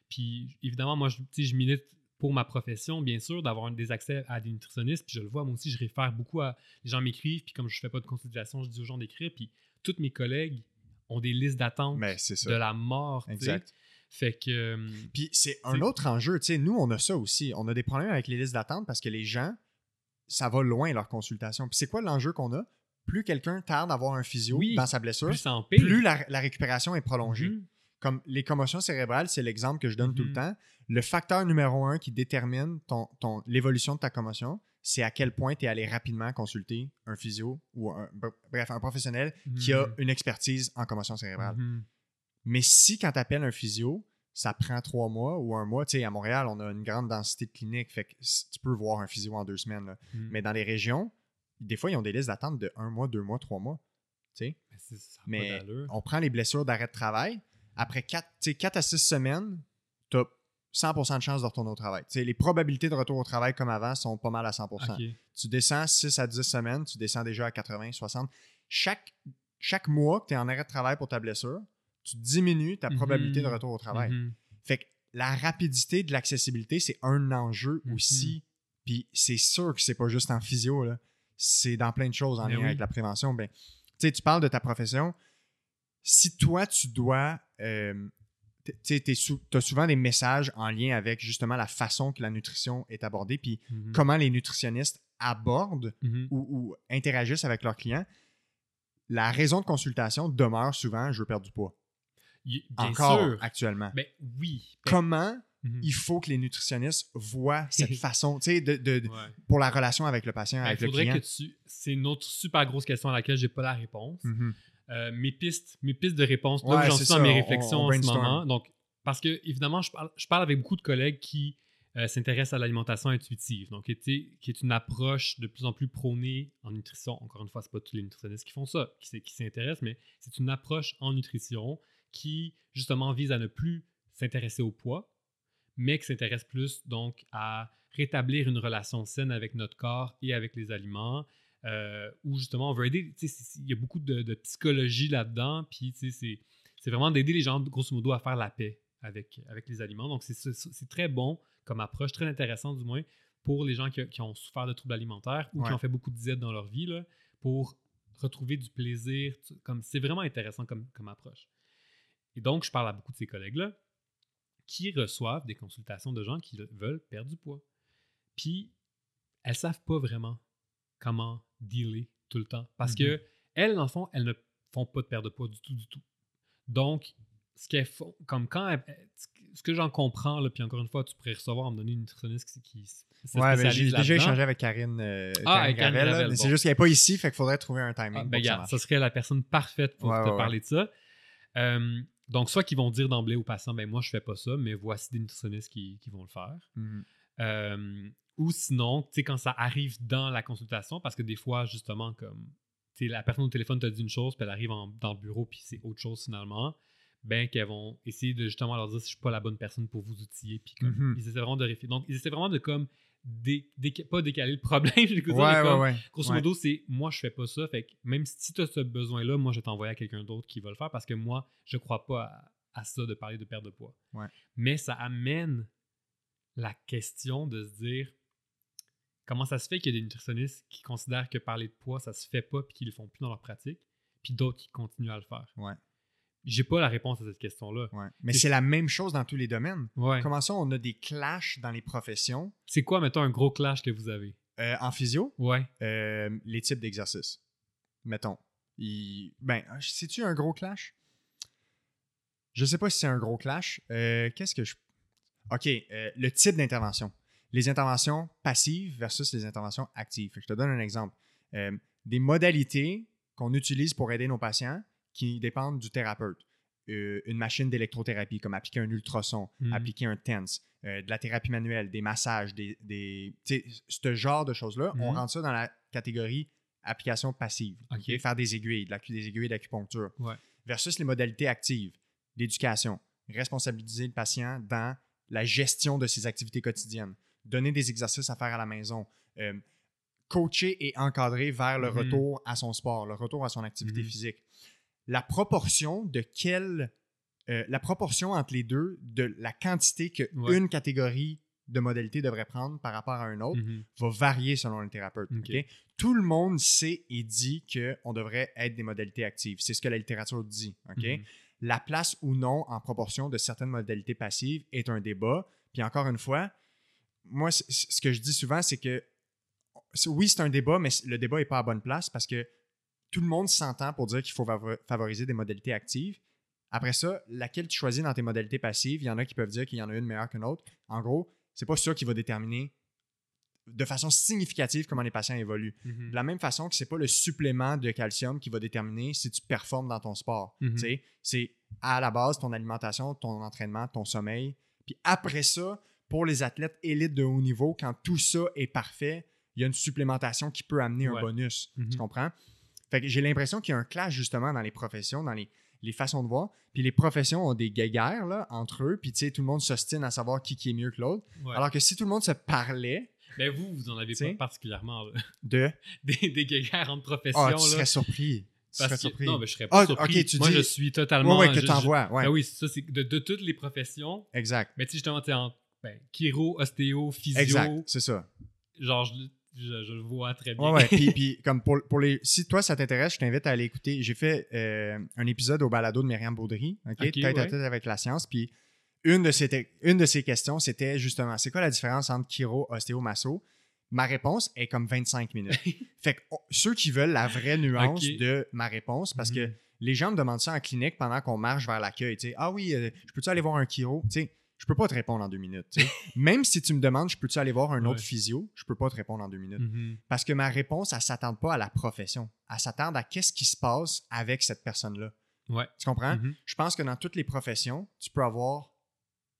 Puis évidemment, moi, je, je milite pour ma profession, bien sûr, d'avoir des accès à des nutritionnistes. Puis je le vois, moi aussi, je réfère beaucoup à. Les gens m'écrivent, puis comme je fais pas de consultation, je dis aux gens d'écrire. Puis tous mes collègues ont des listes d'attente de la mort. Exact. Fait que. euh, Puis c'est un autre enjeu. Tu sais, nous, on a ça aussi. On a des problèmes avec les listes d'attente parce que les gens, ça va loin leur consultation. Puis c'est quoi l'enjeu qu'on a? Plus quelqu'un tarde à avoir un physio Oui. dans sa blessure, plus la, la récupération est prolongée. Mhm. Comme les commotions cérébrales, c'est l'exemple que je donne tout le Mhm. temps. Le facteur numéro un qui détermine ton, ton, l'évolution de ta commotion, c'est à quel point tu es allé rapidement consulter un physio ou un, bref, un professionnel qui a Mhm. une expertise en commotion cérébrale. Mhm. Mais si quand tu appelles un physio, ça prend trois mois ou un mois, tu sais, à Montréal, on a une grande densité de cliniques, fait que tu peux voir un physio en deux semaines. là. Mais dans les régions, des fois, ils ont des listes d'attente de un mois, deux mois, trois mois. tu sais. Mais Mais on prend les blessures d'arrêt de travail. Après 4, à 6 semaines, tu as 100% de chance de retourner au travail. Les probabilités de retour au travail comme avant sont pas mal à 100%. Ok. Tu descends 6 à 10 semaines, tu descends déjà à 80, 60. Chaque, chaque mois que tu es en arrêt de travail pour ta blessure, tu diminues ta Mhm. probabilité de retour au travail. Mhm. Fait que la rapidité de l'accessibilité, c'est un enjeu Mhm. aussi. Puis c'est sûr que c'est pas juste en physio, c'est dans plein de choses en Mais lien oui. avec la prévention. Ben, tu parles de ta profession. Si toi, tu dois. Tu as souvent des messages en lien avec justement la façon que la nutrition est abordée, puis Mhm. comment les nutritionnistes abordent Mhm. ou, ou interagissent avec leurs clients. La raison de consultation demeure souvent je veux perdre du poids. Bien Encore sûr. actuellement. Ben oui. Ben, Comment mhm. il faut que les nutritionnistes voient cette façon, tu sais, de, de- de- Ouais. pour la relation avec le patient, Ben, avec il le client. que tu. C'est une autre super grosse question à laquelle j'ai pas la réponse. Euh, mes pistes, mes pistes de réponse, là Ouais, où j'en suis dans mes on- réflexions on en ce moment. Donc, parce que évidemment, je parle, je parle avec beaucoup de collègues qui euh, s'intéressent à l'alimentation intuitive, donc qui est, qui est une approche de plus en plus prônée en nutrition. Encore une fois, c'est pas tous les nutritionnistes qui font ça, qui, qui s'intéressent, mais c'est une approche en nutrition qui justement vise à ne plus s'intéresser au poids, mais qui s'intéresse plus donc à rétablir une relation saine avec notre corps et avec les aliments, euh, où justement on veut aider. Il y a beaucoup de, de psychologie là-dedans, puis c'est vraiment d'aider les gens, grosso modo, à faire la paix avec, avec les aliments. Donc c'est très bon comme approche, très intéressant du moins, pour les gens qui, qui ont souffert de troubles alimentaires ou qui ont fait beaucoup de diètes dans leur vie, là, pour retrouver du plaisir. Comme C'est vraiment intéressant comme, comme approche. Et donc, je parle à beaucoup de ces collègues-là qui reçoivent des consultations de gens qui veulent perdre du poids. Puis, elles savent pas vraiment comment dealer tout le temps. Parce Mhm. que elles, dans le fond, elles ne font pas de perte de poids du tout, du tout. Donc, ce qu'elles font, comme quand elles- ce que j'en comprends, là, puis encore une fois, tu pourrais recevoir à me donner une nutritionniste qui, qui Ouais, mais j'ai déjà échangé avec Karine, euh, Ah, Karine mais c'est bon. juste qu'elle n'est pas ici, fait qu'il faudrait trouver un timing. Ah, ben, ça regarde, ça serait la personne parfaite pour Ouais, te ouais, parler de ça. Euh, donc, soit qu'ils vont dire d'emblée aux patients, ben moi, je fais pas ça, mais voici des nutritionnistes qui, qui vont le faire. Mhm. Euh, ou sinon, tu sais, quand ça arrive dans la consultation, parce que des fois, justement, comme tu sais, la personne au téléphone t'a dit une chose, puis elle arrive en- dans le bureau, puis c'est autre chose finalement, ben qu'elles vont essayer de justement leur dire si je suis pas la bonne personne pour vous outiller, puis comme, Mhm. ils essaient vraiment de réfléchir. Donc, ils essaient vraiment de comme, dé- déca- pas décaler le problème, dire, Ouais, comme. Grosso modo, c'est moi, je fais pas ça. Fait que même si tu as ce besoin-là, moi, je vais t'envoyer à quelqu'un d'autre qui va le faire parce que moi, je crois pas à, à ça de parler de perte de poids. Mais ça amène la question de se dire comment ça se fait qu'il y a des nutritionnistes qui considèrent que parler de poids, ça se fait pas puis qu'ils le font plus dans leur pratique, puis d'autres qui continuent à le faire? Ouais. J'ai pas la réponse à cette question-là. Ouais. Mais c'est la même chose dans tous les domaines. Ouais. Comment ça, on a des clashs dans les professions? C'est quoi, mettons, un gros clash que vous avez? Euh, en physio, Ouais. euh, les types d'exercices. Mettons. Il- Ben, c'est-tu un gros clash? Je sais pas si c'est un gros clash. Euh, Qu'est-ce que je. OK, le type d'intervention. Les interventions passives versus les interventions actives. Je te donne un exemple. Euh, des modalités qu'on utilise pour aider nos patients qui dépendent du thérapeute. Euh, une machine d'électrothérapie, comme appliquer un ultrason, Mhm. appliquer un TENS, euh, de la thérapie manuelle, des massages, des, ce genre de choses-là, on Mhm. rentre ça dans la catégorie application passive. Faire des aiguilles, de la- des aiguilles d'acupuncture. Ouais. Versus les modalités actives, l'éducation, responsabiliser le patient dans la gestion de ses activités quotidiennes, donner des exercices à faire à la maison, euh, coacher et encadrer vers le Mhm. retour à son sport, le retour à son activité Mhm. physique. La proportion de quelle euh, la proportion entre les deux de la quantité que Ouais. une catégorie de modalité devrait prendre par rapport à un autre Mhm. va varier selon le thérapeute. Tout le monde sait et dit qu'on devrait être des modalités actives. C'est ce que la littérature dit. La place ou non en proportion de certaines modalités passives est un débat. Puis encore une fois, moi, ce que je dis souvent, c'est que oui, c'est un débat, mais le débat n'est pas à bonne place parce que tout le monde s'entend pour dire qu'il faut favor- favoriser des modalités actives. Après ça, laquelle tu choisis dans tes modalités passives, il y en a qui peuvent dire qu'il y en a une meilleure qu'une autre. En gros, c'est pas ça qui va déterminer de façon significative comment les patients évoluent. Mhm. De la même façon que c'est pas le supplément de calcium qui va déterminer si tu performes dans ton sport. Mhm. Sais, C'est à la base ton alimentation, ton entraînement, ton sommeil. Puis après ça, pour les athlètes élites de haut niveau, quand tout ça est parfait, il y a une supplémentation qui peut amener Ouais. un bonus. Mhm. Tu comprends? Fait que j'ai l'impression qu'il y a un clash justement dans les professions, dans les, les façons de voir. Puis les professions ont des guéguerres là, entre eux. Puis tu sais, tout le monde s'ostine à savoir qui, qui est mieux que l'autre. Ouais. Alors que si tout le monde se parlait Ben vous, vous en avez pas particulièrement là. de? des, des guéguerres entre professions. Ah, tu là. serais surpris. Tu serais que- surpris. non, mais je serais pas Ah, surpris. ok, tu Moi, dis- je suis totalement. Ouais, ouais, que je- Ouais, Ben oui, ça, c'est de, de toutes les professions. exact. Mais tu sais, justement, tu sais, en ben, chiro, ostéo, physio, Exact, c'est ça. genre, je, je- je le vois très bien. Ouais, ouais. puis, puis, comme pour, pour les. Si toi, ça t'intéresse, je t'invite à aller écouter. J'ai fait euh, un épisode au balado de Myriam Baudry, OK? Tête à tête avec la science. Puis une de ces, une de ces questions, c'était justement c'est quoi la différence entre chiro, ostéo, masso? Ma réponse est comme 25 minutes. fait que on- ceux qui veulent la vraie nuance de ma réponse, parce que Mhm. les gens me demandent ça en clinique pendant qu'on marche vers l'accueil. tu sais. Ah oui, euh, je peux-tu aller voir un chiro? Tu sais, je peux pas te répondre en deux minutes. tu sais. Même si tu me demandes, je peux-tu aller voir un autre physio, je peux pas te répondre en deux minutes. Mhm. Parce que ma réponse, elle s'attend pas à la profession. Elle s'attend à qu'est-ce qui se passe avec cette personne-là. Ouais. Tu comprends? Mhm. Je pense que dans toutes les professions, tu peux avoir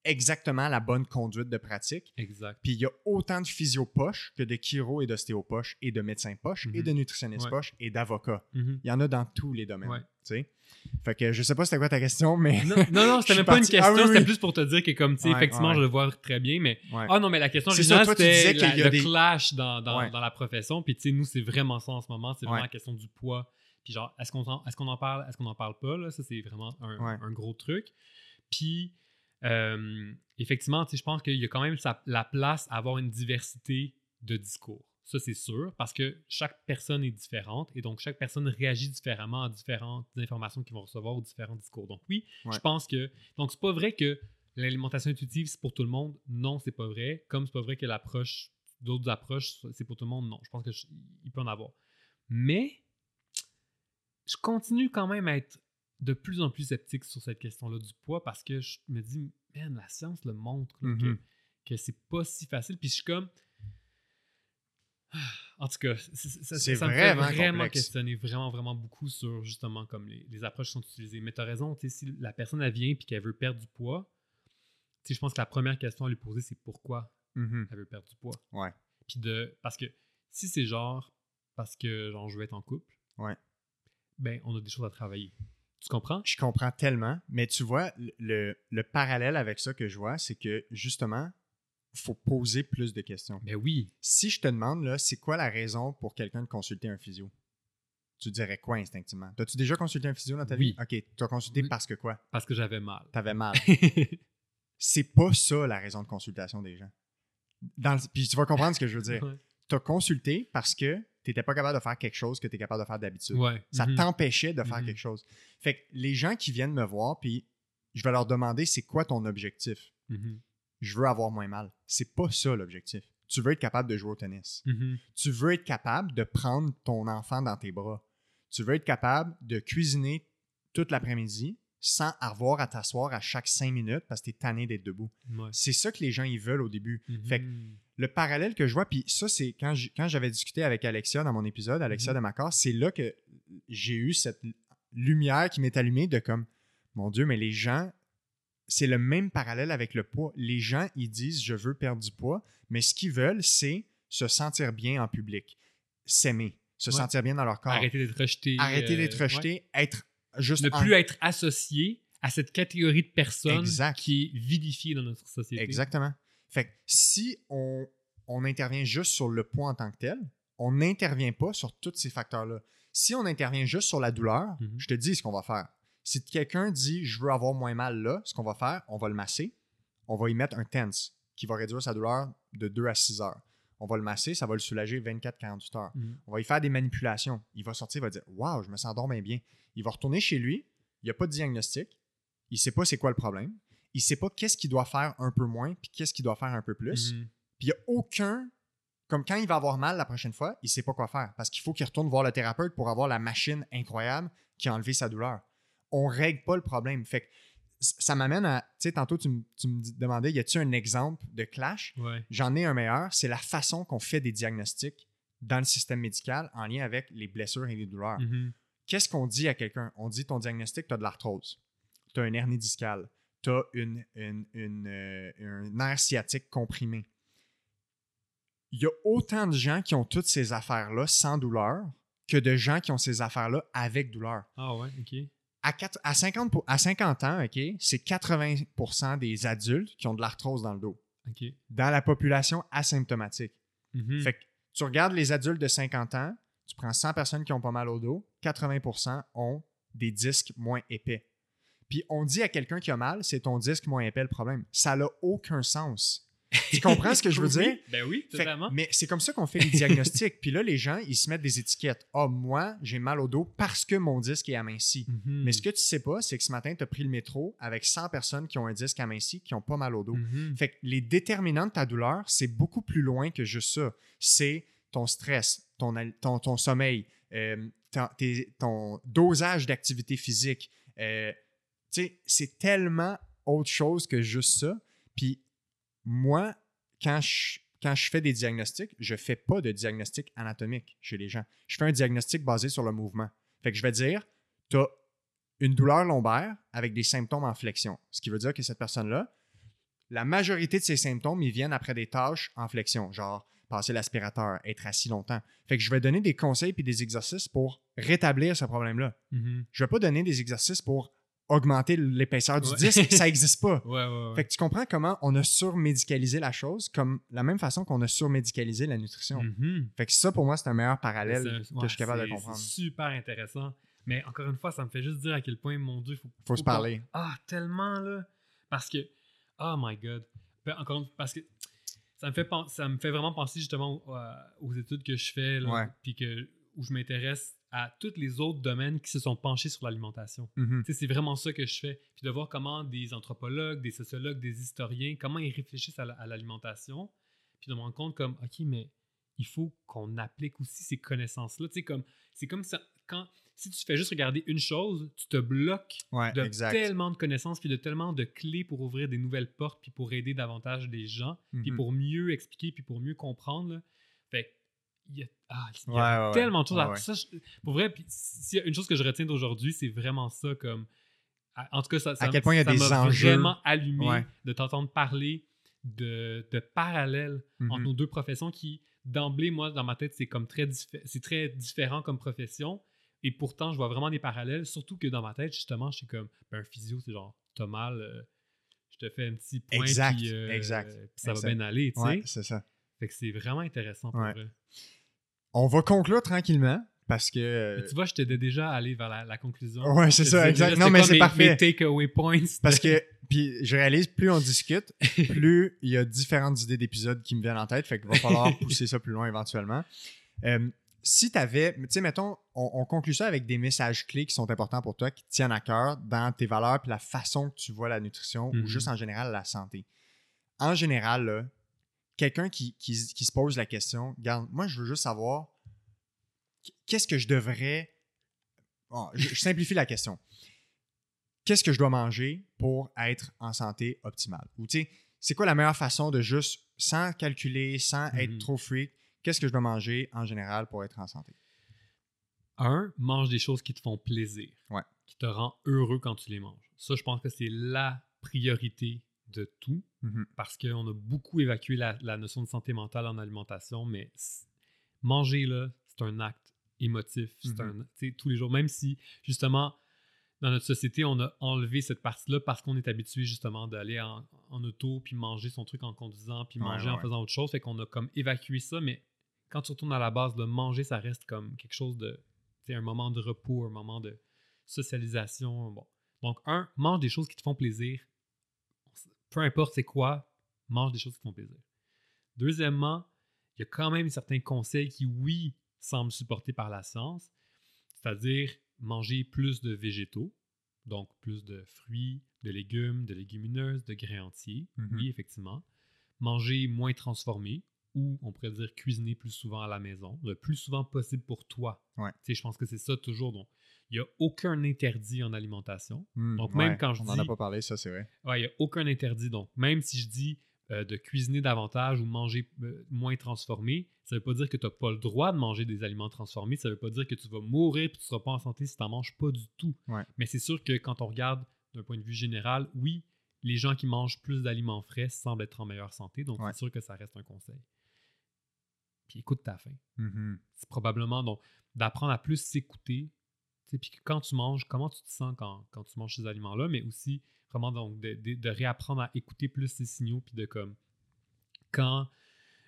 exactement la bonne conduite de pratique. Exact. Puis il y a autant de physio-poches que de chiro et d'ostéo-poches et de médecins-poches et Mhm. de nutritionnistes-poches et d'avocats. Mhm. Il y en a dans tous les domaines. Ouais. tu sais. Fait que je sais pas c'était quoi ta question, mais. Non, non, non, c'était même pas une question, Ah oui, c'était oui. plus pour te dire que, comme, tu sais, Ouais, effectivement, ouais. je le vois très bien, mais. Ouais. Ah non, mais la question originale, c'était qu'il la- y a le des- clash dans, dans, Ouais. dans la profession. Puis, tu sais, nous, c'est vraiment ça en ce moment. C'est vraiment Ouais. la question du poids. Puis, genre, est-ce qu'on en, est qu'on en parle, est-ce qu'on en parle pas, là? Ça, c'est vraiment un, Ouais. un gros truc. Puis, euh, effectivement, je pense qu'il y a quand même sa- la place à avoir une diversité de discours. Ça, c'est sûr, parce que chaque personne est différente et donc chaque personne réagit différemment à différentes informations qu'ils vont recevoir ou différents discours. Donc, oui, Ouais. je pense que. Donc, c'est pas vrai que l'alimentation intuitive, c'est pour tout le monde. Non, c'est pas vrai. Comme c'est pas vrai que l'approche d'autres approches, c'est pour tout le monde, non. Je pense qu'il peut en avoir. Mais je continue quand même à être de plus en plus sceptique sur cette question-là du poids parce que je me dis, man, la science le montre que, Mhm. que c'est pas si facile. Puis je suis comme. En tout cas, ça, ça me fait vraiment complexe. questionner vraiment, vraiment beaucoup sur justement comme les, les approches qui sont utilisées. Mais tu as raison, si la personne elle vient et qu'elle veut perdre du poids, je pense que la première question à lui poser, c'est pourquoi Mhm. elle veut perdre du poids? Ouais. Puis de. Parce que si c'est genre parce que genre je veux être en couple, Ouais. ben on a des choses à travailler. Tu comprends? Je comprends tellement, mais tu vois, le, le parallèle avec ça que je vois, c'est que justement, faut poser plus de questions. Ben oui. Si je te demande, là, c'est quoi la raison pour quelqu'un de consulter un physio? Tu dirais quoi instinctivement? T'as-tu déjà consulté un physio dans ta Oui. vie? OK, tu as consulté Oui. parce que quoi? Parce que j'avais mal. T'avais mal. c'est pas ça la raison de consultation des gens. Dans le- Puis tu vas comprendre ce que je veux dire. Ouais. Tu as consulté parce que tu n'étais pas capable de faire quelque chose que tu es capable de faire d'habitude. Ouais. Ça Mhm. t'empêchait de faire Mhm. quelque chose. Fait que les gens qui viennent me voir, puis je vais leur demander c'est quoi ton objectif? Mhm. Je veux avoir moins mal. C'est pas ça l'objectif. Tu veux être capable de jouer au tennis. Tu veux être capable de prendre ton enfant dans tes bras. Tu veux être capable de cuisiner toute l'après-midi sans avoir à t'asseoir à chaque cinq minutes parce que tu es tanné d'être debout. Ouais. C'est ça que les gens ils veulent au début. Fait que le parallèle que je vois, puis ça, c'est quand j'avais discuté avec Alexia dans mon épisode, Alexia Mhm. de Macor, c'est là que j'ai eu cette lumière qui m'est allumée de comme, mon Dieu, mais les gens, c'est le même parallèle avec le poids. Les gens, ils disent, je veux perdre du poids, mais ce qu'ils veulent, c'est se sentir bien en public, s'aimer, se Ouais. sentir bien dans leur corps, Arrêter d'être rejeté. arrêter euh, d'être ouais. rejeté, être juste Ne en- plus être associé à cette catégorie de personnes Exact. qui est vidifiée dans notre société. Exactement. Fait que si on, on intervient juste sur le poids en tant que tel, on n'intervient pas sur tous ces facteurs-là. Si on intervient juste sur la douleur, Mhm. je te dis ce qu'on va faire. Si quelqu'un dit je veux avoir moins mal là, ce qu'on va faire, on va le masser, on va y mettre un tense qui va réduire sa douleur de 2 à 6 heures. On va le masser, ça va le soulager 24-48 heures. Mhm. On va y faire des manipulations. Il va sortir, il va dire Waouh, je me sens donc bien bien. Il va retourner chez lui, il n'y a pas de diagnostic, il ne sait pas c'est quoi le problème, il ne sait pas qu'est-ce qu'il doit faire un peu moins, puis qu'est-ce qu'il doit faire un peu plus. Mhm. Puis il n'y a aucun. Comme quand il va avoir mal la prochaine fois, il ne sait pas quoi faire parce qu'il faut qu'il retourne voir le thérapeute pour avoir la machine incroyable qui a enlevé sa douleur. On ne règle pas le problème. Fait que ça m'amène à. Tu sais, tantôt, tu, me- tu me dis- demandais y a-t-il un exemple de clash? Ouais. J'en ai un meilleur. C'est la façon qu'on fait des diagnostics dans le système médical en lien avec les blessures et les douleurs. Mhm. Qu'est-ce qu'on dit à quelqu'un? On dit ton diagnostic, tu as de l'arthrose, tu as une hernie discale, tu as une, une- une, euh, un nerf sciatique comprimé. Il y a autant de gens qui ont toutes ces affaires-là sans douleur que de gens qui ont ces affaires-là avec douleur. Ah ouais, ok. À, à 50, pour- à 50 ans, OK, c'est 80% des adultes qui ont de l'arthrose dans le dos, Ok. dans la population asymptomatique. Mhm. Fait que tu regardes les adultes de 50 ans, tu prends 100 personnes qui ont pas mal au dos, 80% ont des disques moins épais. Puis on dit à quelqu'un qui a mal, c'est ton disque moins épais le problème. Ça n'a aucun sens. Tu comprends ce que je veux Oui, dire? Ben oui, Fait totalement. mais c'est comme ça qu'on fait les diagnostics. Puis là, les gens, ils se mettent des étiquettes. Ah, moi, j'ai mal au dos parce que mon disque est aminci. Mhm. Mais ce que tu sais pas, c'est que ce matin, tu as pris le métro avec 100 personnes qui ont un disque aminci qui n'ont pas mal au dos. Mhm. Fait que les déterminants de ta douleur, c'est beaucoup plus loin que juste ça. C'est ton stress, ton, ton, ton sommeil, euh, ton, tes- ton dosage d'activité physique. Euh, tu sais, c'est tellement autre chose que juste ça. Puis moi, quand je, quand je fais des diagnostics, je fais pas de diagnostic anatomique chez les gens. Je fais un diagnostic basé sur le mouvement. Fait que je vais dire, tu as une douleur lombaire avec des symptômes en flexion. Ce qui veut dire que cette personne-là, la majorité de ses symptômes, ils viennent après des tâches en flexion, genre passer l'aspirateur, être assis longtemps. Fait que je vais donner des conseils puis des exercices pour rétablir ce problème-là. Mhm. Je vais pas donner des exercices pour augmenter l'épaisseur du Ouais. disque, ça n'existe pas. Ouais, ouais, ouais. Fait que tu comprends comment on a surmédicalisé la chose, comme la même façon qu'on a surmédicalisé la nutrition. Mhm. Fait que ça, pour moi, c'est un meilleur parallèle que je suis capable de comprendre. C'est super intéressant. Mais encore une fois, ça me fait juste dire à quel point, mon Dieu, faut, Faut se parler. Ah, tellement, là. Parce que, oh my God. Ben, encore une parce que ça me fait, ça me fait vraiment penser justement aux, euh, aux études que je fais, là, puis que, où je m'intéresse à tous les autres domaines qui se sont penchés sur l'alimentation. Tu sais, c'est vraiment ça que je fais. Puis de voir comment des anthropologues, des sociologues, des historiens, comment ils réfléchissent à la- à l'alimentation, puis de me rendre compte comme, OK, mais il faut qu'on applique aussi ces connaissances-là. Sais, comme, c'est comme ça, quand, si tu fais juste regarder une chose, tu te bloques Ouais, de exact. tellement de connaissances, puis de tellement de clés pour ouvrir des nouvelles portes, puis pour aider davantage les gens, puis Mhm. pour mieux expliquer, puis pour mieux comprendre. là. Il y a, ah, il y a Ouais, ouais, ouais. tellement de choses à ça. je- pour vrai, puis a une chose que je retiens d'aujourd'hui, c'est vraiment ça. Comme, à- en tout cas, ça, ça, quel point il y a des vraiment allumé de t'entendre parler de, de parallèles entre Mhm. nos deux professions qui, d'emblée, moi, dans ma tête, c'est comme très, c'est très différent comme profession. Et pourtant, je vois vraiment des parallèles, surtout que dans ma tête, justement, je suis comme, ben, un physio, c'est genre, t'as mal, euh, je te fais un petit point, Exact, puis, euh, exact, puis ça exact. va bien aller, tu sais. Ouais, c'est ça. Fait que c'est vraiment intéressant pour Ouais. vrai. On va conclure tranquillement parce que. euh, Mais tu vois, je t'aidais déjà à aller vers la, la conclusion. Ouais, c'est ça, exact. Non, mais c'est parfait. Mes takeaway points. Parce que, puis je réalise, plus on discute, plus il y a différentes idées d'épisodes qui me viennent en tête. Fait qu'il va falloir pousser ça plus loin éventuellement. Euh, si tu avais, tu sais, mettons, on, on conclut ça avec des messages clés qui sont importants pour toi, qui te tiennent à cœur dans tes valeurs puis la façon que tu vois la nutrition Mhm. ou juste en général la santé. En général, là, quelqu'un qui, qui, qui se pose la question, regarde, moi, je veux juste savoir qu'est-ce que je devrais. Je, je simplifie la question. Qu'est-ce que je dois manger pour être en santé optimale? Ou tu sais, c'est quoi la meilleure façon de juste, sans calculer, sans être Mhm. trop freak, qu'est-ce que je dois manger en général pour être en santé? Un, mange des choses qui te font plaisir. Ouais. Qui te rend heureux quand tu les manges. Ça, je pense que c'est la priorité de tout Mhm. parce qu'on a beaucoup évacué la, la notion de santé mentale en alimentation, mais manger, là, c'est un acte émotif. C'est Mhm. un, tu sais, tous les jours, même si, justement, dans notre société, on a enlevé cette partie-là parce qu'on est habitué, justement, d'aller en, en auto, puis manger son truc en conduisant, puis Ouais, manger en faisant autre chose. Fait qu'on a comme évacué ça, mais quand tu retournes à la base, le manger, ça reste comme quelque chose de, tu sais, un moment de repos, un moment de socialisation. Bon. Donc, un, mange des choses qui te font plaisir. Peu importe c'est quoi, mange des choses qui font plaisir. Deuxièmement, il y a quand même certains conseils qui, oui, semblent supportés par la science, c'est-à-dire manger plus de végétaux, donc plus de fruits, de légumes, de légumineuses, de grains entiers, Mhm. oui, effectivement. Manger moins transformé, ou on pourrait dire cuisiner plus souvent à la maison, le plus souvent possible pour toi. Ouais. Je pense que c'est ça toujours. Donc, il n'y a aucun interdit en alimentation. Hmm, Donc, même quand je on n'en a dis- pas parlé, ça c'est vrai. Il n'y a aucun interdit. Donc, même si je dis euh, de cuisiner davantage ou manger euh, moins transformé, ça ne veut pas dire que tu n'as pas le droit de manger des aliments transformés. Ça ne veut pas dire que tu vas mourir et tu ne seras pas en santé si tu n'en manges pas du tout. Ouais. Mais c'est sûr que quand on regarde d'un point de vue général, oui, les gens qui mangent plus d'aliments frais semblent être en meilleure santé. Donc, Ouais. c'est sûr que ça reste un conseil. Puis écoute ta faim Mhm. c'est probablement donc d'apprendre à plus s'écouter. Puis que quand tu manges, comment tu te sens quand, quand tu manges ces aliments-là, mais aussi vraiment donc de, de- de réapprendre à écouter plus ces signaux, puis de comme quand.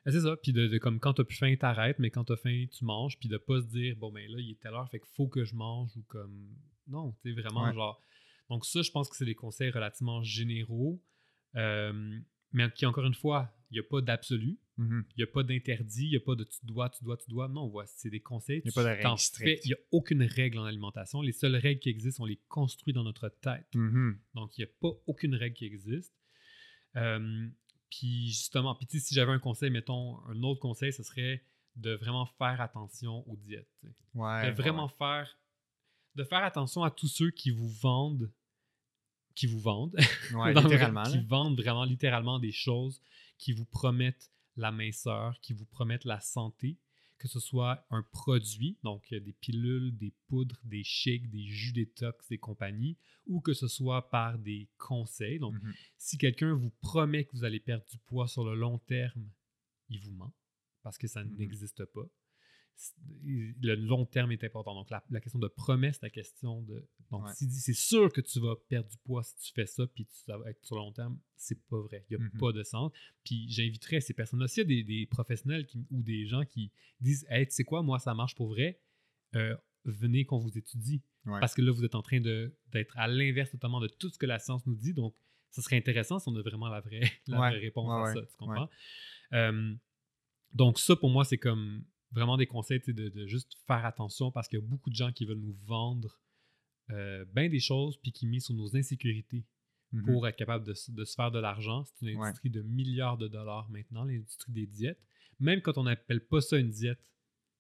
euh, C'est ça, puis de, de comme quand t'as plus faim, t'arrêtes, mais quand t'as faim, tu manges, puis de pas se dire, bon, ben là, il est telle heure, fait qu'il faut que je mange, ou comme. Non, tu sais, vraiment, Ouais. genre. Donc, ça, je pense que c'est des conseils relativement généraux, euh, mais qui, encore une fois, il n'y a pas d'absolu. Mhm. Il n'y a pas d'interdit, il n'y a pas de tu dois, tu dois, tu dois. Non, c'est des conseils. Il y a pas de. Il n'y a aucune règle en alimentation. Les seules règles qui existent, on les construit dans notre tête. Mhm. Donc, il n'y a pas aucune règle qui existe. Euh, puis, justement, puis si j'avais un conseil, mettons, un autre conseil, ce serait de vraiment faire attention aux diètes. Ouais, de vraiment faire de faire attention à tous ceux qui vous vendent qui vous vendent ouais. Littéralement. qui vendent vraiment littéralement des choses qui vous promettent la minceur, qui vous promettent la santé, que ce soit un produit, donc euh, des pilules, des poudres, des shakes, des jus détox et compagnie, ou que ce soit par des conseils. Donc, Mhm. si quelqu'un vous promet que vous allez perdre du poids sur le long terme, il vous ment parce que ça Mhm. n'existe pas. Le long terme est important. Donc, la, la question de promesse, la question de. Donc, Ouais. s'il dit c'est sûr que tu vas perdre du poids si tu fais ça, puis tu- ça va être sur le long terme, c'est pas vrai. Il n'y a Mhm. pas de sens. Puis, j'inviterais ces personnes-là, s'il y a des, des professionnels qui- ou des gens qui disent Hey, tu sais quoi, moi, ça marche pour vrai, euh, venez qu'on vous étudie. Ouais. Parce que là, vous êtes en train d'être à l'inverse totalement de tout ce que la science nous dit. Donc, ce serait intéressant si on a vraiment la vraie, la Ouais, vraie réponse à ça. Tu comprends? Euh, donc, ça, pour moi, c'est comme vraiment des conseils de, de juste faire attention parce qu'il y a beaucoup de gens qui veulent nous vendre euh, bien des choses puis qui misent sur nos insécurités Mhm. pour être capable de, se- de se faire de l'argent. C'est une industrie de milliards de dollars maintenant, l'industrie des diètes. Même quand on n'appelle pas ça une diète.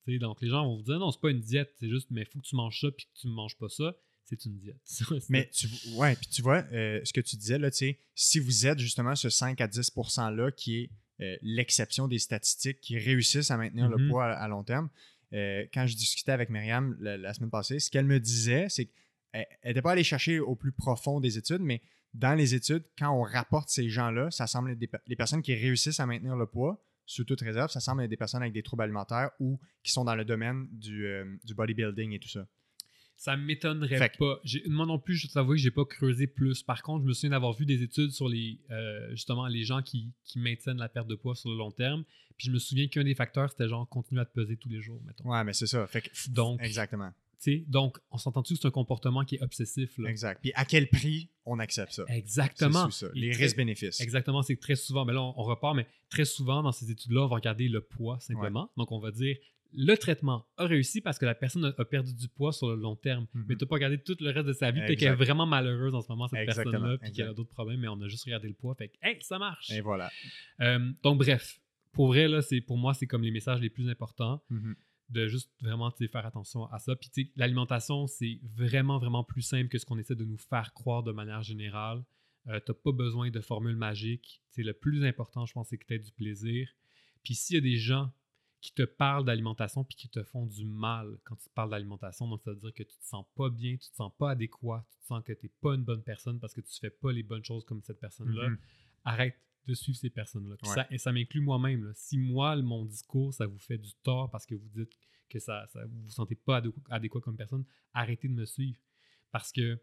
Tu sais, donc les gens vont vous dire non, c'est pas une diète, c'est juste, mais il faut que tu manges ça puis que tu ne manges pas ça, c'est une diète. Mais tu, ouais, puis tu vois, euh, ce que tu disais, là, tu sais, si vous êtes justement ce 5 à 10 %-là qui est euh, l'exception des statistiques qui réussissent à maintenir le Mhm. poids à, à long terme, euh, quand je discutais avec Myriam la, la semaine passée, ce qu'elle me disait, c'est qu'elle n'était pas allée chercher au plus profond des études, mais dans les études, quand on rapporte ces gens-là, ça semble être des, les personnes qui réussissent à maintenir le poids, sous toute réserve, ça semble être des personnes avec des troubles alimentaires ou qui sont dans le domaine du, euh, du bodybuilding et tout ça. Ça m'étonnerait Fait pas. Moi non plus, je t'avoue que j'ai pas creusé plus. Par contre, je me souviens d'avoir vu des études sur les euh, justement les gens qui, qui maintiennent la perte de poids sur le long terme. Puis je me souviens qu'un des facteurs, c'était genre continuer à te peser tous les jours, mettons. Ouais, mais c'est ça. Fait que, Donc, exactement. donc on s'entend-tu que c'est un comportement qui est obsessif là? Exact. Puis à quel prix on accepte ça? Exactement. Ça. Les risques-bénéfices. Exactement, c'est très souvent, mais là on, on repart, mais très souvent dans ces études-là, on va regarder le poids simplement. Donc on va dire le traitement a réussi parce que la personne a, perdu du poids sur le long terme, Mhm. mais tu n'as pas regardé tout le reste de sa vie, Exact. qu'elle est vraiment malheureuse en ce moment, cette personne-là, puis qu'elle a d'autres problèmes, mais on a juste regardé le poids, fait que hey, ça marche. Et voilà. Euh, donc bref, pour vrai, là, c'est, pour moi, c'est comme les messages les plus importants Mhm. de juste vraiment faire attention à ça. Puis l'alimentation, c'est vraiment, vraiment plus simple que ce qu'on essaie de nous faire croire de manière générale. Euh, tu n'as pas besoin de formule magique. C'est le plus important, je pense, c'est que tu aies du plaisir. Puis s'il y a des gens qui te parlent d'alimentation puis qui te font du mal quand tu te parles d'alimentation, donc ça veut dire que tu te sens pas bien, tu te sens pas adéquat, tu te sens que tu n'es pas une bonne personne parce que tu fais pas les bonnes choses comme cette personne-là, Mhm. arrête de suivre ces personnes-là. Puis Ouais. ça, et ça m'inclut moi-même. Si moi, mon discours, ça vous fait du tort parce que vous dites que ça, ça- vous vous sentez pas adéqu- adéquat comme personne, arrêtez de me suivre. Parce que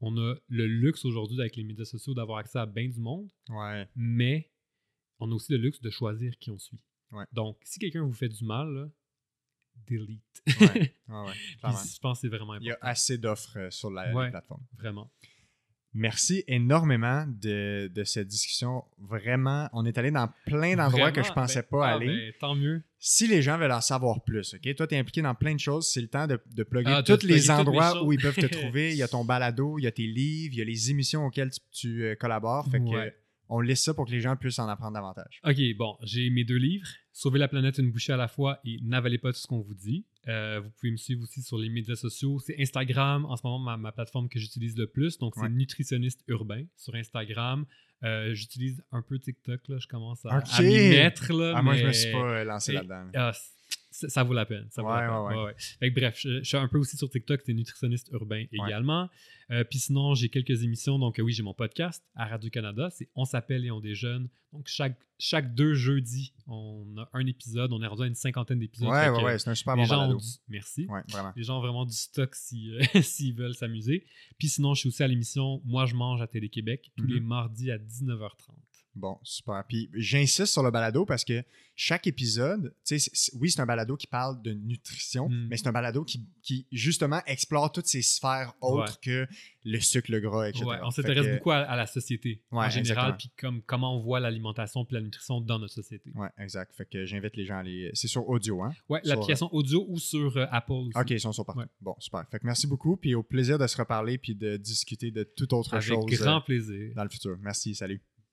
on a le luxe aujourd'hui avec les médias sociaux d'avoir accès à bien du monde, Ouais. mais on a aussi le luxe de choisir qui on suit. Ouais. Donc, si quelqu'un vous fait du mal, là, delete. Ouais. Ouais, ouais, Puis clairement. je pense que c'est vraiment Il y a important. assez d'offres euh, sur la, plateformes. Vraiment. Merci énormément de, de cette discussion. Vraiment, on est allé dans plein d'endroits que je pensais ben, pas ah, aller. ben, tant mieux. Si les gens veulent en savoir plus, OK? Toi, tu es impliqué dans plein de choses. C'est le temps de, de plugger Ah, tous les endroits où ils peuvent te trouver. Il y a ton balado, il y a tes livres, il y a les émissions auxquelles tu, tu, euh, collabores. Fait que, Ouais. On liste ça pour que les gens puissent en apprendre davantage. OK, bon, j'ai mes deux livres, Sauver la planète une bouchée à la fois et N'avalez pas tout ce qu'on vous dit. Euh, vous pouvez me suivre aussi sur les médias sociaux. C'est Instagram, en ce moment, ma, ma plateforme que j'utilise le plus. Donc, c'est Ouais. nutritionniste urbain sur Instagram. Euh, j'utilise un peu TikTok, là. Je commence à, OK. à m'y mettre, là. Ah, moi, je me mais- suis pas euh, lancé là-dedans. ah, ça vaut la peine. Ça vaut Ouais, la peine. ouais, ouais. Ouais, ouais. Fait que bref, je, je suis un peu aussi sur TikTok, c'est nutritionniste urbain également. Euh, Puis sinon, j'ai quelques émissions. Donc, euh, oui, j'ai mon podcast à Radio-Canada. C'est On s'appelle et on déjeune. Donc, chaque, chaque deux jeudis, on a un épisode. On est rendu à une cinquantaine d'épisodes. Ouais, ouais, ouais, c'est un super les bon gens du... Merci. Vraiment. Les gens ont vraiment du stock si, euh, s'ils veulent s'amuser. Puis sinon, je suis aussi à l'émission Moi, je mange à Télé-Québec tous Mhm. les mardis à 19h30. Bon, super. Puis j'insiste sur le balado parce que chaque épisode, tu sais, oui, c'est un balado qui parle de nutrition, Mm. mais c'est un balado qui, qui, justement explore toutes ces sphères autres que le sucre, le gras, etc. Ouais, on s'intéresse que- beaucoup à, à la société en général, puis comme, comment on voit l'alimentation puis la nutrition dans notre société. Ouais, exact. Fait que j'invite les gens à aller. C'est sur audio, hein? Sur- l'application audio ou sur euh, Apple aussi. Ok, ils sont sur partout. Bon, super. Fait que merci beaucoup. Puis au plaisir de se reparler puis de discuter de toute autre Avec chose grand euh, plaisir. dans le futur. Merci. Salut.